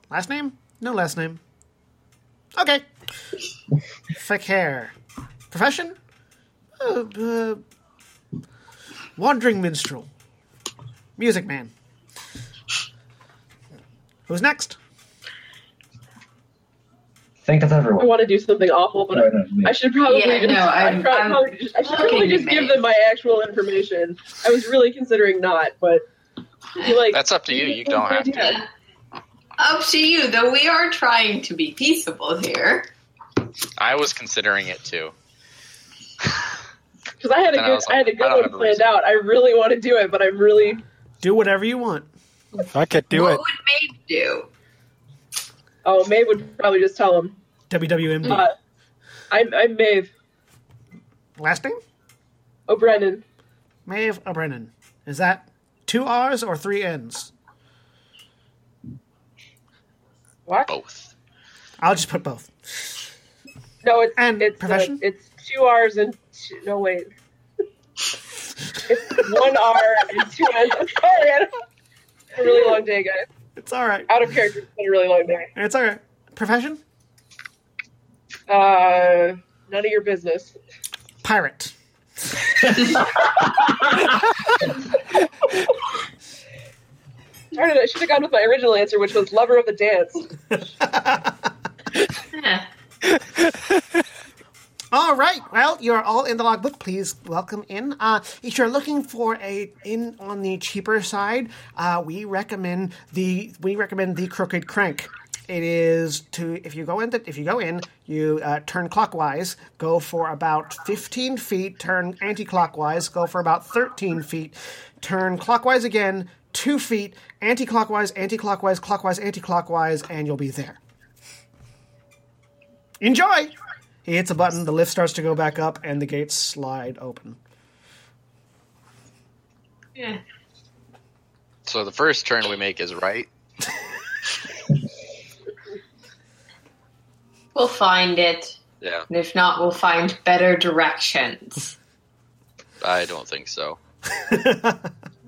Speaker 1: Last name? No last name. Okay. Fakir. Profession? Uh, uh, wandering minstrel. Music man. Who's next?
Speaker 8: think that's everyone.
Speaker 6: I want to do something awful, but
Speaker 8: No, no, me.
Speaker 6: I should probably
Speaker 4: Yeah,
Speaker 6: just,
Speaker 4: no, I'm-
Speaker 6: I
Speaker 4: I'm
Speaker 6: probably just, I should probably just give them my actual information. I was really considering not, but like
Speaker 3: That's up to you. You don't have to.
Speaker 4: Up to you, though we are trying to be peaceable here.
Speaker 3: I was considering it too.
Speaker 6: Because I had a
Speaker 3: Then I
Speaker 6: good,
Speaker 3: was
Speaker 6: I, had a good one planned
Speaker 3: reason.
Speaker 6: out. I really want to do it, but I'm really
Speaker 1: Do whatever you want.
Speaker 2: I it, do
Speaker 4: what
Speaker 2: it.
Speaker 4: would Maeve do?
Speaker 6: oh, Maeve would probably just tell him.
Speaker 1: WWMD.
Speaker 6: Uh, I'm I'm Maeve
Speaker 1: Last name?
Speaker 6: Ó'Braonáin.
Speaker 1: Maeve Ó'Braonáin. Is that two R's or three N's?
Speaker 6: What?
Speaker 3: Both.
Speaker 1: I'll just put both.
Speaker 6: No, it's
Speaker 1: And
Speaker 6: it's uh,
Speaker 1: profession?
Speaker 6: it's two R's and two, no wait. it's one R and two N's. I'm sorry, I it's a really long day, guys.
Speaker 1: It's all right.
Speaker 6: Out of character, it's been a really long day.
Speaker 1: It's all right. Profession?
Speaker 6: Uh, none of your business.
Speaker 1: Pirate.
Speaker 6: Darn it, I should have gone with my original answer, which was lover of the dance.
Speaker 1: All right. Well, you're all in the logbook. Please welcome in. Uh, if you're looking for a in on the cheaper side, uh, we recommend the we recommend the Crooked Crank. It is to if you go in the, if you go in, you uh, turn clockwise, go for about 15 feet, turn anti-clockwise, go for about 13 feet, turn clockwise again, two feet, anti-clockwise, anti-clockwise, clockwise, anti-clockwise, and you'll be there. Enjoy. He hits a button, the lift starts to go back up, and the gates slide open.
Speaker 4: Yeah.
Speaker 3: So the first turn we make is right.
Speaker 4: We'll find it.
Speaker 3: Yeah,
Speaker 4: And if not, we'll find better directions.
Speaker 3: I don't think so.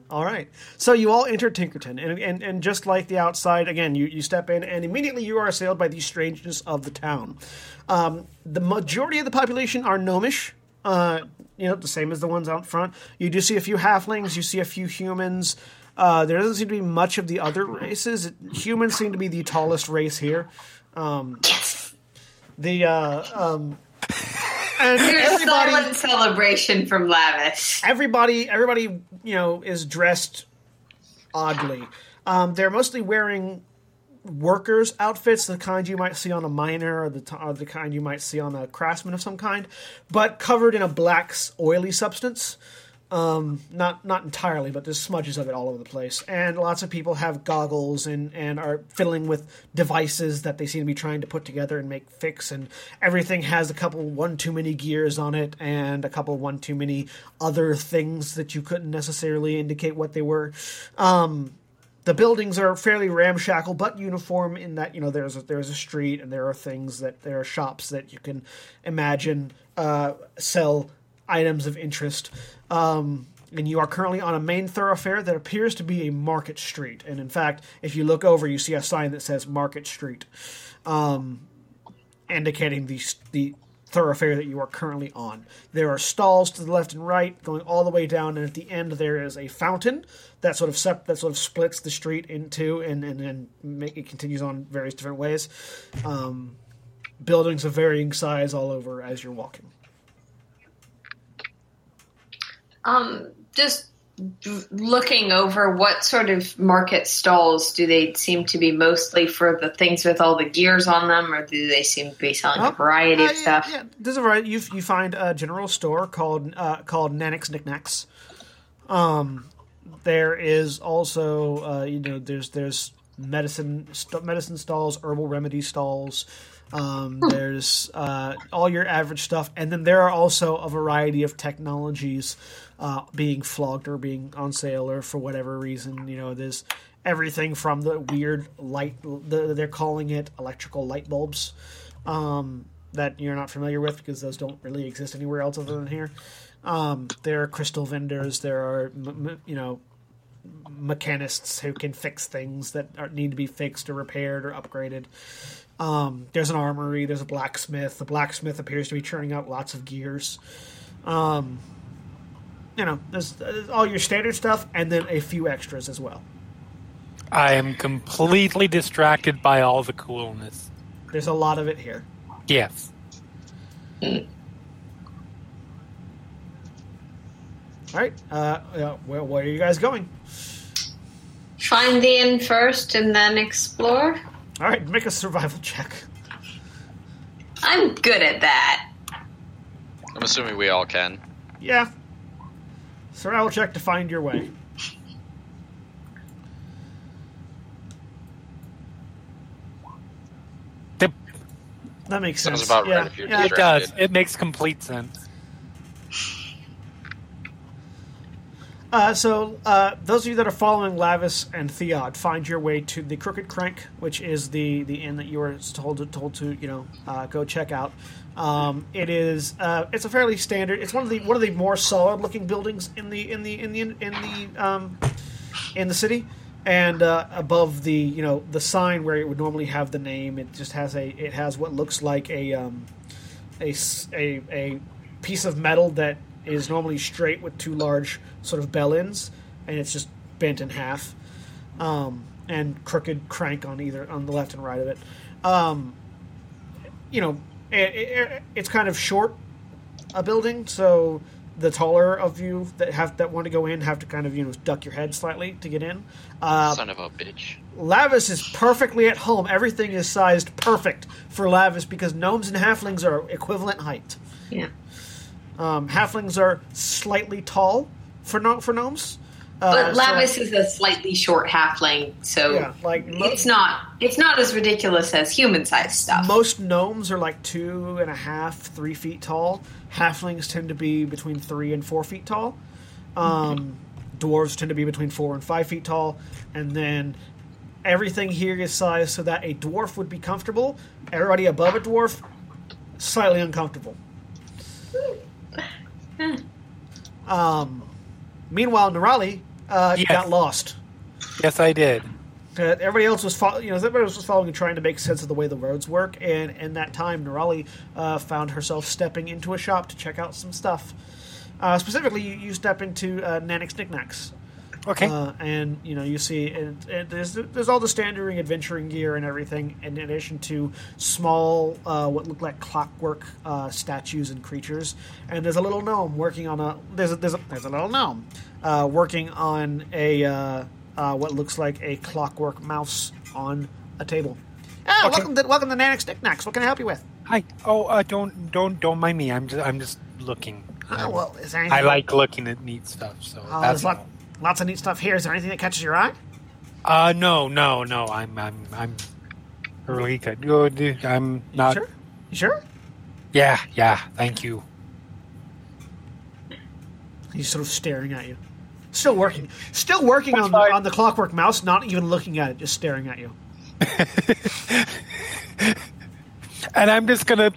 Speaker 1: All right. So you all enter Tinkerton, and, and, and just like the outside, again, you, you step in, and immediately you are assailed by the strangeness of the town. Um, the majority of the population are gnomish, uh, you know, the same as the ones out front. You do see a few halflings, you see a few humans. Uh, there doesn't seem to be much of the other races. Humans seem to be the tallest race here. Um, the uh, um, and everybody
Speaker 4: silent celebration from Lavias.
Speaker 1: everybody everybody you know is dressed oddly um, they're mostly wearing workers outfits the kind you might see on a miner or the, t- or the kind you might see on a craftsman of some kind but covered in a black oily substance um, not not entirely, but there's smudges of it all over the place. And lots of people have goggles and, and are fiddling with devices that they seem to be trying to put together and make fix. And everything has a couple one too many gears on it and a couple one too many other things that you couldn't necessarily indicate what they were. Um, the buildings are fairly ramshackle but uniform in that you know there's a, there's a street and there are things that there are shops that you can imagine uh, sell items of interest. Um, and you are currently on a main thoroughfare that appears to be a market street. And in fact, if you look over, you see a sign that says Market Street, um, indicating the the thoroughfare that you are currently on. There are stalls to the left and right, going all the way down, and at the end there is a fountain that sort of sep- that sort of splits the street in two, and and then make, it continues on various different ways. Um, buildings of varying size all over as you're walking.
Speaker 4: Um, just looking over what sort of market stalls do they seem to be mostly for the things with all the gears on them, or do they seem to be selling a variety
Speaker 1: uh,
Speaker 4: of stuff?
Speaker 1: Yeah, there's a variety. You you find a general store called uh, called Nanix Knickknacks. Um, there is also uh, you know there's there's medicine st- medicine stalls, herbal remedy stalls. Um, there's uh, all your average stuff, and then there are also a variety of technologies uh, being flogged or being on sale, or for whatever reason, you know, there's everything from the weird light. The, they're calling it electrical light bulbs um, that you're not familiar with because those don't really exist anywhere else other than here. Um, there are crystal vendors. There are you know mechanists who can fix things that are, need to be fixed or repaired or upgraded. Um, there's an armory. There's a blacksmith. The blacksmith appears to be churning out lots of gears. Um, you know, there's, there's all your standard stuff, and then a few extras as well.
Speaker 2: I am completely distracted by all the coolness.
Speaker 1: There's a lot of it here.
Speaker 2: Yes.
Speaker 1: All right. Uh, yeah, well, where are you guys going?
Speaker 4: Find the inn first and then explore.
Speaker 1: All right, make a survival check.
Speaker 4: I'm good at that.
Speaker 3: I'm assuming we all can.
Speaker 1: Yeah. Survival check to find your way.
Speaker 2: It,
Speaker 1: That makes
Speaker 3: Sounds
Speaker 1: sense.
Speaker 3: about right
Speaker 1: yeah.
Speaker 3: if you're
Speaker 1: yeah.
Speaker 2: it does. It makes complete sense.
Speaker 1: Uh, so, uh, those of you that are following Lavias and Theod, find your way to the Crooked Crank, which is the, the inn that you were told to, told to you know uh, go check out. Um, it is uh, it's a fairly standard. It's one of the one of the more solid looking buildings in the in the in the in the um, in the city. And uh, above the you know the sign where it would normally have the name, it just has a it has what looks like a um, a, a a piece of metal that is normally straight with two large sort of bell ends, and it's just bent in half, um, and crooked crank on either on the left and right of it. Um, you know, it, it, it's kind of short a building, so the taller of you that have that want to go in have to kind of you know duck your head slightly to get in. Uh,
Speaker 3: Son of a bitch.
Speaker 1: Lavias is perfectly at home. Everything is sized perfect for Lavias because gnomes and halflings are equivalent height.
Speaker 4: Yeah.
Speaker 1: Um, halflings are slightly tall for no, for gnomes. Uh,
Speaker 4: But
Speaker 1: so-
Speaker 4: Lavias is a slightly short halfling, so
Speaker 1: yeah, like mo-
Speaker 4: it's not it's not as ridiculous as human sized stuff.
Speaker 1: most gnomes are like two and a half, three feet tall. Halflings tend to be between three and four feet tall. Um, dwarves tend to be between four and five feet tall, and then everything here is sized so that a dwarf would be comfortable. Everybody above a dwarf, slightly uncomfortable. Um, meanwhile, Nerali uh,
Speaker 2: Yes.
Speaker 1: got lost.
Speaker 2: Yes, I did.
Speaker 1: Uh, everybody else was, fo- you know, everybody else was following and trying to make sense of the way the roads work. And in that time, Nerali uh, found herself stepping into a shop to check out some stuff. Uh, specifically, you, you step into uh, Nanix Knickknacks.
Speaker 2: Okay.
Speaker 1: Uh, and you know you see and, and there's there's all the standard adventuring gear and everything in addition to small uh, what look like clockwork uh, statues and creatures and there's a little gnome working on a there's a, there's a, there's a little gnome uh, working on a uh, uh, what looks like a clockwork mouse on a table. Ah,
Speaker 2: Okay.
Speaker 1: welcome to welcome to Nanix Knickknacks. What can I help you with?
Speaker 2: Hi. Oh, uh, don't don't don't mind me. I'm just I'm just looking.
Speaker 1: Oh, well, is there anything?
Speaker 2: I like looking at neat stuff. So
Speaker 1: Oh,
Speaker 2: that's
Speaker 1: there's lot. Lots of neat stuff here. Is there anything that catches your eye?
Speaker 2: Uh, no, no, no. I'm I'm I'm really good. I'm not.
Speaker 1: sure. You sure?
Speaker 2: Yeah, yeah. Thank you.
Speaker 1: He's sort of staring at you. Still working. Still working on, on the clockwork mouse, not even looking at it, just staring at you.
Speaker 2: And I'm just gonna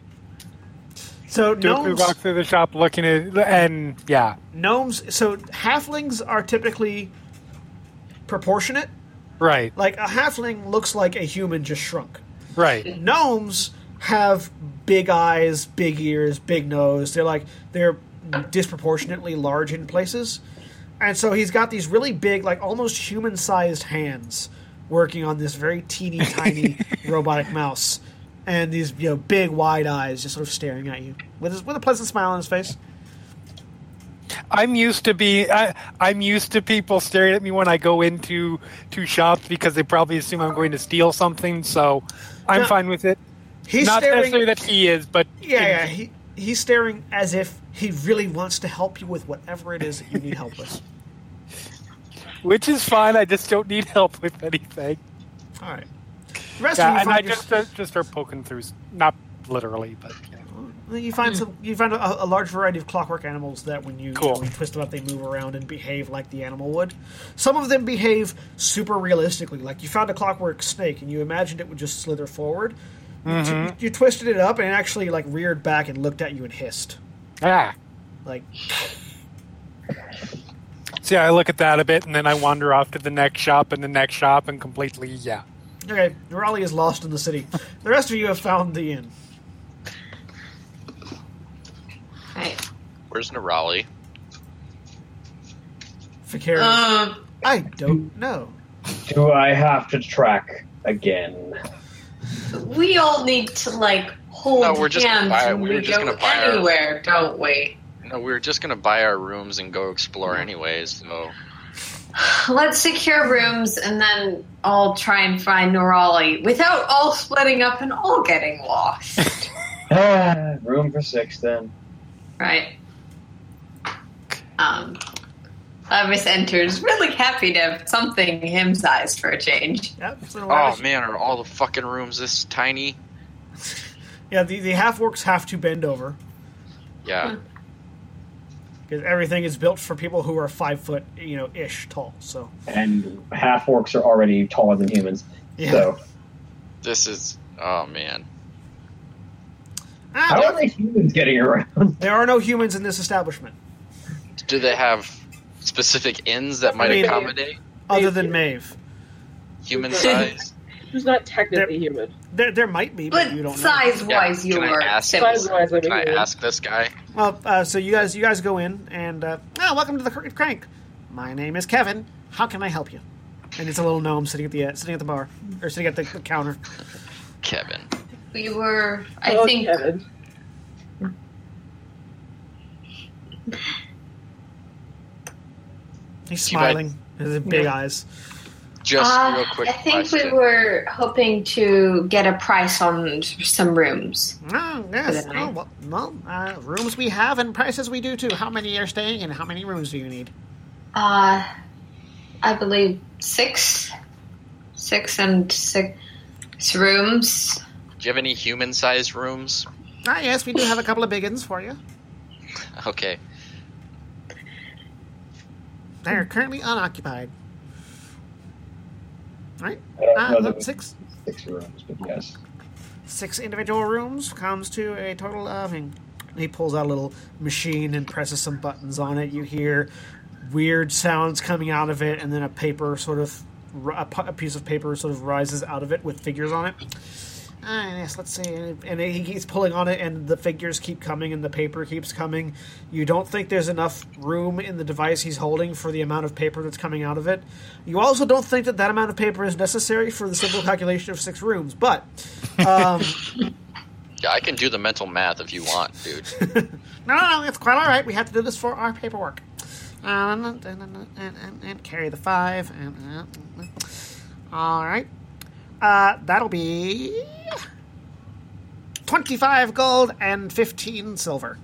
Speaker 1: So gnomes,
Speaker 2: walk through the shop, looking at and yeah,
Speaker 1: gnomes. So halflings are typically proportionate.
Speaker 2: right,
Speaker 1: Like a halfling looks like a human just shrunk.
Speaker 2: right.
Speaker 1: Gnomes have big eyes, big ears, big nose. They're like they're disproportionately large in places, and so he's got these really big, like almost human-sized hands working on this very teeny tiny robotic mouse, and these you know big wide eyes just sort of staring at you with his, with a pleasant smile on his face.
Speaker 2: I'm used to be I, I'm used to people staring at me when I go into to shops because they probably assume I'm going to steal something. So I'm
Speaker 1: No.
Speaker 2: fine with it.
Speaker 1: He's
Speaker 2: Not
Speaker 1: staring.
Speaker 2: necessarily that he is, but
Speaker 1: yeah, yeah. He, he's staring as if he really wants to help you with whatever it is that you need help with.
Speaker 2: which is fine. I just don't need help with anything.
Speaker 1: All right. The rest
Speaker 2: Yeah,
Speaker 1: of you
Speaker 2: I
Speaker 1: your-
Speaker 2: just uh, just start poking through, not literally, but yeah.
Speaker 1: You find some. You find a, a large variety of clockwork animals that, when you,
Speaker 2: Cool.
Speaker 1: when you twist them up, they move around and behave like the animal would. Some of them behave super realistically. Like you found a clockwork snake, and you imagined it would just slither forward. You,
Speaker 2: Mm-hmm.
Speaker 1: t- you twisted it up, and it actually like reared back and looked at you and hissed.
Speaker 2: ah.
Speaker 1: Like
Speaker 2: See, I look at that a bit, and then I wander off to the next shop and the next shop, and completely yeah.
Speaker 1: Okay, Raleigh is lost in the city. The rest of you have found the inn.
Speaker 4: Right.
Speaker 3: Where's Nerali?
Speaker 1: Fakir,
Speaker 4: Um,
Speaker 1: I don't know.
Speaker 8: Do I have to track again?
Speaker 4: we all need to like hold
Speaker 3: No, we're just gonna
Speaker 4: hands
Speaker 3: buy-
Speaker 4: when
Speaker 3: we
Speaker 4: we,
Speaker 3: were just
Speaker 4: go
Speaker 3: gonna buy our-
Speaker 4: anywhere, don't we?
Speaker 3: No, we were just gonna buy our rooms and go explore anyways. So
Speaker 4: Let's secure rooms and then I'll try and find Nerali without all splitting up and all getting lost.
Speaker 8: Ah, room for six then.
Speaker 4: right. Um, Lavias enters, really happy to have something him sized for a change.
Speaker 1: Yep.
Speaker 3: Oh man, are all the fucking rooms this tiny?
Speaker 1: Yeah, the, the half orcs have to bend over.
Speaker 3: Yeah.
Speaker 1: Because everything is built for people who are five foot, you know, ish tall. So
Speaker 8: And half orcs are already taller than humans.
Speaker 1: Yeah.
Speaker 8: So
Speaker 3: This is oh man.
Speaker 1: Ah,
Speaker 8: how
Speaker 1: there-
Speaker 8: are the humans getting around?
Speaker 1: there are no humans in this establishment
Speaker 3: Do they have specific inns that might
Speaker 1: mean-
Speaker 3: accommodate
Speaker 1: other than Maeve.
Speaker 3: human size?
Speaker 6: Who's not technically human.
Speaker 1: There, there might be, but
Speaker 4: But
Speaker 1: you don't know.
Speaker 4: size wise,
Speaker 3: Yeah,
Speaker 4: you
Speaker 3: can I
Speaker 4: are
Speaker 3: ask-
Speaker 6: Size-wise,
Speaker 3: Can I ask this guy?
Speaker 1: Well, uh, so you guys, you guys go in, and uh, oh, welcome to the Crooked Crank. My name is Kevin. How can I help you? And it's a little gnome sitting at the uh, sitting at the bar or sitting at the, the counter.
Speaker 3: Kevin.
Speaker 4: We were, I
Speaker 6: Oh,
Speaker 4: think,
Speaker 6: Kevin.
Speaker 1: He's
Speaker 3: You might-
Speaker 1: smiling. His big eyes.
Speaker 3: Just
Speaker 4: uh,
Speaker 3: real quick
Speaker 4: I think
Speaker 3: question.
Speaker 4: we were hoping to get a price on some rooms.
Speaker 1: Oh, yes.
Speaker 4: For the night.
Speaker 1: Oh, well, well uh, rooms we have and prices we do too. How many are staying and how many rooms do you need?
Speaker 4: Uh, I believe six, six and six rooms.
Speaker 3: Do you have any human-sized rooms?
Speaker 1: Ah, yes, we do have a couple of big ones for you.
Speaker 3: Okay.
Speaker 1: They're currently unoccupied. Right? Uh, six
Speaker 8: six rooms, but yes.
Speaker 1: six individual rooms comes to a total of. He pulls out a little machine and presses some buttons on it. You hear weird sounds coming out of it, and then a paper sort of a piece of paper sort of rises out of it with figures on it. Ah, yes, let's see. And and he keeps pulling on it, and the figures keep coming, and the paper keeps coming. You don't think there's enough room in the device he's holding for the amount of paper that's coming out of it. You also don't think that that amount of paper is necessary for the simple calculation of six rooms. But um,
Speaker 3: Yeah, I can do the mental math if you want, dude.
Speaker 1: no, no, no, it's quite all right. We have to do this for our paperwork. Um, and, and, and, and carry the five. And, uh, all right. Uh, that'll be 25 gold and 15 silver.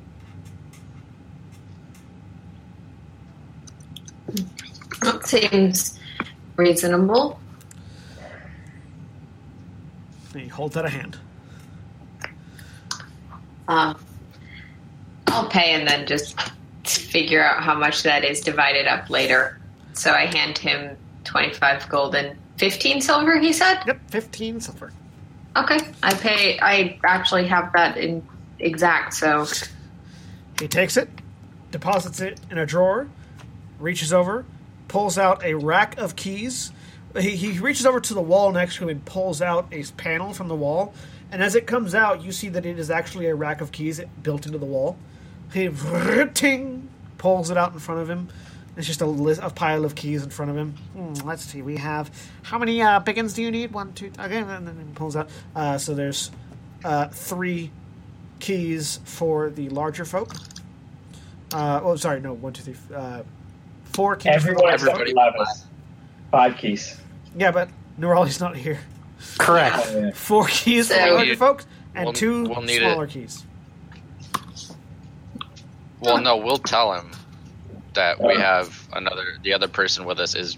Speaker 4: That seems reasonable.
Speaker 1: He holds out a hand.
Speaker 4: Um, I'll pay and then just figure out how much that is divided up later. So I hand him 25 gold and 15 silver, he said?
Speaker 1: Yep, 15 silver.
Speaker 4: Okay. I pay, I actually have that in exact, so.
Speaker 1: He takes it, deposits it in a drawer, reaches over, pulls out a rack of keys. He, he reaches over to the wall next to him and pulls out a panel from the wall. And as it comes out, you see that it is actually a rack of keys built into the wall. He ting, pulls it out in front of him. It's just a, list, a pile of keys in front of him. Hmm, let's see. We have how many uh, big ones do you need? One, two. Okay, and then he pulls out. Uh, so there's uh, three keys for the larger folk. Uh, oh, sorry, no, one, two, three, uh, four keys. for the
Speaker 8: Everyone
Speaker 1: larger
Speaker 8: except
Speaker 3: Everybody.
Speaker 8: Lavias. Five keys.
Speaker 1: Yeah, but Nerali's not here.
Speaker 2: Correct.
Speaker 8: Oh, yeah.
Speaker 1: Four keys for the larger
Speaker 3: you-
Speaker 1: folks and
Speaker 3: we'll-
Speaker 1: 2
Speaker 3: we'll need
Speaker 1: smaller
Speaker 3: it.
Speaker 1: keys.
Speaker 3: Well, no, we'll tell him that we have another. The other person with us is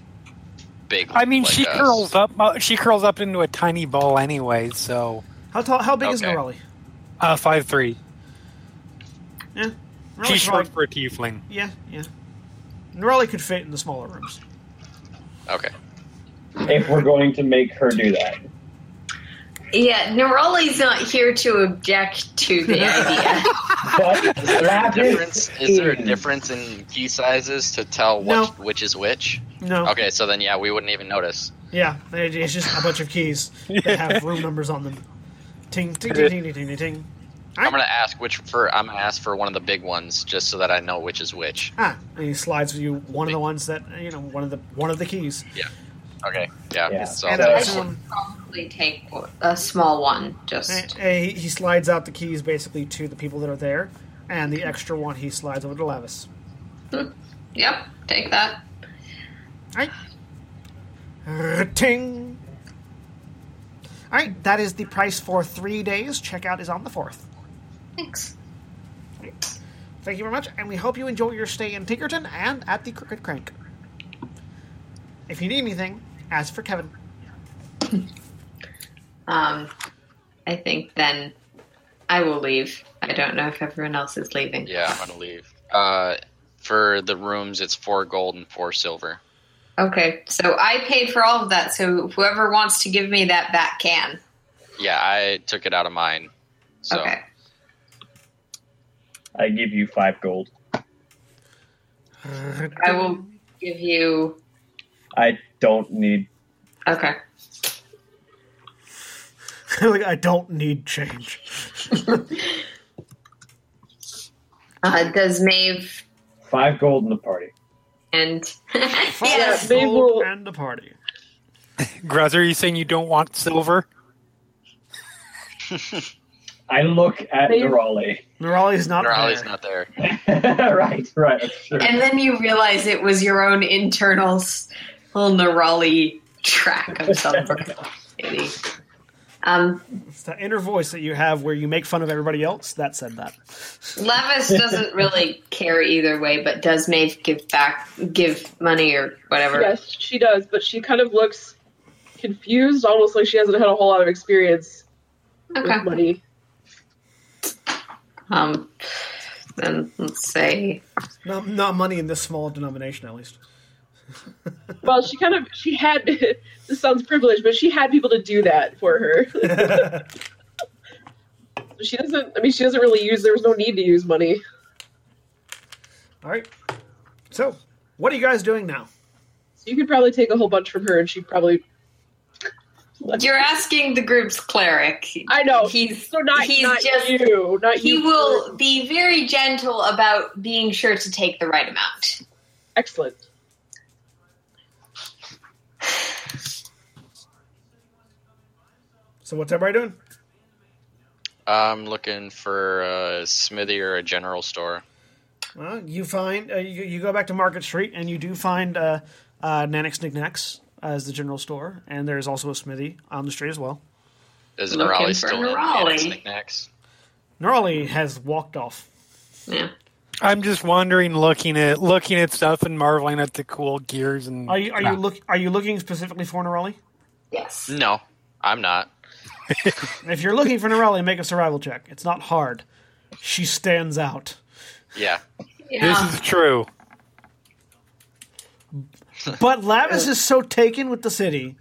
Speaker 3: big.
Speaker 2: I mean,
Speaker 3: like
Speaker 2: she
Speaker 3: us.
Speaker 2: curls up. uh, She curls up into a tiny ball anyway. So
Speaker 1: How tall? How big is
Speaker 3: Okay.
Speaker 2: Uh, five three.
Speaker 1: Yeah,
Speaker 2: She's
Speaker 1: Nerali's
Speaker 2: short
Speaker 1: probably-
Speaker 2: for a tiefling.
Speaker 1: Yeah, yeah. Nerali could fit in the smaller rooms.
Speaker 3: Okay.
Speaker 8: If we're going to make her do that.
Speaker 4: Yeah, Nerali's not here to object to the idea.
Speaker 8: But
Speaker 3: Is there a difference? Is there a difference in key sizes to tell
Speaker 1: No.
Speaker 3: what which is which?
Speaker 1: No.
Speaker 3: Okay, so then yeah, we wouldn't even notice.
Speaker 1: Yeah, it's just a bunch of keys that have room numbers on them. Ting, ting, ting, ting, ting, ting, ting, ting.
Speaker 3: I'm gonna ask which for. I'm gonna ask for one of the big ones just so that I know which is which.
Speaker 1: Ah, and he slides you one of the ones that you know, one of the one of the keys.
Speaker 3: Okay. Yeah.
Speaker 8: Yeah.
Speaker 3: So
Speaker 1: And,
Speaker 3: I'll
Speaker 1: uh,
Speaker 4: I should probably take a small one. Just
Speaker 1: And, and he, he slides out the keys basically to the people that are there, and the extra one he slides over to Lavias.
Speaker 4: yep, take that.
Speaker 1: Right. Ting. All right, that is the price for three days. Checkout is on the fourth.
Speaker 4: Thanks.
Speaker 1: Thank you very much, and we hope you enjoy your stay in Tinkerton and at the Crooked Crank. If you need anything, ask for Kevin.
Speaker 4: Um, I think then I will leave. I don't know if everyone else is leaving.
Speaker 3: Yeah, I'm gonna leave. Uh, For the rooms, it's four gold and four silver.
Speaker 4: Okay, so I paid for all of that. So whoever wants to give me that back can.
Speaker 3: Yeah, I took it out of mine. So
Speaker 4: Okay.
Speaker 5: I give you five gold.
Speaker 4: I will give you.
Speaker 5: I don't need.
Speaker 4: Okay.
Speaker 1: like I don't need change.
Speaker 4: Uh, does Maeve
Speaker 8: Five gold in the party.
Speaker 4: and
Speaker 1: Five
Speaker 4: yes,
Speaker 6: They
Speaker 1: gold
Speaker 6: will-
Speaker 1: and a party.
Speaker 2: Gruz, are you saying you don't want silver?
Speaker 8: I look at
Speaker 6: They-
Speaker 8: Nerali.
Speaker 1: Nerali's not
Speaker 3: Nerali's
Speaker 1: there.
Speaker 3: not there.
Speaker 8: right, right. That's true.
Speaker 4: and then you realize it was your own internal s- little Nerali track of some maybe. Um,
Speaker 1: It's that inner voice that you have where you make fun of everybody else that said that.
Speaker 4: Lavias doesn't really care either way, but does Maeve give back, give money or whatever?
Speaker 6: Yes, she does, but she kind of looks confused, almost like she hasn't had a whole lot of experience
Speaker 4: Okay.
Speaker 6: with money.
Speaker 4: Um, then let's say
Speaker 1: Not, not money in this small denomination, at least.
Speaker 6: Well, she kind of she had this sounds privileged, but she had people to do that for her. she doesn't. I mean, she doesn't really use. There was no need to use money.
Speaker 1: All right. So, what are you guys doing now?
Speaker 6: So you could probably take a whole bunch from her, and she probably.
Speaker 4: you're asking the group's cleric.
Speaker 6: I know.
Speaker 4: He's
Speaker 6: So not
Speaker 4: he's
Speaker 6: not
Speaker 4: just
Speaker 6: you, not
Speaker 4: he
Speaker 6: you.
Speaker 4: will be very gentle about being sure to take the right amount.
Speaker 6: Excellent.
Speaker 1: So, what's everybody doing?
Speaker 3: I'm looking for a smithy or a general store.
Speaker 1: Well, you find uh, you, you go back to Market Street and you do find uh, uh, Nanix Knickknacks as the general store, and there's also a smithy on the street as well.
Speaker 3: Is
Speaker 4: Looking
Speaker 3: Nerali
Speaker 4: for
Speaker 3: still in
Speaker 4: Nerali.
Speaker 3: Nanix Knickknacks?
Speaker 1: Nerali has walked off.
Speaker 4: Yeah.
Speaker 2: I'm just wondering, looking at looking at stuff and marveling at the cool gears and.
Speaker 1: Are you are you look are you looking specifically for Nerali?
Speaker 4: Yes.
Speaker 3: No, I'm not.
Speaker 1: If you're looking for Nerali, make a survival check. It's not hard. She stands out.
Speaker 3: Yeah.
Speaker 4: Yeah.
Speaker 2: This is true.
Speaker 1: But Lavias is so taken with the city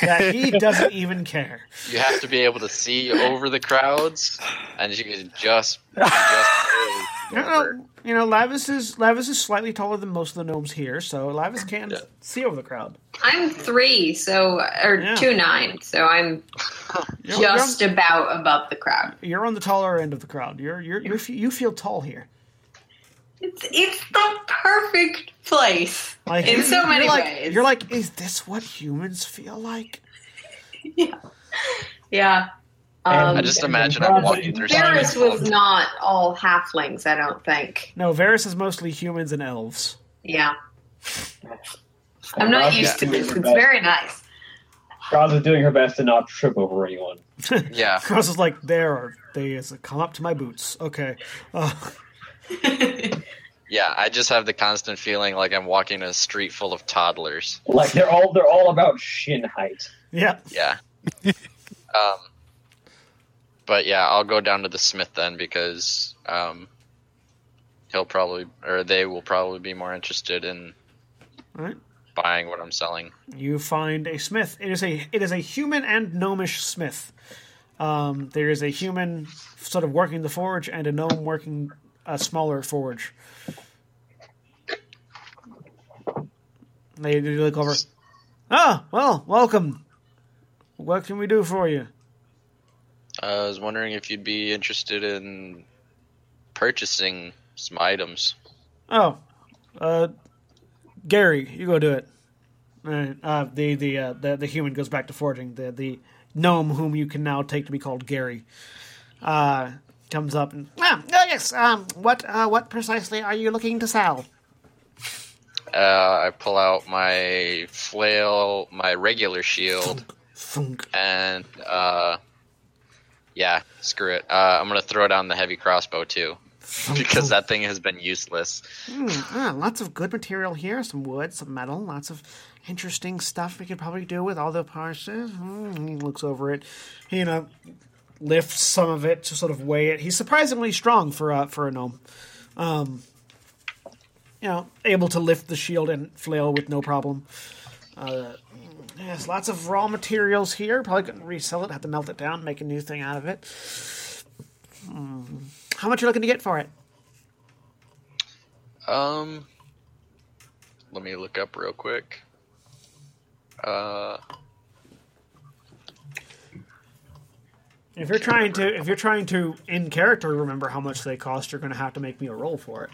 Speaker 1: that he doesn't even care.
Speaker 3: You have to be able to see over the crowds, and you can just, you can just barely see
Speaker 1: You know, you know, Lavias is Lavias is slightly taller than most of the gnomes here, so Lavias can
Speaker 3: Yeah.
Speaker 1: see over the crowd.
Speaker 4: I'm three, so or
Speaker 1: Yeah.
Speaker 4: two nine, so I'm
Speaker 1: You're,
Speaker 4: just about above the crowd.
Speaker 1: you're, you're on the taller end of the crowd. You're you're, you're you feel tall here.
Speaker 4: It's it's the perfect place
Speaker 1: Like
Speaker 4: in so many
Speaker 1: like,
Speaker 4: ways.
Speaker 1: You're like, is this what humans feel like?
Speaker 4: yeah.
Speaker 3: I
Speaker 4: Um,
Speaker 3: just imagine I'm walking through
Speaker 4: Varus
Speaker 3: streets
Speaker 4: was
Speaker 3: full
Speaker 4: not all halflings, I don't think.
Speaker 1: No, Varus is mostly humans and elves.
Speaker 4: Yeah. I'm not
Speaker 8: Roz
Speaker 4: used to
Speaker 8: doing
Speaker 4: this. It's
Speaker 8: best-
Speaker 4: very nice.
Speaker 8: Roz is doing her best to not trip over anyone.
Speaker 3: Yeah.
Speaker 1: Cross is like, there are they is come up to my boots. Okay. Uh,
Speaker 3: Yeah, I just have the constant feeling like I'm walking a street full of toddlers.
Speaker 8: Like they're all they're all about shin height.
Speaker 1: yeah.
Speaker 3: Yeah. um, but yeah, I'll go down to the smith then because um, he'll probably or they will probably be more interested in
Speaker 1: right.
Speaker 3: buying what I'm selling.
Speaker 1: You find a smith. It is a it is a human and gnomish smith. Um, there is a human sort of working the forge and a gnome working a smaller forge. They look over. Ah, well, welcome. What can we do for you?
Speaker 3: I was wondering if you'd be interested in purchasing some items.
Speaker 1: Oh, uh, Gary, you go do it. Right, uh, the the, uh, the the human goes back to forging. The the gnome, whom you can now take to be called Gary, uh, comes up and ah, oh, yes. Um, what uh, what precisely are you looking to sell?
Speaker 3: Uh, I pull out my flail, my regular shield,
Speaker 1: Thunk.
Speaker 3: and uh, yeah, screw it. Uh, I'm gonna throw down the heavy crossbow too, because that thing has been useless.
Speaker 1: Hmm, ah, lots of good material here. Some wood, some metal, lots of interesting stuff we could probably do with all the parts. Hmm, he looks over it. He, you know, lifts some of it to sort of weigh it. He's surprisingly strong for a for a gnome. Um, you know, able to lift the shield and flail with no problem. Uh, yes, lots of raw materials here. Probably couldn't resell it. Have to melt it down, make a new thing out of it. Hmm. How much are you looking to get for it?
Speaker 3: Um, let me look up real quick. Uh,
Speaker 1: If you're trying to, if you're trying to in character remember how much they cost, you're going to have to make me a roll for it.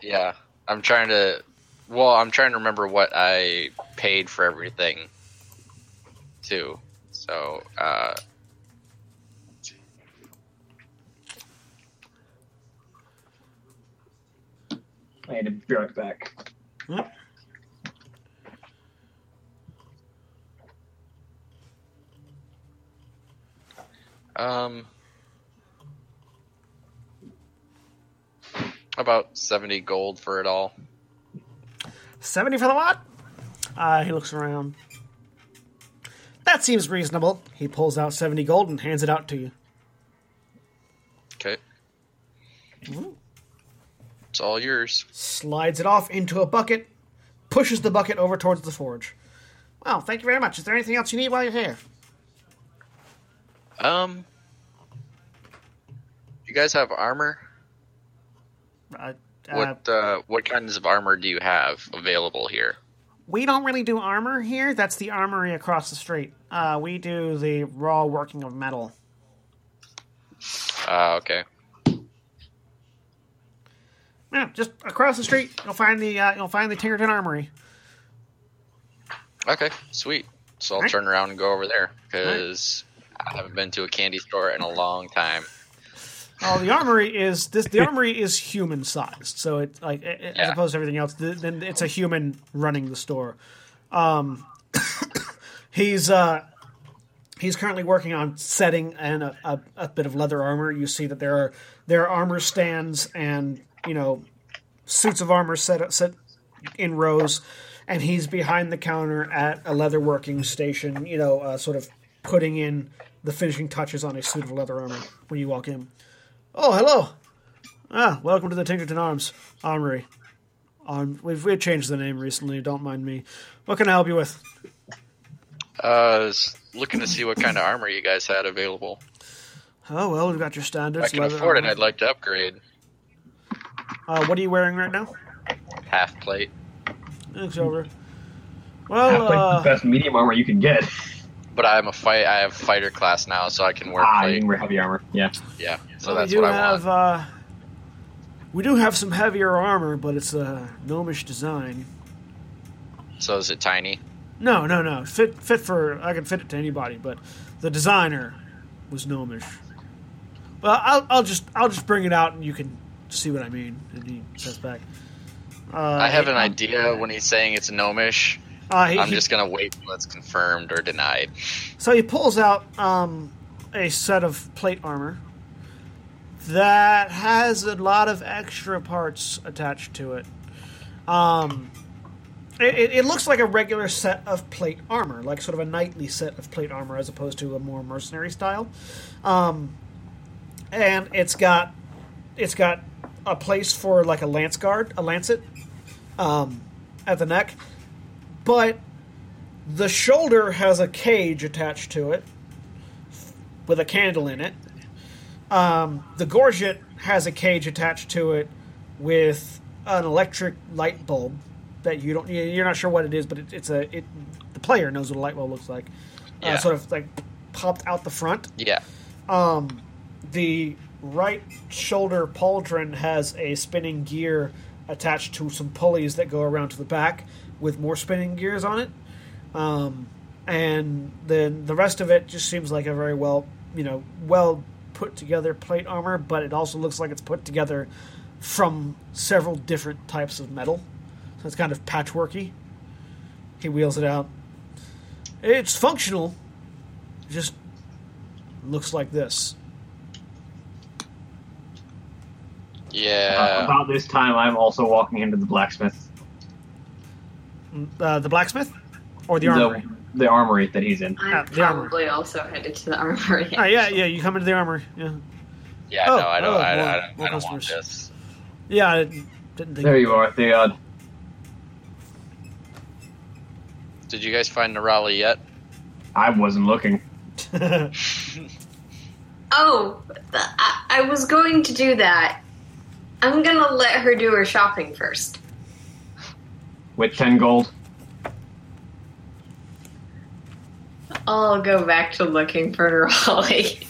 Speaker 3: yeah, I'm trying to. Well, I'm trying to remember what I paid for everything, too. So, uh,
Speaker 7: I had to be right back.
Speaker 1: Yep.
Speaker 3: um, about seventy gold for it all.
Speaker 1: Seventy for the lot. Uh, he looks around. That seems reasonable. He pulls out seventy gold and hands it out to you.
Speaker 3: Okay, it's all yours.
Speaker 1: Slides it off into a bucket, pushes the bucket over towards the forge. Well, thank you very much. Is there anything else you need while you're here?
Speaker 3: Um, you guys have armor?
Speaker 1: Uh, uh,
Speaker 3: What uh, what kinds of armor do you have available here?
Speaker 1: we don't really do armor here. That's the armory across the street. Uh, we do the raw working of metal.
Speaker 3: Uh, okay.
Speaker 1: Yeah, just across the street, you'll find the uh, you'll find the Tinkerton Armory.
Speaker 3: Okay, sweet. So I'll
Speaker 1: Alright.
Speaker 3: turn around and go over there because I haven't been to a candy store in a long time.
Speaker 1: Oh, the armory is this. The armory is human sized, so it's like a- a- as opposed to everything else. th- Then it's a human running the store. Um, he's uh, he's currently working on setting and a, a, bit of leather armor. You see that there are there are armor stands and you know suits of armor set set in rows, and he's behind the counter at a leather working station. You know, uh, sort of putting in the finishing touches on a suit of leather armor when you walk in. Oh, hello. Ah, welcome to the Tinkerton Arms Armory. Um, we've, we've changed the name recently. Don't mind me. What can I help you with?
Speaker 3: Uh, I was looking to see what kind of armor you guys had available.
Speaker 1: Oh well, we've got your
Speaker 3: If
Speaker 1: standards.
Speaker 3: I can
Speaker 1: leather
Speaker 3: afford it.
Speaker 1: armor.
Speaker 3: I'd like to upgrade.
Speaker 1: Uh, what are you wearing right now?
Speaker 3: Half plate.
Speaker 1: Looks over.
Speaker 7: Half
Speaker 1: Well,
Speaker 7: like
Speaker 1: uh,
Speaker 7: the best medium armor you can get.
Speaker 3: But I'm a fight. I have fighter class now, so I can wear
Speaker 7: Ah, you can wear heavy armor. Yeah.
Speaker 3: Yeah, so
Speaker 1: we
Speaker 3: that's
Speaker 1: do
Speaker 3: what I
Speaker 1: have.
Speaker 3: want.
Speaker 1: Uh, we do have some heavier armor, but it's a gnomish design.
Speaker 3: So is it tiny?
Speaker 1: No, no, no. Fit, fit for. I can fit it to anybody, but the designer was gnomish. Well, I'll, I'll just, I'll just bring it out, and you can see what I mean. And he says back. Uh,
Speaker 3: I have an idea when he's saying it's gnomish.
Speaker 1: Uh, he,
Speaker 3: I'm
Speaker 1: he-
Speaker 3: just gonna wait till it's confirmed or denied.
Speaker 1: So he pulls out um, a set of plate armor that has a lot of extra parts attached to it. Um, it, it, looks like a regular set of plate armor, like sort of a knightly set of plate armor, as opposed to a more mercenary style. Um, and it's got it's got a place for like a lance guard, a lancet, um, at the neck, but the shoulder has a cage attached to it with a candle in it. Um, the gorget has a cage attached to it with an electric light bulb that you don't you're not sure what it is, but it, it's a it. The player knows what a light bulb looks like. Uh,
Speaker 3: Yeah.
Speaker 1: sort of like popped out the front.
Speaker 3: Yeah.
Speaker 1: Um, the right shoulder pauldron has a spinning gear attached to some pulleys that go around to the back with more spinning gears on it. Um, and then the rest of it just seems like a very well, you know, well put together plate armor, but it also looks like it's put together from several different types of metal. So it's kind of patchworky. He wheels it out. It's functional, just looks like this.
Speaker 7: Uh,
Speaker 3: Yeah.
Speaker 7: about this time, I'm also walking into the blacksmith.
Speaker 1: Uh, the blacksmith or the armory?
Speaker 7: The, the armory that he's in.
Speaker 4: I'm
Speaker 1: the armor.
Speaker 4: probably also headed to the armory.
Speaker 1: Ah, yeah, yeah. You come into the armory. Yeah,
Speaker 3: yeah.
Speaker 1: oh,
Speaker 3: no, I don't.
Speaker 1: oh,
Speaker 3: I,
Speaker 1: more-
Speaker 3: I, don't- I don't want this.
Speaker 1: yeah. Didn't think
Speaker 7: There you are, Theod.
Speaker 3: Did you guys find Nerali yet?
Speaker 7: I wasn't looking.
Speaker 4: Oh, I, I was going to do that. I'm gonna let her do her shopping first.
Speaker 7: With 10 gold.
Speaker 4: I'll go back to looking for Raleigh.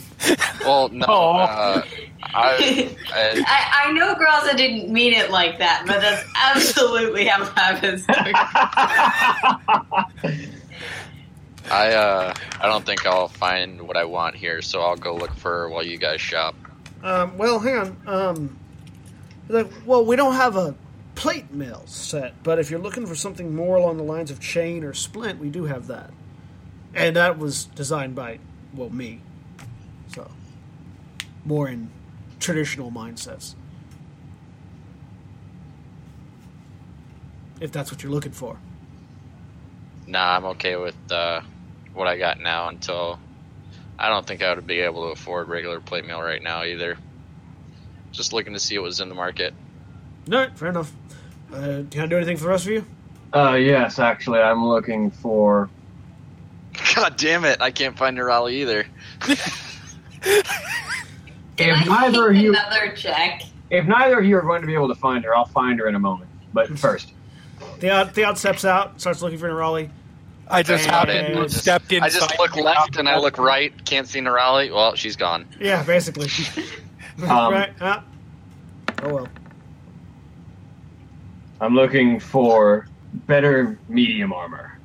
Speaker 3: Well, no. Uh, I, I,
Speaker 4: I, I know Graza didn't mean it like that, but that's absolutely how Travis took it.
Speaker 3: I, uh, I don't think I'll find what I want here, so I'll go look for while you guys shop.
Speaker 1: Um, well, hang on. Um, like, well, we don't have a plate mill set, but if you're looking for something more along the lines of chain or splint, we do have that. And that was designed by, well, me. So, more in traditional mindsets. If that's what you're looking for.
Speaker 3: Nah, I'm okay with uh, what I got now until I don't think I would be able to afford regular plate meal right now either. Just looking to see what was in the market.
Speaker 1: No, fair enough. Uh, can I do anything for the rest of you?
Speaker 7: Uh, yes, actually, I'm looking for.
Speaker 3: God damn it! I can't find Nerali either.
Speaker 4: Can
Speaker 7: If
Speaker 4: I
Speaker 7: neither of you-
Speaker 4: another check?
Speaker 7: If neither of you are going to be able to find her, I'll find her in a moment. But first,
Speaker 1: Theod, Theod steps out, starts looking for Nerali.
Speaker 2: I just
Speaker 1: And-
Speaker 2: happened to
Speaker 1: and-
Speaker 2: stepped in.
Speaker 3: I just look left and I look right. Can't see Nerali. Well, she's gone.
Speaker 1: Yeah, basically.
Speaker 7: Um,
Speaker 1: right? Oh well.
Speaker 7: I'm looking for better medium armor.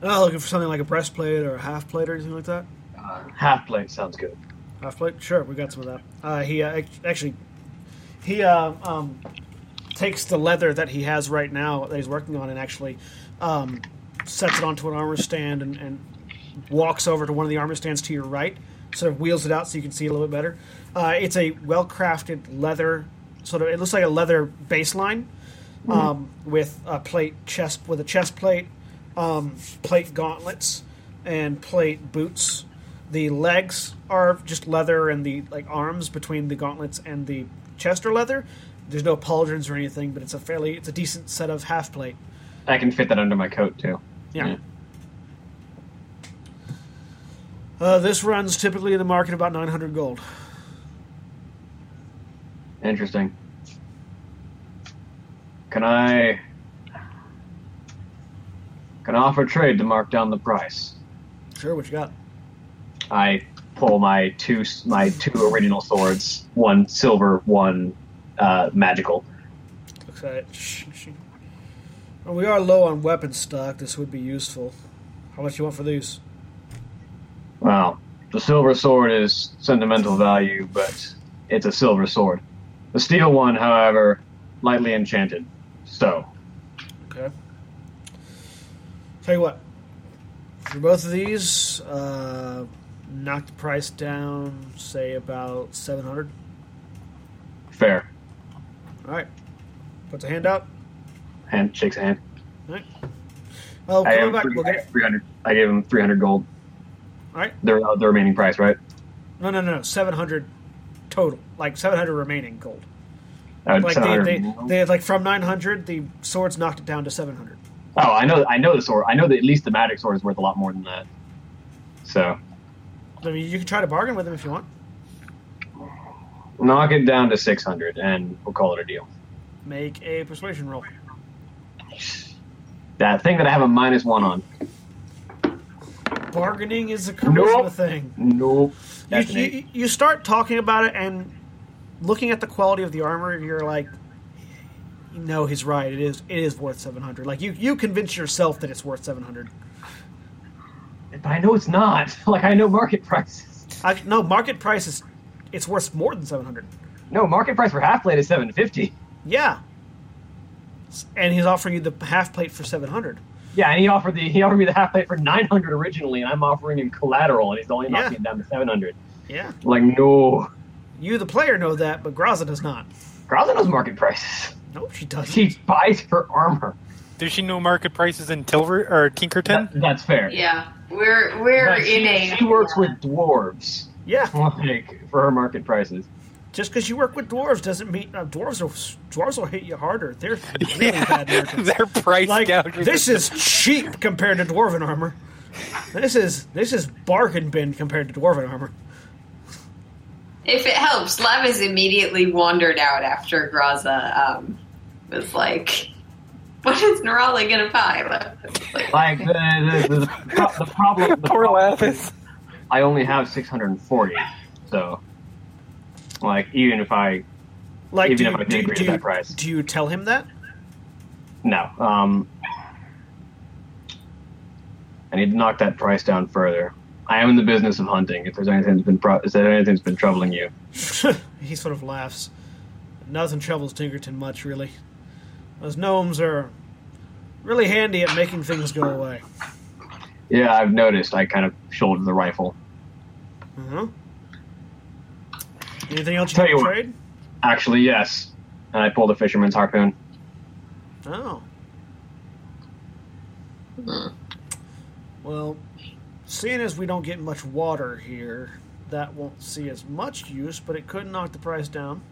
Speaker 1: Oh, looking for something like a breastplate or a half plate or anything like that.
Speaker 7: Uh, half plate sounds good.
Speaker 1: Half plate, sure, we got some of that. Uh, he uh, actually he uh, um, takes the leather that he has right now that he's working on and actually um, sets it onto an armor stand and, and walks over to one of the armor stands to your right, sort of wheels it out so you can see a little bit better. Uh, it's a well crafted leather sort of. It looks like a leather baseline um, with a plate chest with a chest plate, um, plate gauntlets, and plate boots. The legs are just leather, and the like arms between the gauntlets and the chest are leather. There's no pauldrons or anything, but it's a fairly it's a decent set of half plate.
Speaker 7: I can fit that under my coat too.
Speaker 1: Yeah.
Speaker 7: Yeah.
Speaker 1: Uh, this runs typically in the market about 900 gold.
Speaker 7: Interesting. Can I can I offer trade to mark down the price?
Speaker 1: Sure, what you got?
Speaker 7: I pull my two my two original swords, one silver, one uh, magical.
Speaker 1: Looks at it. Shh, shh. Well, we are low on weapon stock. This would be useful. How much you want for these?
Speaker 7: Well, the silver sword is sentimental value, but it's a silver sword. The steel one, however, lightly enchanted. So,
Speaker 1: Okay. Tell you what. For both of these, uh, knock the price down, say about 700.
Speaker 7: fair.
Speaker 1: All right. Puts a hand out.
Speaker 7: Hand shakes a hand.
Speaker 1: All right. Well,
Speaker 7: I
Speaker 1: back. We'll get,
Speaker 7: three hundred. I gave him three hundred gold.
Speaker 1: all right.
Speaker 7: The uh, the remaining price, right?
Speaker 1: No, no, no. 700 total. Like 700 remaining gold.
Speaker 7: Uh,
Speaker 1: Like they, they,
Speaker 7: 700.
Speaker 1: they, like from 900, the swords knocked it down to 700.
Speaker 7: Oh, I know. I know the sword. I know that at least the magic sword is worth a lot more than that. So
Speaker 1: I mean, you can try to bargain with him if you want.
Speaker 7: knock it down to six hundred, and we'll call it a deal.
Speaker 1: Make a persuasion roll.
Speaker 7: That thing that I have a minus one on.
Speaker 1: Bargaining is a charisma
Speaker 7: Nope.
Speaker 1: thing.
Speaker 7: Nope.
Speaker 1: You, you, you start talking about it and looking at the quality of the armor, you're like, no, he's right. It is it is worth 700. Like you you convince yourself that it's worth 700.
Speaker 7: But I know it's not. Like I know market prices.
Speaker 1: I, no, market price is it's worth more than 700.
Speaker 7: No, market price for half plate is seven fifty.
Speaker 1: Yeah. And he's offering you the half plate for 700.
Speaker 7: Yeah, and he offered the he offered me the half plate for nine hundred originally, and I'm offering him collateral, and he's only
Speaker 1: Yeah.
Speaker 7: knocking it down to seven hundred.
Speaker 1: Yeah.
Speaker 7: Like no,
Speaker 1: You the player know that, but Graza does not.
Speaker 7: Graza knows market prices.
Speaker 1: No, she doesn't.
Speaker 7: She buys her armor.
Speaker 2: Does she know market prices in Tilver or Tinkerton?
Speaker 7: That- that's fair.
Speaker 4: Yeah, we're we're
Speaker 7: But
Speaker 4: in
Speaker 7: she,
Speaker 4: a.
Speaker 7: she works with dwarves,
Speaker 1: Yeah.
Speaker 7: like for her market prices.
Speaker 1: just because you work with dwarves doesn't mean uh, dwarves will dwarves will hit you harder. They're really bad merchants.
Speaker 2: Their price
Speaker 1: like
Speaker 2: gougers
Speaker 1: this is cheap compared to dwarven armor. This is this is bargain bin compared to dwarven armor.
Speaker 4: If it helps, Lavias immediately wandered out after Graza um, was like, "What is Nerali gonna buy?" Like,
Speaker 7: Like the the, the, the, pro- the problem. The
Speaker 2: Poor
Speaker 7: problem
Speaker 2: Lapis.
Speaker 7: is I only have 640, so like even if I
Speaker 1: Like,
Speaker 7: Even
Speaker 1: do
Speaker 7: if
Speaker 1: you,
Speaker 7: I did
Speaker 1: do,
Speaker 7: agree
Speaker 1: do
Speaker 7: to that
Speaker 1: you-
Speaker 7: price.
Speaker 1: do you tell him that?
Speaker 7: no, um, I need to knock that price down further. I am in the business of hunting. If there's anything that's been pro- if there anything that's been troubling you,
Speaker 1: he sort of laughs. Nothing troubles Tinkerton much, really. Those gnomes are really handy at making things go away.
Speaker 7: yeah, I've noticed. I kind of shoulder the rifle.
Speaker 1: Uh-huh. Anything else you
Speaker 7: Tell you what.
Speaker 1: trade?
Speaker 7: Actually, yes, and I pulled a fisherman's harpoon.
Speaker 1: Oh. Well, seeing as we don't get much water here, that won't see as much use, but it could knock the price down.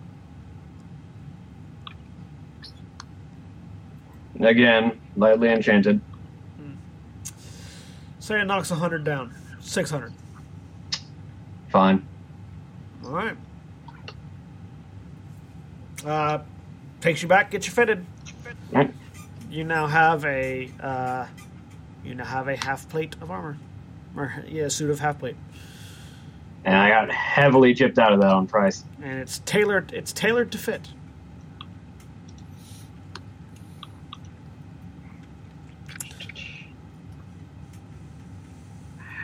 Speaker 7: Again, lightly enchanted.
Speaker 1: Say it knocks 100 down. 600.
Speaker 7: Fine.
Speaker 1: All right. Uh, takes you back, gets you fitted.
Speaker 7: Right.
Speaker 1: You now have a uh, you now have a half plate of armor, or yeah, a suit of half plate,
Speaker 7: And I got heavily chipped out of that on price.
Speaker 1: and it's tailored. It's tailored to fit.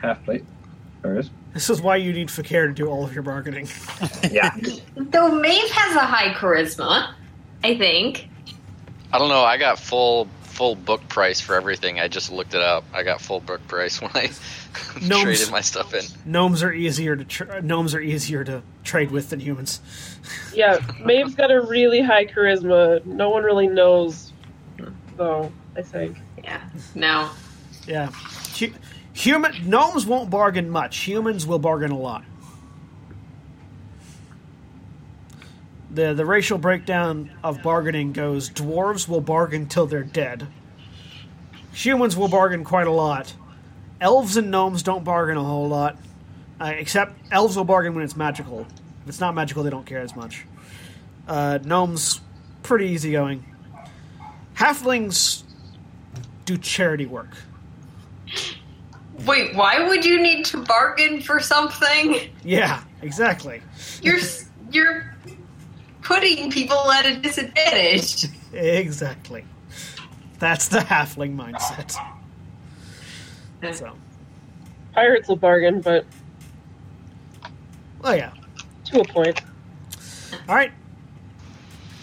Speaker 8: Half plate. There it is.
Speaker 1: This is why you need Fakir to do all of your bargaining.
Speaker 7: Yeah.
Speaker 4: Though Maeve has a high charisma, I think.
Speaker 3: I don't know. I got full full book price for everything. I just looked it up. I got full book price when I
Speaker 1: Gnomes.
Speaker 3: traded my stuff in.
Speaker 1: Gnomes are easier to tra- gnomes are easier to trade with than humans.
Speaker 6: Yeah, Maeve's got a really high charisma. No one really knows, though. I think.
Speaker 4: Yeah. No.
Speaker 1: Yeah, Hu- human gnomes won't bargain much. Humans will bargain a lot. the The racial breakdown of bargaining goes: dwarves will bargain till they're dead. Humans will bargain quite a lot. Elves and gnomes don't bargain a whole lot, uh, except elves will bargain when it's magical. If it's not magical, they don't care as much. Uh, gnomes, pretty easygoing. Halflings do charity work.
Speaker 4: Wait, why would you need to bargain for something?
Speaker 1: Yeah, exactly.
Speaker 4: You're you're putting people at a disadvantage.
Speaker 1: Exactly. That's the halfling mindset. So,
Speaker 6: Pirates will bargain, but
Speaker 1: oh yeah.
Speaker 6: to a point.
Speaker 1: All right.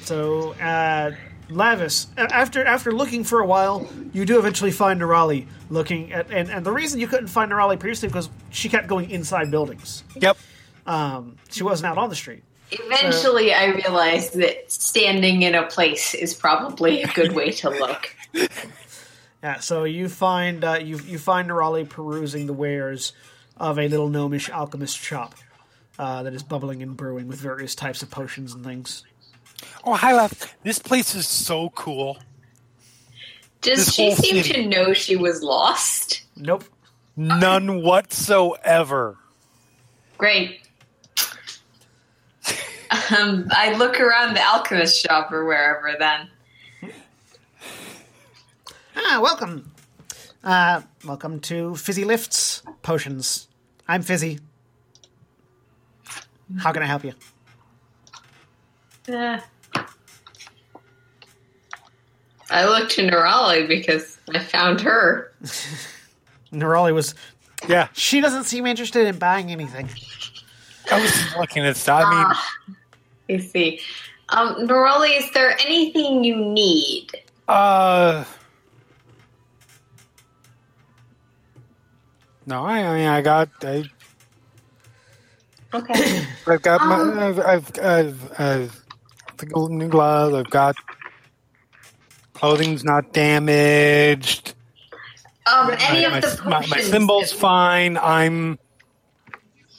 Speaker 1: So, uh, Lavias, after after looking for a while, you do eventually find Nerali looking at, and, and the reason you couldn't find Nerali previously because she kept going inside buildings.
Speaker 2: Yep.
Speaker 1: Um, she wasn't out on the street.
Speaker 4: Eventually, I realized that standing in a place is probably a good way to look.
Speaker 1: Yeah, so you find uh, you you find Nerali perusing the wares of a little gnomish alchemist shop uh, that is bubbling and brewing with various types of potions and things.
Speaker 2: Oh, hi, Left. This place is so cool.
Speaker 4: Does
Speaker 2: This
Speaker 4: she seem
Speaker 2: city.
Speaker 4: to know she was lost?
Speaker 1: Nope.
Speaker 2: None whatsoever.
Speaker 4: Great. Um, I look around the alchemist shop or wherever then.
Speaker 1: Ah, welcome. Uh, welcome to Fizzy Lifts Potions. I'm Fizzy. How can I help you?
Speaker 4: Uh, I looked to Nerali because I found her.
Speaker 1: Nerali was.
Speaker 2: Yeah,
Speaker 1: She doesn't seem interested in buying anything.
Speaker 2: I was just looking at stuff. I mean,
Speaker 4: I see. Um, Nerali, is there anything you need?
Speaker 2: uh. No, I, I mean, I got, I,
Speaker 4: Okay.
Speaker 2: I've got my,
Speaker 4: Um,
Speaker 2: I've, I've, I've, I've the golden new gloves. I've got clothing's not damaged.
Speaker 4: Um, any
Speaker 2: my,
Speaker 4: of the
Speaker 2: my,
Speaker 4: potions?
Speaker 2: my symbol's fine. I'm,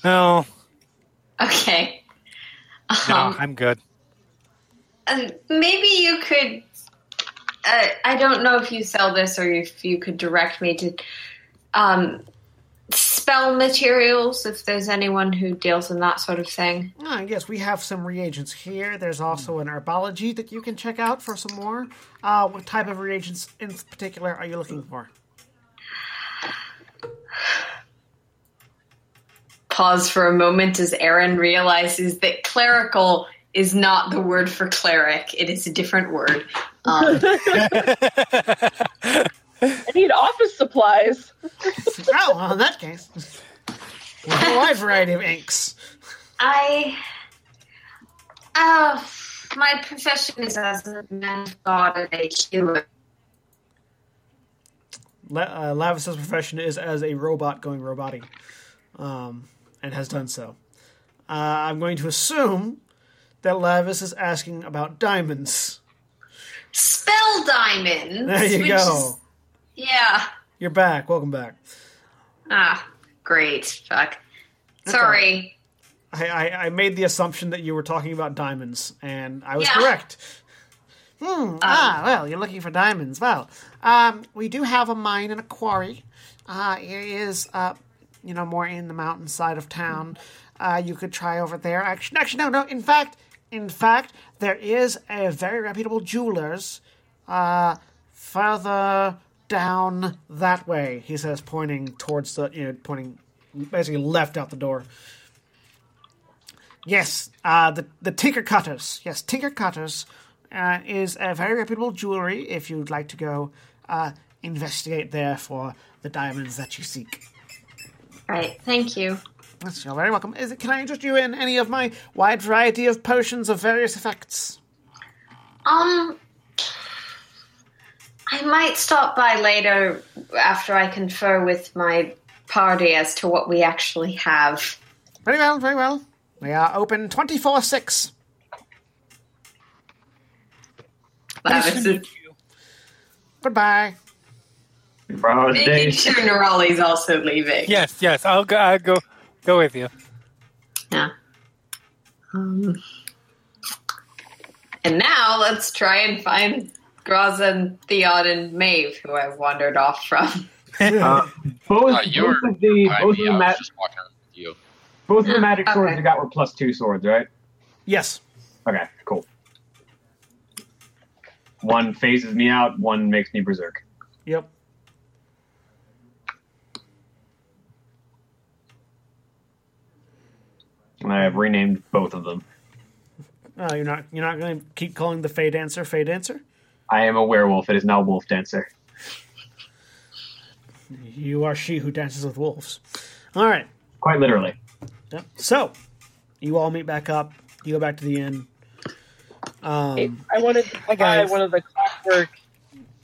Speaker 2: no,
Speaker 4: Okay.
Speaker 2: No,
Speaker 4: Um,
Speaker 2: I'm good.
Speaker 4: uh, maybe you could. Uh, I don't know if you sell this or if you could direct me to um, spell materials. If there's anyone who deals in that sort of thing.
Speaker 1: Ah, yes, we have some reagents here. There's also an herbology that you can check out for some more. Uh, what type of reagents in particular are you looking for?
Speaker 4: Pause for a moment as Erin realizes that clerical is not the word for cleric. It is a different word. Um,
Speaker 6: I need office supplies.
Speaker 1: oh, well, in that case, a wide variety of inks.
Speaker 4: I. Uh, my profession is as a man of God and a healer.
Speaker 1: La- uh, Lavias's profession is as a robot going robotic, um, and has done so. Uh, I'm going to assume that Lavias is asking about diamonds.
Speaker 4: Spell diamonds.
Speaker 1: There you
Speaker 4: which
Speaker 1: go.
Speaker 4: Yeah.
Speaker 1: You're back. Welcome back.
Speaker 4: Ah, great. Fuck. Sorry.
Speaker 1: I, I, I made the assumption that you were talking about diamonds, and I was
Speaker 4: Yeah.
Speaker 1: correct. Hmm. ah, well, you're looking for diamonds. Well, um, we do have a mine and a quarry. Uh, it is, uh, you know, more in the mountainside of town. Uh, you could try over there. Actually, actually, no, no. In fact, in fact, there is a very reputable jeweler's uh, further down that way. He says, pointing towards the, you know, pointing basically left out the door. Yes, uh, the the Tinker Cutters. Yes, Tinker Cutters uh, is a very reputable jewelry. If you'd like to go uh, investigate there for the diamonds that you seek.
Speaker 4: Right. Thank you.
Speaker 1: Yes, you're very welcome. Is it, can I interest you in any of my wide variety of potions of various effects?
Speaker 4: Um, I might stop by later after I confer with my party as to what we actually have.
Speaker 1: Very well, very well. We are open twenty four six.
Speaker 4: Lavias is
Speaker 1: Goodbye.
Speaker 7: Bro,
Speaker 4: making
Speaker 7: days.
Speaker 4: sure Nerali's also leaving.
Speaker 2: Yes, yes. I'll go. I'll go. Go with you.
Speaker 4: Yeah. Um, and now let's try and find Graza and Theod and Maeve, who I've wandered off from.
Speaker 7: Uh, both,
Speaker 3: Uh, you
Speaker 7: both of the both
Speaker 3: me,
Speaker 7: of the, ma-
Speaker 3: was just walking around with you.
Speaker 7: both of the magic swords
Speaker 4: Okay.
Speaker 7: you got were plus two swords, right?
Speaker 1: Yes.
Speaker 7: Okay, cool. One phases me out. One makes me berserk.
Speaker 1: Yep.
Speaker 7: And I have renamed both of them.
Speaker 1: Oh, you're not you're not going to keep calling the Fey Dancer Fey Dancer.
Speaker 7: I am a werewolf. It is now Wolf Dancer.
Speaker 1: You are she who dances with wolves. All right.
Speaker 7: Quite literally.
Speaker 1: Yep. So, you all meet back up. You go back to the inn. Um,
Speaker 6: I wanted to buy
Speaker 2: guys.
Speaker 6: one of the clockwork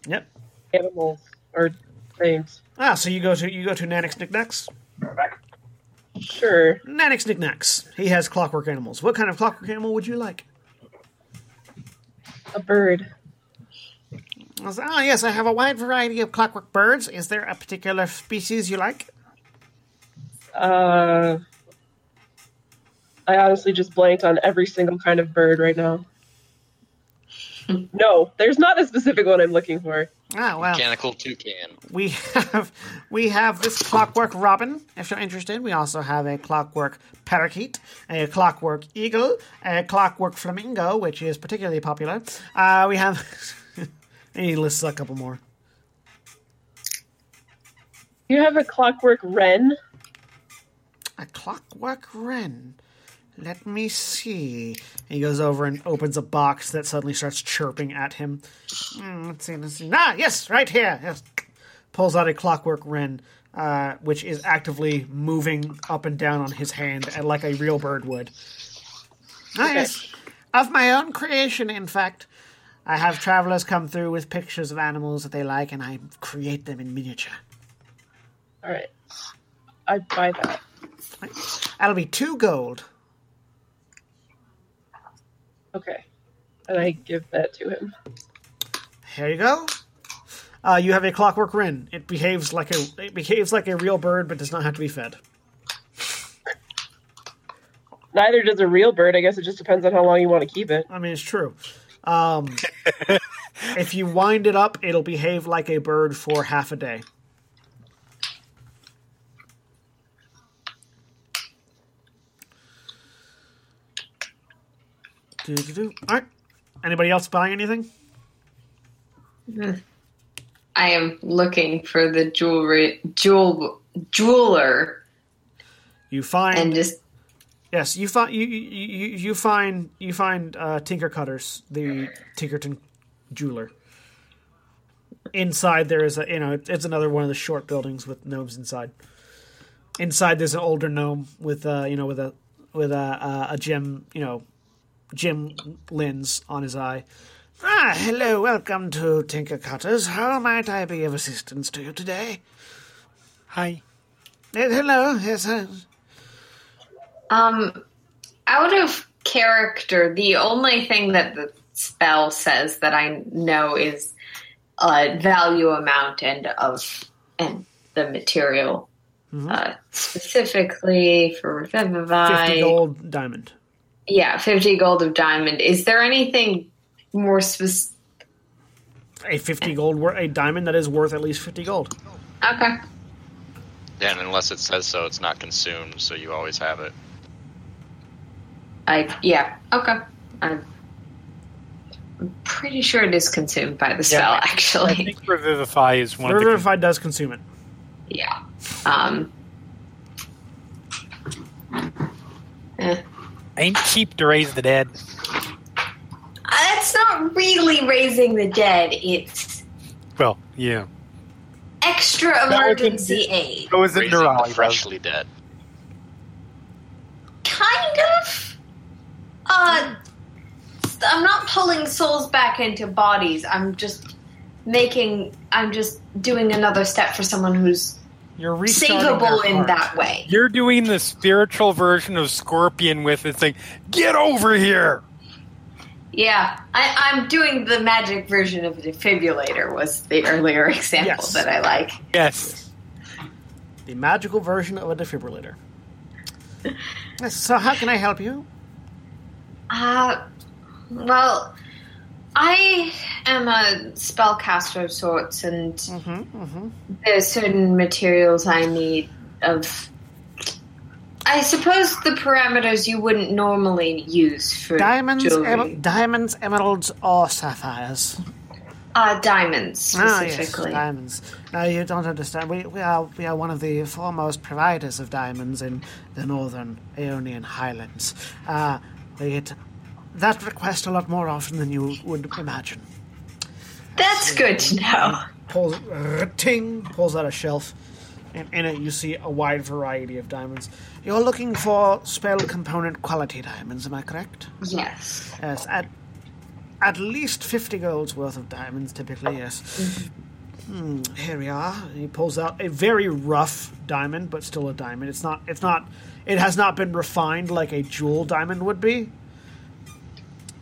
Speaker 1: yep.
Speaker 6: animals or things.
Speaker 1: Ah, so you go to you go to Nanix Knickknacks.
Speaker 7: Back.
Speaker 6: Sure.
Speaker 1: Nanix Knickknacks. He has clockwork animals. What kind of clockwork animal would you like?
Speaker 6: A bird.
Speaker 1: I was, ah, yes, I have a wide variety of clockwork birds. Is there a particular species you like?
Speaker 6: Uh, I honestly just blanked on every single kind of bird right now. no, there's not a specific one I'm looking for.
Speaker 1: Ah, well,
Speaker 3: Mechanical toucan.
Speaker 1: we have we have this clockwork robin. If you're interested, we also have a clockwork parakeet, a clockwork eagle, a clockwork flamingo, which is particularly popular. Uh, we have. He lists a couple more.
Speaker 6: You have a clockwork wren.
Speaker 1: A clockwork wren. Let me see. He goes over and opens a box that suddenly starts chirping at him. Hmm, let's see. Let's see. Ah, yes, right here. Yes. Pulls out a clockwork wren, uh, which is actively moving up and down on his hand, and like a real bird would. Ah, yes. Of my own creation, in fact. I have travelers come through with pictures of animals that they like, and I create them in miniature.
Speaker 6: All right, I buy that.
Speaker 1: That'll be two gold.
Speaker 6: Okay, and I give that to him.
Speaker 1: Here you go. Uh, you have a clockwork wren. It behaves like a it behaves like a real bird, but does not have to be fed.
Speaker 6: Neither does a real bird. I guess it just depends on how long you want to keep it.
Speaker 1: I mean, it's true. Um, if you wind it up, it'll behave like a bird for half a day. Do-do-do. All right. Anybody else buying anything?
Speaker 4: I am looking for the jewelry jewel jeweler
Speaker 1: You find
Speaker 4: and just
Speaker 1: yes, you find you you, you, find you find uh, Tinker Cutters, the Tinkerton jeweler. Inside there is a you know it's another one of the short buildings with gnomes inside. Inside there's an older gnome with uh you know with a with a a, a gem you know gem lens on his eye. Ah, hello, welcome to Tinker Cutters. How might I be of assistance to you today?
Speaker 2: Hi.
Speaker 1: Eh, hello, yes. Uh,
Speaker 4: um out of character. The only thing that the spell says that I know is uh, value amount and of and the material. Uh, specifically for Revivify.
Speaker 1: fifty gold diamond.
Speaker 4: Yeah, 50 gold of diamond. Is there anything more specific?
Speaker 1: a 50 gold wor- a diamond that is worth at least 50 gold
Speaker 4: Okay.
Speaker 3: Yeah, and unless it says so, it's not consumed, so you always have it.
Speaker 4: I yeah. Okay. I'm, I'm pretty sure it is consumed by the spell.
Speaker 2: I
Speaker 4: actually,
Speaker 2: think Revivify is one of the.
Speaker 1: revivify does consume it
Speaker 4: yeah. Um. eh.
Speaker 2: Ain't cheap to raise the dead.
Speaker 4: That's not really raising the dead. It's
Speaker 2: Well, yeah.
Speaker 4: extra emergency aid.
Speaker 2: So is it
Speaker 3: Raising the
Speaker 2: Neurali, though.
Speaker 3: freshly dead.
Speaker 4: Kind of. Uh, I'm not pulling souls back into bodies. I'm just making. I'm just doing another step for someone who's
Speaker 1: you're
Speaker 4: savable in that way.
Speaker 2: You're doing the spiritual version of Scorpion with it saying, Get over here!
Speaker 4: Yeah, I, I'm doing the magic version of a defibrillator. Was the earlier example
Speaker 1: Yes.
Speaker 4: that I like.
Speaker 2: Yes.
Speaker 1: the magical version of a defibrillator so how can i help you
Speaker 4: Uh, well, I am a spellcaster of sorts, and
Speaker 1: mm-hmm,
Speaker 4: there's certain materials I need of. I suppose the parameters you wouldn't normally use for
Speaker 1: diamonds em- diamonds emeralds or sapphires?
Speaker 4: Uh, diamonds
Speaker 1: ah yes
Speaker 4: specifically.
Speaker 1: diamonds. Now you don't understand. We, we are we are one of the foremost providers of diamonds in the northern aeonian highlands. Uh, that request a lot more often than you would imagine.
Speaker 4: That's good to know.
Speaker 1: pulls ting pulls out a shelf and in it you see a wide variety of diamonds. You're looking for spell component quality diamonds am i correct?
Speaker 4: Yes.
Speaker 1: yes at at least 50 golds worth of diamonds typically yes. Hmm, here we are. He pulls out a very rough diamond but still a diamond. It's not it's not it has not been refined like a jewel diamond would be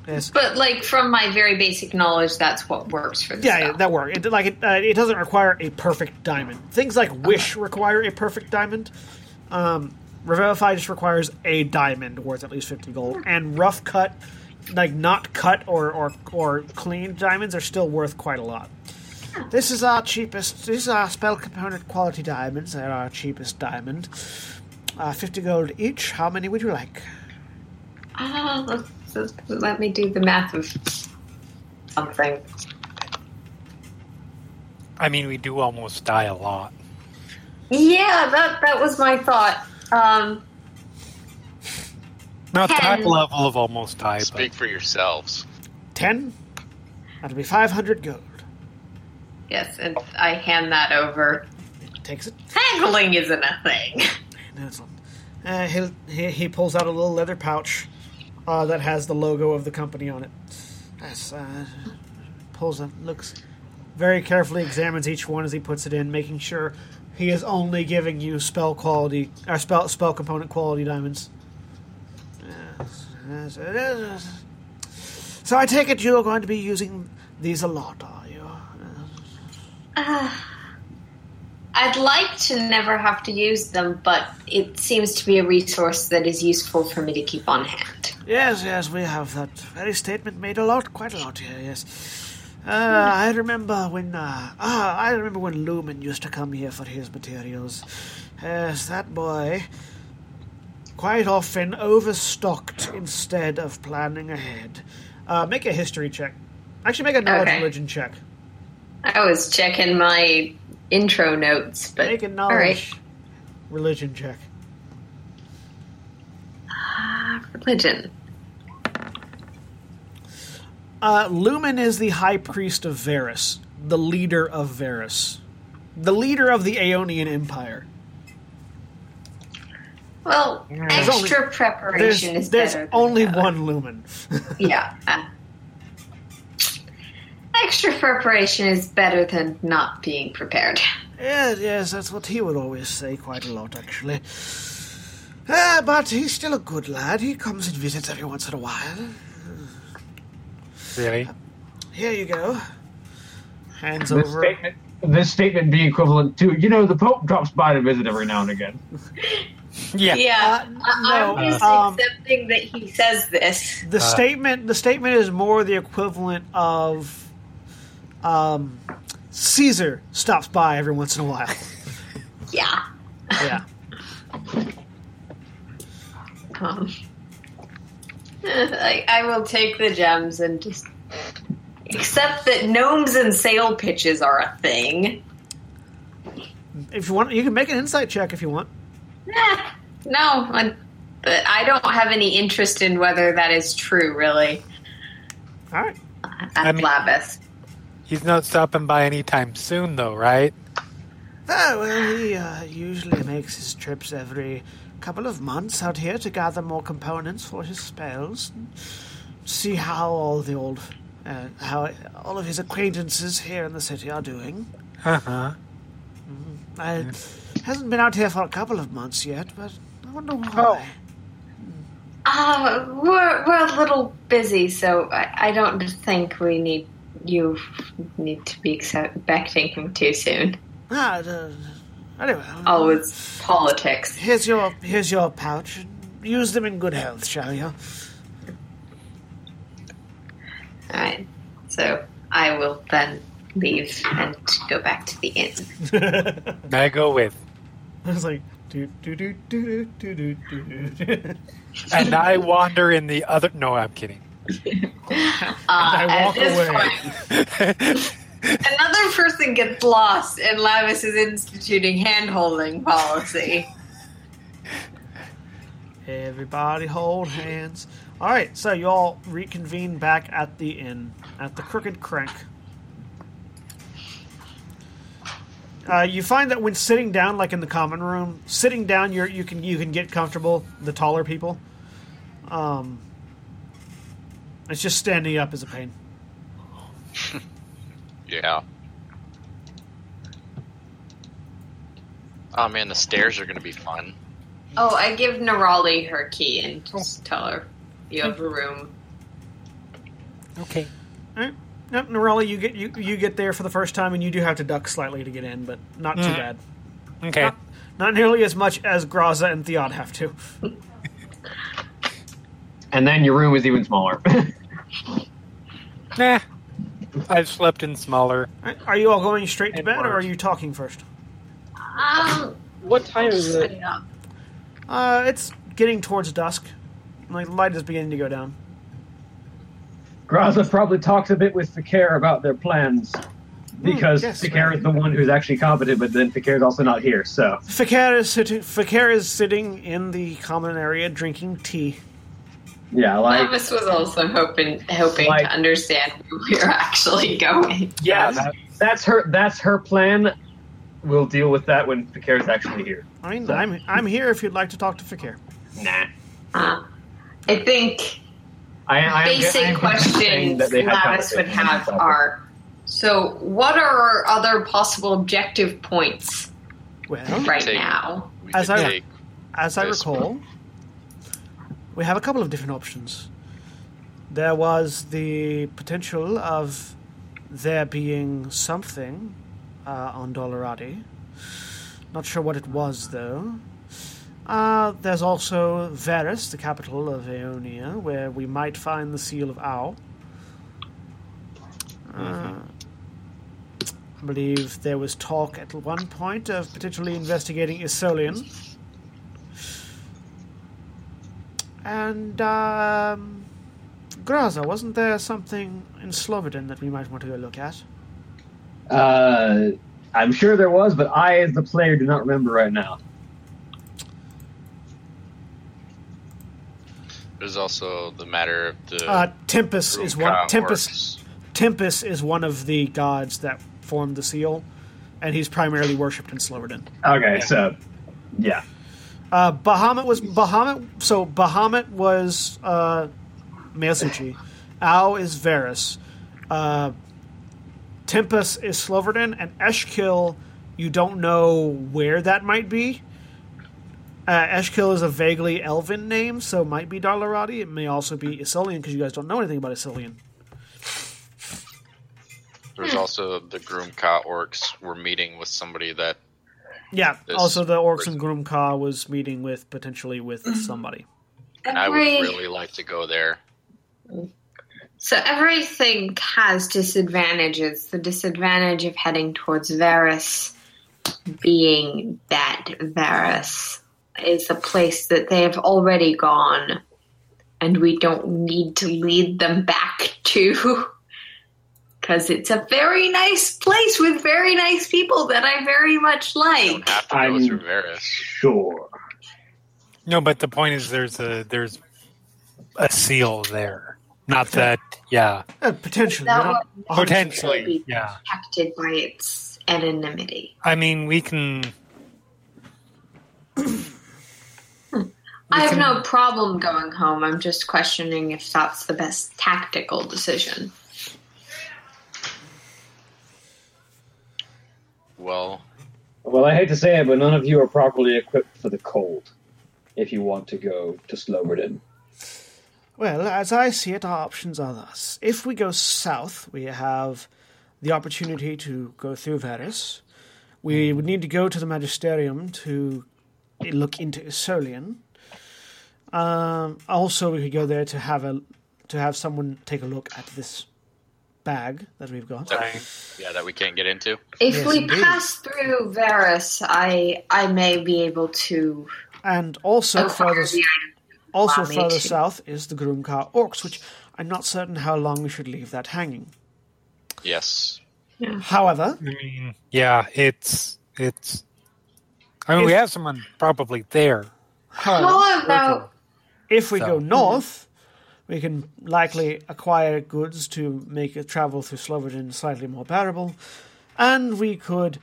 Speaker 1: yes
Speaker 4: But like from my very basic knowledge, that's what works for the
Speaker 1: Yeah, yeah, that works. It like it, uh, it doesn't require a perfect diamond. Things like Wish require a perfect diamond. Um, Revivify just requires a diamond worth at least fifty gold, and rough cut, like not cut or or or clean diamonds are still worth quite a lot. This is our cheapest. These are our spell component quality diamonds. They're our cheapest diamond. Uh, fifty gold each. How many would you like?
Speaker 4: Ah, let's- let's- let me do the math of something.
Speaker 2: I mean, we do almost die a lot.
Speaker 4: Yeah, that that was my thought. Um,
Speaker 2: Not that level of almost die,
Speaker 3: Speak
Speaker 2: but
Speaker 3: for yourselves.
Speaker 1: Ten. That'll be five hundred gold.
Speaker 4: yes, and I hand that over.
Speaker 1: It Takes it.
Speaker 4: Haggling isn't a thing.
Speaker 1: Uh, he'll, he he pulls out a little leather pouch uh, that has the logo of the company on it. Yes, uh, pulls it, looks very carefully, examines each one as he puts it in, making sure he is only giving you spell quality or spell spell component quality diamonds. So I take it you are going to be using these a lot, are you?
Speaker 4: I'd like to never have to use them, but it seems to be a resource that is useful for me to keep on hand.
Speaker 1: Yes, yes, we have that very statement made a lot, quite a lot here. Yes, uh, I remember when uh, ah, I remember when Lumen used to come here for his materials. Yes, that boy quite often overstocked instead of planning ahead. Uh, make a history check. Actually, make a knowledge
Speaker 4: Okay.
Speaker 1: religion check.
Speaker 4: I was checking my intro notes, but
Speaker 1: Make a knowledge
Speaker 4: right.
Speaker 1: religion check.
Speaker 4: Ah Religion.
Speaker 1: Uh, Lumen is the high priest of Varus, the leader of Varus, the leader of the Aeonian Empire.
Speaker 4: Well,
Speaker 1: There's
Speaker 4: extra
Speaker 1: only- There's,
Speaker 4: preparation is
Speaker 1: there's
Speaker 4: better. than
Speaker 1: only
Speaker 4: none.
Speaker 1: one Lumen.
Speaker 4: Yeah. Uh, extra preparation is better than not being prepared.
Speaker 1: yes, yes, that's what he would always say quite a lot, actually. Uh, but he's still a good lad. He comes and visits every once in a while.
Speaker 2: Really?
Speaker 1: Here you go. Hands
Speaker 7: This
Speaker 1: over.
Speaker 7: statement, this statement being equivalent to, you know, the Pope drops by to visit every now and again.
Speaker 2: Yeah.
Speaker 4: Yeah,
Speaker 1: Uh,
Speaker 4: I-
Speaker 1: no,
Speaker 4: I'm just
Speaker 1: um,
Speaker 4: accepting that he says this.
Speaker 1: The statement the statement is more the equivalent of um, Caesar stops by every once in a while.
Speaker 4: Yeah.
Speaker 1: Yeah.
Speaker 4: Um, I, I will take the gems and just accept that gnomes and sail pitches are a thing.
Speaker 1: If you want, you can make an insight check if you want.
Speaker 4: Eh, no, I, but I don't have any interest in whether that is true, really.
Speaker 1: All right.
Speaker 4: At
Speaker 2: I mean-
Speaker 4: Lavias.
Speaker 2: He's not stopping by anytime soon, though, right?
Speaker 1: Oh, well, he uh, usually makes his trips every couple of months out here to gather more components for his spells. And see how all the old, uh, how all of his acquaintances here in the city are doing.
Speaker 2: Uh huh.
Speaker 1: I hasn't been out here for a couple of months yet, but I wonder why.
Speaker 2: Oh.
Speaker 4: Uh, we're, we're a little busy, so I, I don't think we need you need to be expecting him too soon.
Speaker 1: Ah, uh, anyway.
Speaker 4: Oh, it's politics.
Speaker 1: Here's your here's your pouch. Use them in good health, shall you?
Speaker 4: All right, so I will then leave and go back to the inn.
Speaker 2: I go with.
Speaker 1: I was like, do do do do do do do do.
Speaker 2: And I wander in the other. No, I'm kidding.
Speaker 4: Uh,
Speaker 1: I walk away.
Speaker 4: point, another person gets lost, and Lavias is instituting hand-holding policy.
Speaker 1: Everybody hold hands. All right, so you all reconvene back at the inn at the Crooked Crank. Uh, you find that when sitting down, like in the common room, sitting down, you're, you can you can get comfortable. The taller people, um, it's just standing up is a pain.
Speaker 3: Yeah. Oh man, the stairs are gonna be fun.
Speaker 4: Oh, I give Nerali her key and just tell her you have a room.
Speaker 2: Okay.
Speaker 1: All right. Nope, Nerali, you get you, you get there for the first time, and you do have to duck slightly to get in, but not too
Speaker 2: Mm.
Speaker 1: bad.
Speaker 2: Okay.
Speaker 1: Not, not nearly as much as Graza and Theod have to.
Speaker 7: And then your room is even smaller.
Speaker 2: Nah. I've slept in smaller.
Speaker 1: Are you all going straight to
Speaker 2: And
Speaker 1: bed, or are you talking first?
Speaker 4: Um,
Speaker 6: What time is it?
Speaker 1: Uh, it's getting towards dusk. Like light is beginning to go down.
Speaker 8: Graza probably talks a bit with Fikir about their plans.
Speaker 7: because
Speaker 1: yes,
Speaker 7: Fikir is the one who's actually competent, but then Fikir is also not here, so.
Speaker 1: Fakir is sitting. Fakir is sitting in the common area drinking tea.
Speaker 7: Yeah, like.
Speaker 4: Lavias was also hoping hoping
Speaker 7: Like-
Speaker 4: to understand where we are actually going.
Speaker 7: Yeah, that, that's her. That's her plan. We'll deal with that when Fikir is actually here.
Speaker 1: I mean, I'm I'm here if you'd like to talk to Fakir.
Speaker 7: Nah.
Speaker 4: Uh, I think
Speaker 7: I, I am,
Speaker 4: basic
Speaker 7: I am
Speaker 4: questions
Speaker 7: that they had
Speaker 4: Lavias would have
Speaker 7: about
Speaker 4: are so what are our other possible objective points
Speaker 1: Well,
Speaker 4: right
Speaker 3: Take-
Speaker 4: now?
Speaker 1: As I- as I
Speaker 3: This
Speaker 1: recall, we have a couple of different options. There was the potential of there being something uh, on Dolorati. Not sure what it was, though. Uh, there's also Varus, the capital of Aeonia, where we might find the Seal of Au. Uh, I believe there was talk at one point of potentially investigating Isolian. And, um, Graza, wasn't there something in Slobodan that we might want to go look at?
Speaker 8: Uh, I'm sure there was, but I, as the player, do not remember right now.
Speaker 3: There's also the matter of the
Speaker 1: Uh, Tempest is one. Tempest. Tempest is one of the gods that formed the seal, and he's primarily worshipped in Slobodan.
Speaker 7: Okay, so yeah,
Speaker 1: Uh, Bahamut was Bahamut. So Bahamut was uh, Measuchi. Au is Varus. Uh, Tempest is Sloverden, and Eshkil. You don't know where that might be. Uh, Eshkil is a vaguely elven name, so it might be Darlarati. It may also be Isolian because you guys don't know anything about Isolian.
Speaker 3: There's also the Groomka orcs. We're meeting with somebody that
Speaker 1: Yeah.
Speaker 3: This
Speaker 1: also, the orcs
Speaker 3: person.
Speaker 1: and Groomka was meeting with potentially with mm-hmm. somebody.
Speaker 3: I would really like to go there.
Speaker 4: So everything has disadvantages. The disadvantage of heading towards Varus being that Varus is a place that they have already gone, and we don't need to lead them back to. Because it's a very nice place with very nice people that I very much like.
Speaker 3: Don't have to go
Speaker 7: I'm-
Speaker 3: through
Speaker 7: sure.
Speaker 2: No, but the point is, there's a there's a seal there. Not that, yeah,
Speaker 1: Uh, potentially.
Speaker 4: That
Speaker 1: you're not
Speaker 4: would
Speaker 1: 100%
Speaker 2: potentially, yeah.
Speaker 4: protected by its anonymity.
Speaker 2: I mean, we can.
Speaker 4: I have no problem going home. I'm just questioning if that's the best tactical decision.
Speaker 3: Well,
Speaker 8: Well, I hate to say it, but none of you are properly equipped for the cold. If you want to go to Sloverden,
Speaker 1: Well, as I see it, our options are thus. If we go south, we have the opportunity to go through Varus. We would need to go to the Magisterium to look into Isolian. Um, also, we could go there to have a to have someone take a look at this bag that we've got.
Speaker 3: that, yeah, that we can't get into.
Speaker 4: If
Speaker 1: Yes,
Speaker 4: we
Speaker 1: indeed.
Speaker 4: pass through Varus, I I may be able to
Speaker 1: And also further also further
Speaker 4: to.
Speaker 1: south is the Groomcar Orcs, which I'm not certain how long we should leave that hanging.
Speaker 3: Yes.
Speaker 1: However,
Speaker 2: I mean, yeah, it's it's. I mean, we have someone probably there.
Speaker 1: however
Speaker 4: about
Speaker 1: If we
Speaker 2: So-
Speaker 1: go north, we can likely acquire goods to make a travel through Slovakian slightly more bearable, and we could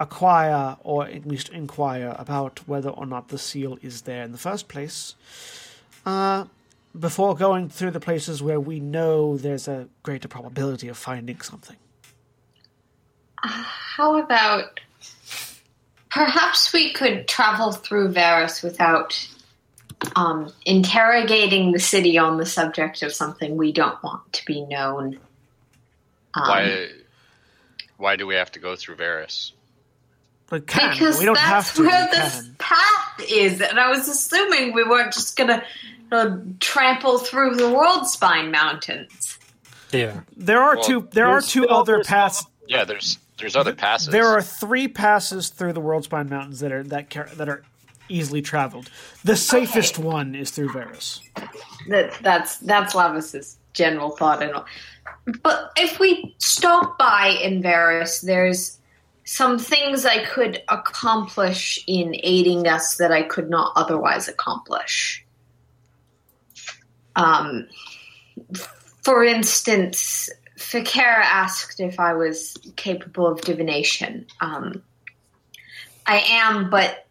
Speaker 1: acquire or at least inquire about whether or not the seal is there in the first place. Uh, before going through the places where we know there's a greater probability of finding something.
Speaker 4: how about perhaps we could travel through Varus without um, interrogating the city on the subject of something we don't want to be known. Um,
Speaker 3: Why? Why do we have to go through Varus?
Speaker 1: We can.
Speaker 4: Because
Speaker 1: we don't
Speaker 4: that's
Speaker 1: have to.
Speaker 4: where
Speaker 1: we
Speaker 4: this
Speaker 1: can.
Speaker 4: path is, and I was assuming we weren't just gonna uh, trample through the World Spine Mountains.
Speaker 2: Yeah,
Speaker 1: There are
Speaker 3: Well,
Speaker 1: two. There are two other paths.
Speaker 3: Yeah, there's there's other passes.
Speaker 1: There are three passes through the World Spine Mountains that are that car- that are easily traveled. The safest one is through Varus.
Speaker 4: That that's that's Lavias's general thought and all. But if we stop by in Varus, there's some things I could accomplish in aiding us that I could not otherwise accomplish. Um, for instance, Fikera asked if I was capable of divination. Um, I am, but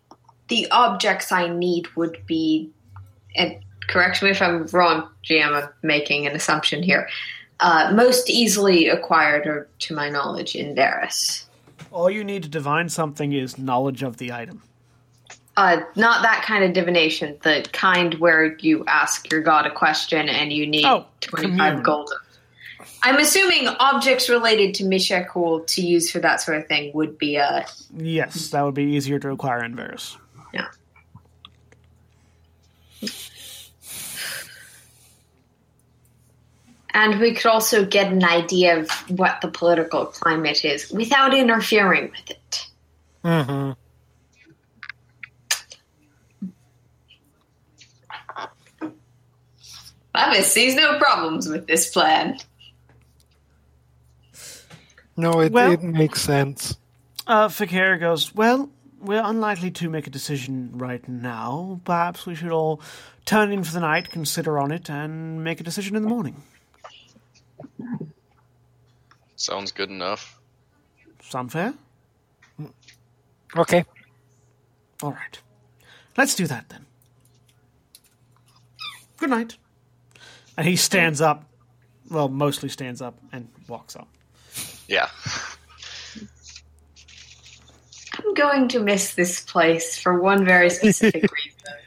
Speaker 4: the objects I need would be and correct me if I'm wrong, GM, I'm making an assumption here. Uh, most easily acquired, or to my knowledge, in Varus.
Speaker 1: All you need to divine something is knowledge of the item.
Speaker 4: Uh, not that kind of divination, the kind where you ask your god a question and you need
Speaker 1: Oh,
Speaker 4: 25
Speaker 1: commune.
Speaker 4: gold. I'm assuming objects related to Mishakul to use for that sort of thing would be a.
Speaker 1: Yes, that would be easier to acquire in Varus.
Speaker 4: Yeah. And we could also get an idea of what the political climate is without interfering with it.
Speaker 2: Mm-hmm.
Speaker 4: Lavias sees no problems with this plan.
Speaker 2: No, it,
Speaker 1: Well-
Speaker 2: it makes sense.
Speaker 1: Uh, Fakir goes, Well, we're unlikely to make a decision right now. Perhaps we should all turn in for the night, consider on it, and make a decision in the morning.
Speaker 3: Sounds good enough.
Speaker 1: Sound fair?
Speaker 2: Okay.
Speaker 1: All right. Let's do that then. Good night. And he stands up, well, mostly stands up and walks up.
Speaker 3: Yeah.
Speaker 4: I'm going to miss this place for one very specific reason.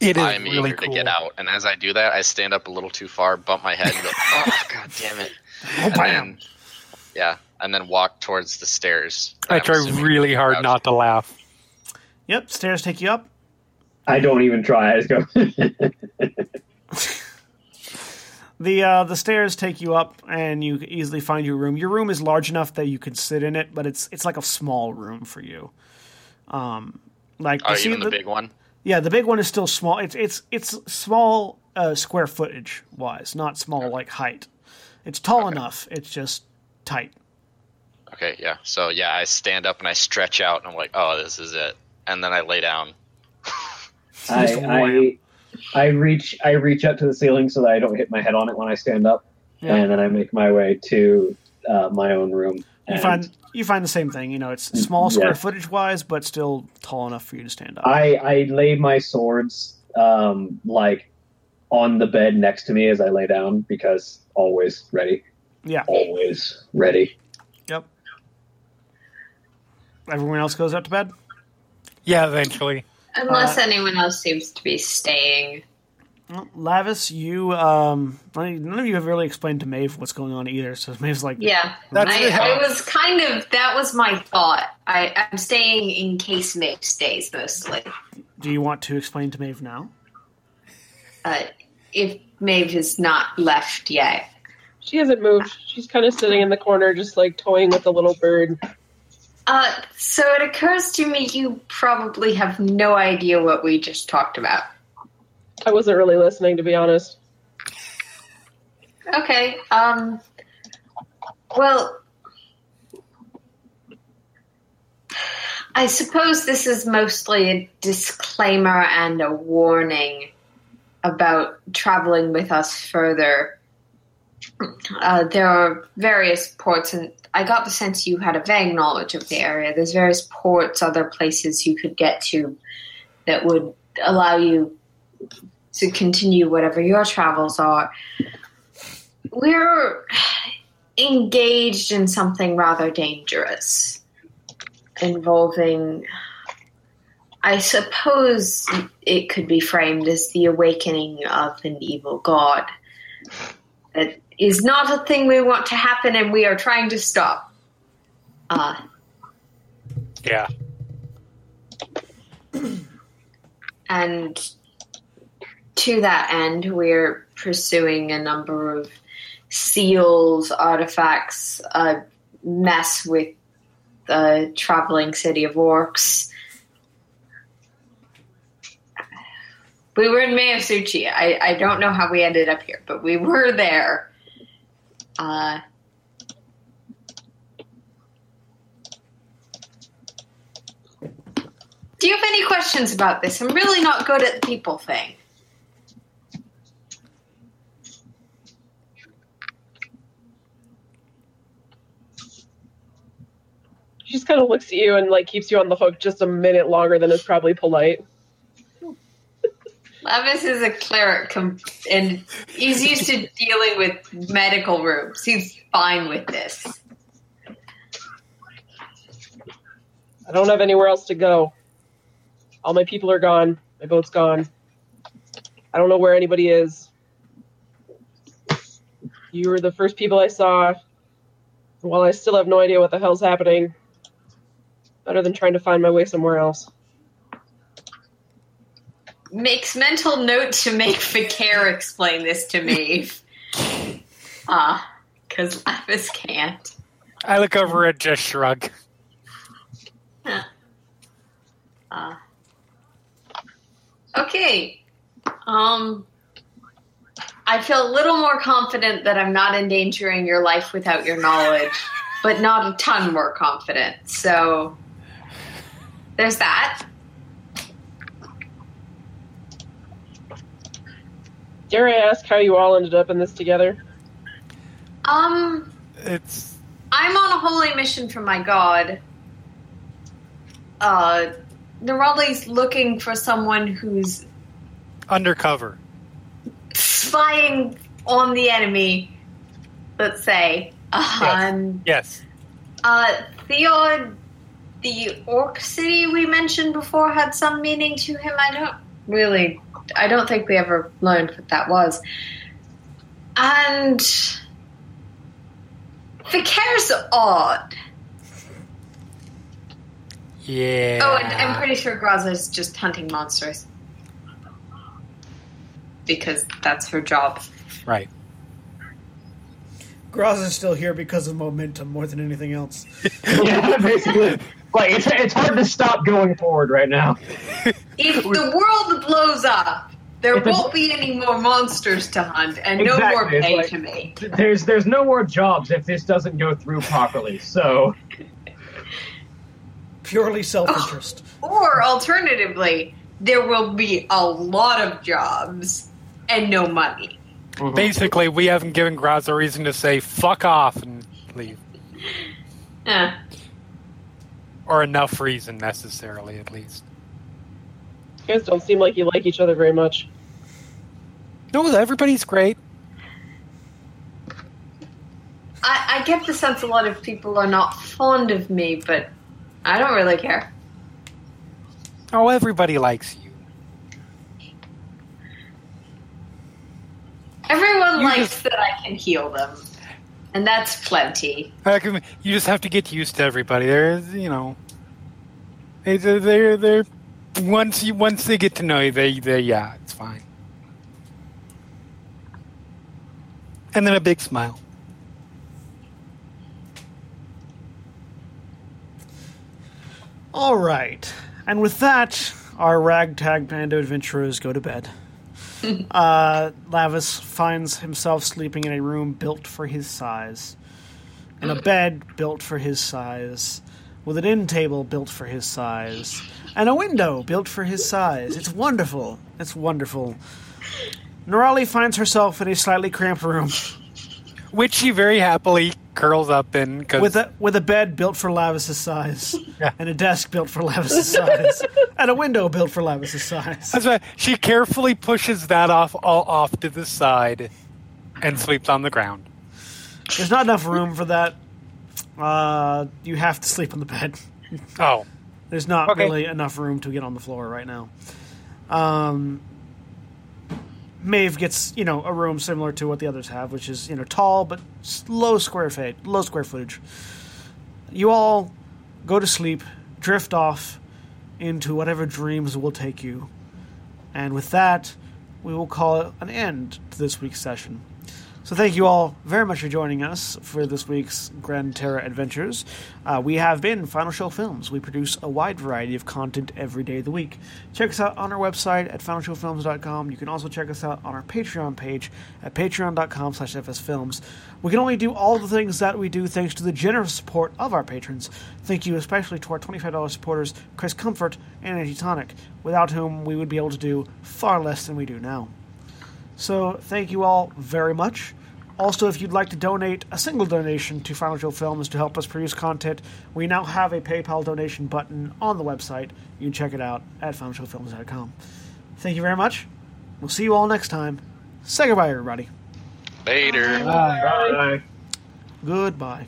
Speaker 2: It is
Speaker 3: I'm
Speaker 2: really
Speaker 3: eager
Speaker 2: cool.
Speaker 3: to get out, and as I do that, I stand up a little too far, bump my head, and go, "Oh God damn it!" Oh, and then, yeah, and then walk towards the stairs.
Speaker 2: I
Speaker 3: I'm
Speaker 2: try really hard
Speaker 3: crouch.
Speaker 2: not to laugh.
Speaker 1: Yep, stairs take you up.
Speaker 8: I don't even try. I just go.
Speaker 1: The uh, the stairs take you up, and you easily find your room. Your room is large enough that you can sit in it, but it's it's like a small room for you. Um, like
Speaker 3: Oh,
Speaker 1: you see
Speaker 3: even the big one.
Speaker 1: Yeah, the big one is still small. It's it's it's small uh, square footage wise, not small like height. It's tall enough. It's just tight.
Speaker 3: Okay, yeah. So yeah, I stand up and I stretch out, and I'm like, "Oh, this is it." And then I lay down.
Speaker 8: I. I I reach I reach up to the ceiling so that I don't hit my head on it when I stand up,
Speaker 1: Yeah.
Speaker 8: and then I make my way to uh, my own room.
Speaker 1: You
Speaker 8: and
Speaker 1: find you find the same thing. You know, it's small square
Speaker 8: Yeah.
Speaker 1: footage wise, but still tall enough for you to stand up.
Speaker 8: I I lay my swords um, like on the bed next to me as I lay down because always ready,
Speaker 1: yeah.
Speaker 8: always ready.
Speaker 1: Yep. Everyone else goes up to bed.
Speaker 2: Yeah, eventually.
Speaker 4: Unless
Speaker 1: Uh,
Speaker 4: anyone else seems to be staying.
Speaker 1: Well, Lavias, you um, none of you have really explained to Maeve what's going on either. So Maeve's like,
Speaker 4: Yeah,
Speaker 2: That's
Speaker 4: I,
Speaker 2: it.
Speaker 4: I was kind of that was my thought. I, I'm staying in case Mick stays mostly.
Speaker 1: do you want to explain to Maeve now?
Speaker 4: Uh, if Maeve has not left yet.
Speaker 6: She hasn't moved. She's kind of sitting in the corner, just like toying with the little bird.
Speaker 4: Uh, so it occurs to me you probably have no idea what we just talked about.
Speaker 6: I wasn't really listening, to be honest.
Speaker 4: Okay. Um. Well, I suppose this is mostly a disclaimer and a warning about traveling with us further. Uh, there are various ports, and I got the sense you had a vague knowledge of the area. There's various ports, other places you could get to that would allow you to continue whatever your travels are we're engaged in something rather dangerous involving i suppose it could be framed as the awakening of an evil god that is not a thing we want to happen and we are trying to stop uh,
Speaker 2: Yeah.
Speaker 4: and to that end we're pursuing a number of seals artifacts a mess with the traveling city of orcs we were in Mayasuchi. I, I don't know how we ended up here, but we were there. Uh, do you have any questions about this? I'm really not good at the people thing.
Speaker 6: She just kind of looks at you and like keeps you on the hook just a minute longer than is probably polite.
Speaker 4: Lavias is a cleric, and he's used to dealing with medical rooms. He's fine with this.
Speaker 6: I don't have anywhere else to go. All my people are gone. My boat's gone. I don't know where anybody is. You were the first people I saw. While I still have no idea what the hell's happening, better than trying to find my way somewhere else.
Speaker 4: Makes mental note to make Fakir explain this to me. Ah, because Lavias can't.
Speaker 2: I look over and just shrug.
Speaker 4: Huh. Uh, okay. Um, I feel a little more confident that I'm not endangering your life without your knowledge, but not a ton more confident. So there's that.
Speaker 6: Dare I ask how you all ended up in this together?
Speaker 4: Um,
Speaker 2: It's
Speaker 4: I'm on a holy mission from my god. Uh, Nerali's looking for someone who's
Speaker 2: undercover.
Speaker 4: spying on the enemy, let's say. Um,
Speaker 2: Yes.
Speaker 4: uh, Theod, the Orc City we mentioned before, had some meaning to him. I don't really, I don't think we ever learned what that was. And Fakir's odd.
Speaker 2: Yeah.
Speaker 4: Oh, and I'm pretty sure Graza's just hunting monsters. Because that's her job.
Speaker 2: Right.
Speaker 1: Graz is still here because of momentum more than anything else.
Speaker 5: yeah, basically. Like it's it's hard to stop going forward right now.
Speaker 4: If the world blows up, there
Speaker 5: If it's-
Speaker 4: won't be any more monsters to hunt and no more
Speaker 5: Exactly,
Speaker 4: pay
Speaker 5: like-
Speaker 4: to make.
Speaker 5: There's there's no more jobs if this doesn't go through properly. So
Speaker 1: Purely self interest.
Speaker 4: Or alternatively, there will be a lot of jobs and no money.
Speaker 2: Basically, we haven't given Graz a reason to say fuck off and leave.
Speaker 4: Eh.
Speaker 2: Or enough reason, necessarily, at least.
Speaker 6: You guys don't seem like you like each other very much.
Speaker 2: No, everybody's great.
Speaker 4: I, I get the sense a lot of people are not fond of me, but I don't really care.
Speaker 2: Oh, everybody likes you.
Speaker 4: Everyone
Speaker 2: You
Speaker 4: likes
Speaker 2: just-
Speaker 4: that I can heal them. And that's plenty.
Speaker 2: I can- You just have to get used to everybody. There's, you know, they- they're they're, they're once you once they get to know you, they they yeah, it's fine. And then a big smile.
Speaker 1: All right. And with that, our ragtag band of adventurers go to bed. uh, Lavias finds himself sleeping in a room built for his size, in a bed built for his size, with an end table built for his size, and a window built for his size. It's wonderful. It's wonderful. Nerali finds herself in a slightly cramped room
Speaker 2: Which she very happily curls up in
Speaker 1: with a with a bed built for Lavias's size,
Speaker 2: Yeah.
Speaker 1: and a desk built for Lavias's size, and a window built for Lavias's size.
Speaker 2: That's why she carefully pushes that off all off to the side and sleeps on the ground.
Speaker 1: There's not enough room for that. Uh, you have to sleep on the bed.
Speaker 2: Oh,
Speaker 1: There's not
Speaker 2: Okay.
Speaker 1: really enough room to get on the floor right now. Um, Maeve gets you know a room similar to what the others have, which is you know tall but low square feet, low square footage. You all go to sleep, drift off into whatever dreams will take you, and with that, we will call an end to this week's session. So thank you all very much for joining us for this week's Gran Terra Adventures. Uh, we have been Final Show Films. We produce a wide variety of content every day of the week. Check us out on our website at finalshowfilms.com. You can also check us out on our Patreon page at patreon.com slash fsfilms. We can only do all the things that we do thanks to the generous support of our patrons. Thank you especially to our $25 supporters, Chris Comfort and Antitonic, without whom we would be able to do far less than we do now. So thank you all very much. Also, if you'd like to donate a single donation to Final Show Films to help us produce content, we now have a PayPal donation button on the website. You can check it out at finalshowfilms.com. Thank you very much. We'll see you all next time. Say goodbye, everybody.
Speaker 3: Later.
Speaker 5: Bye.
Speaker 1: Goodbye.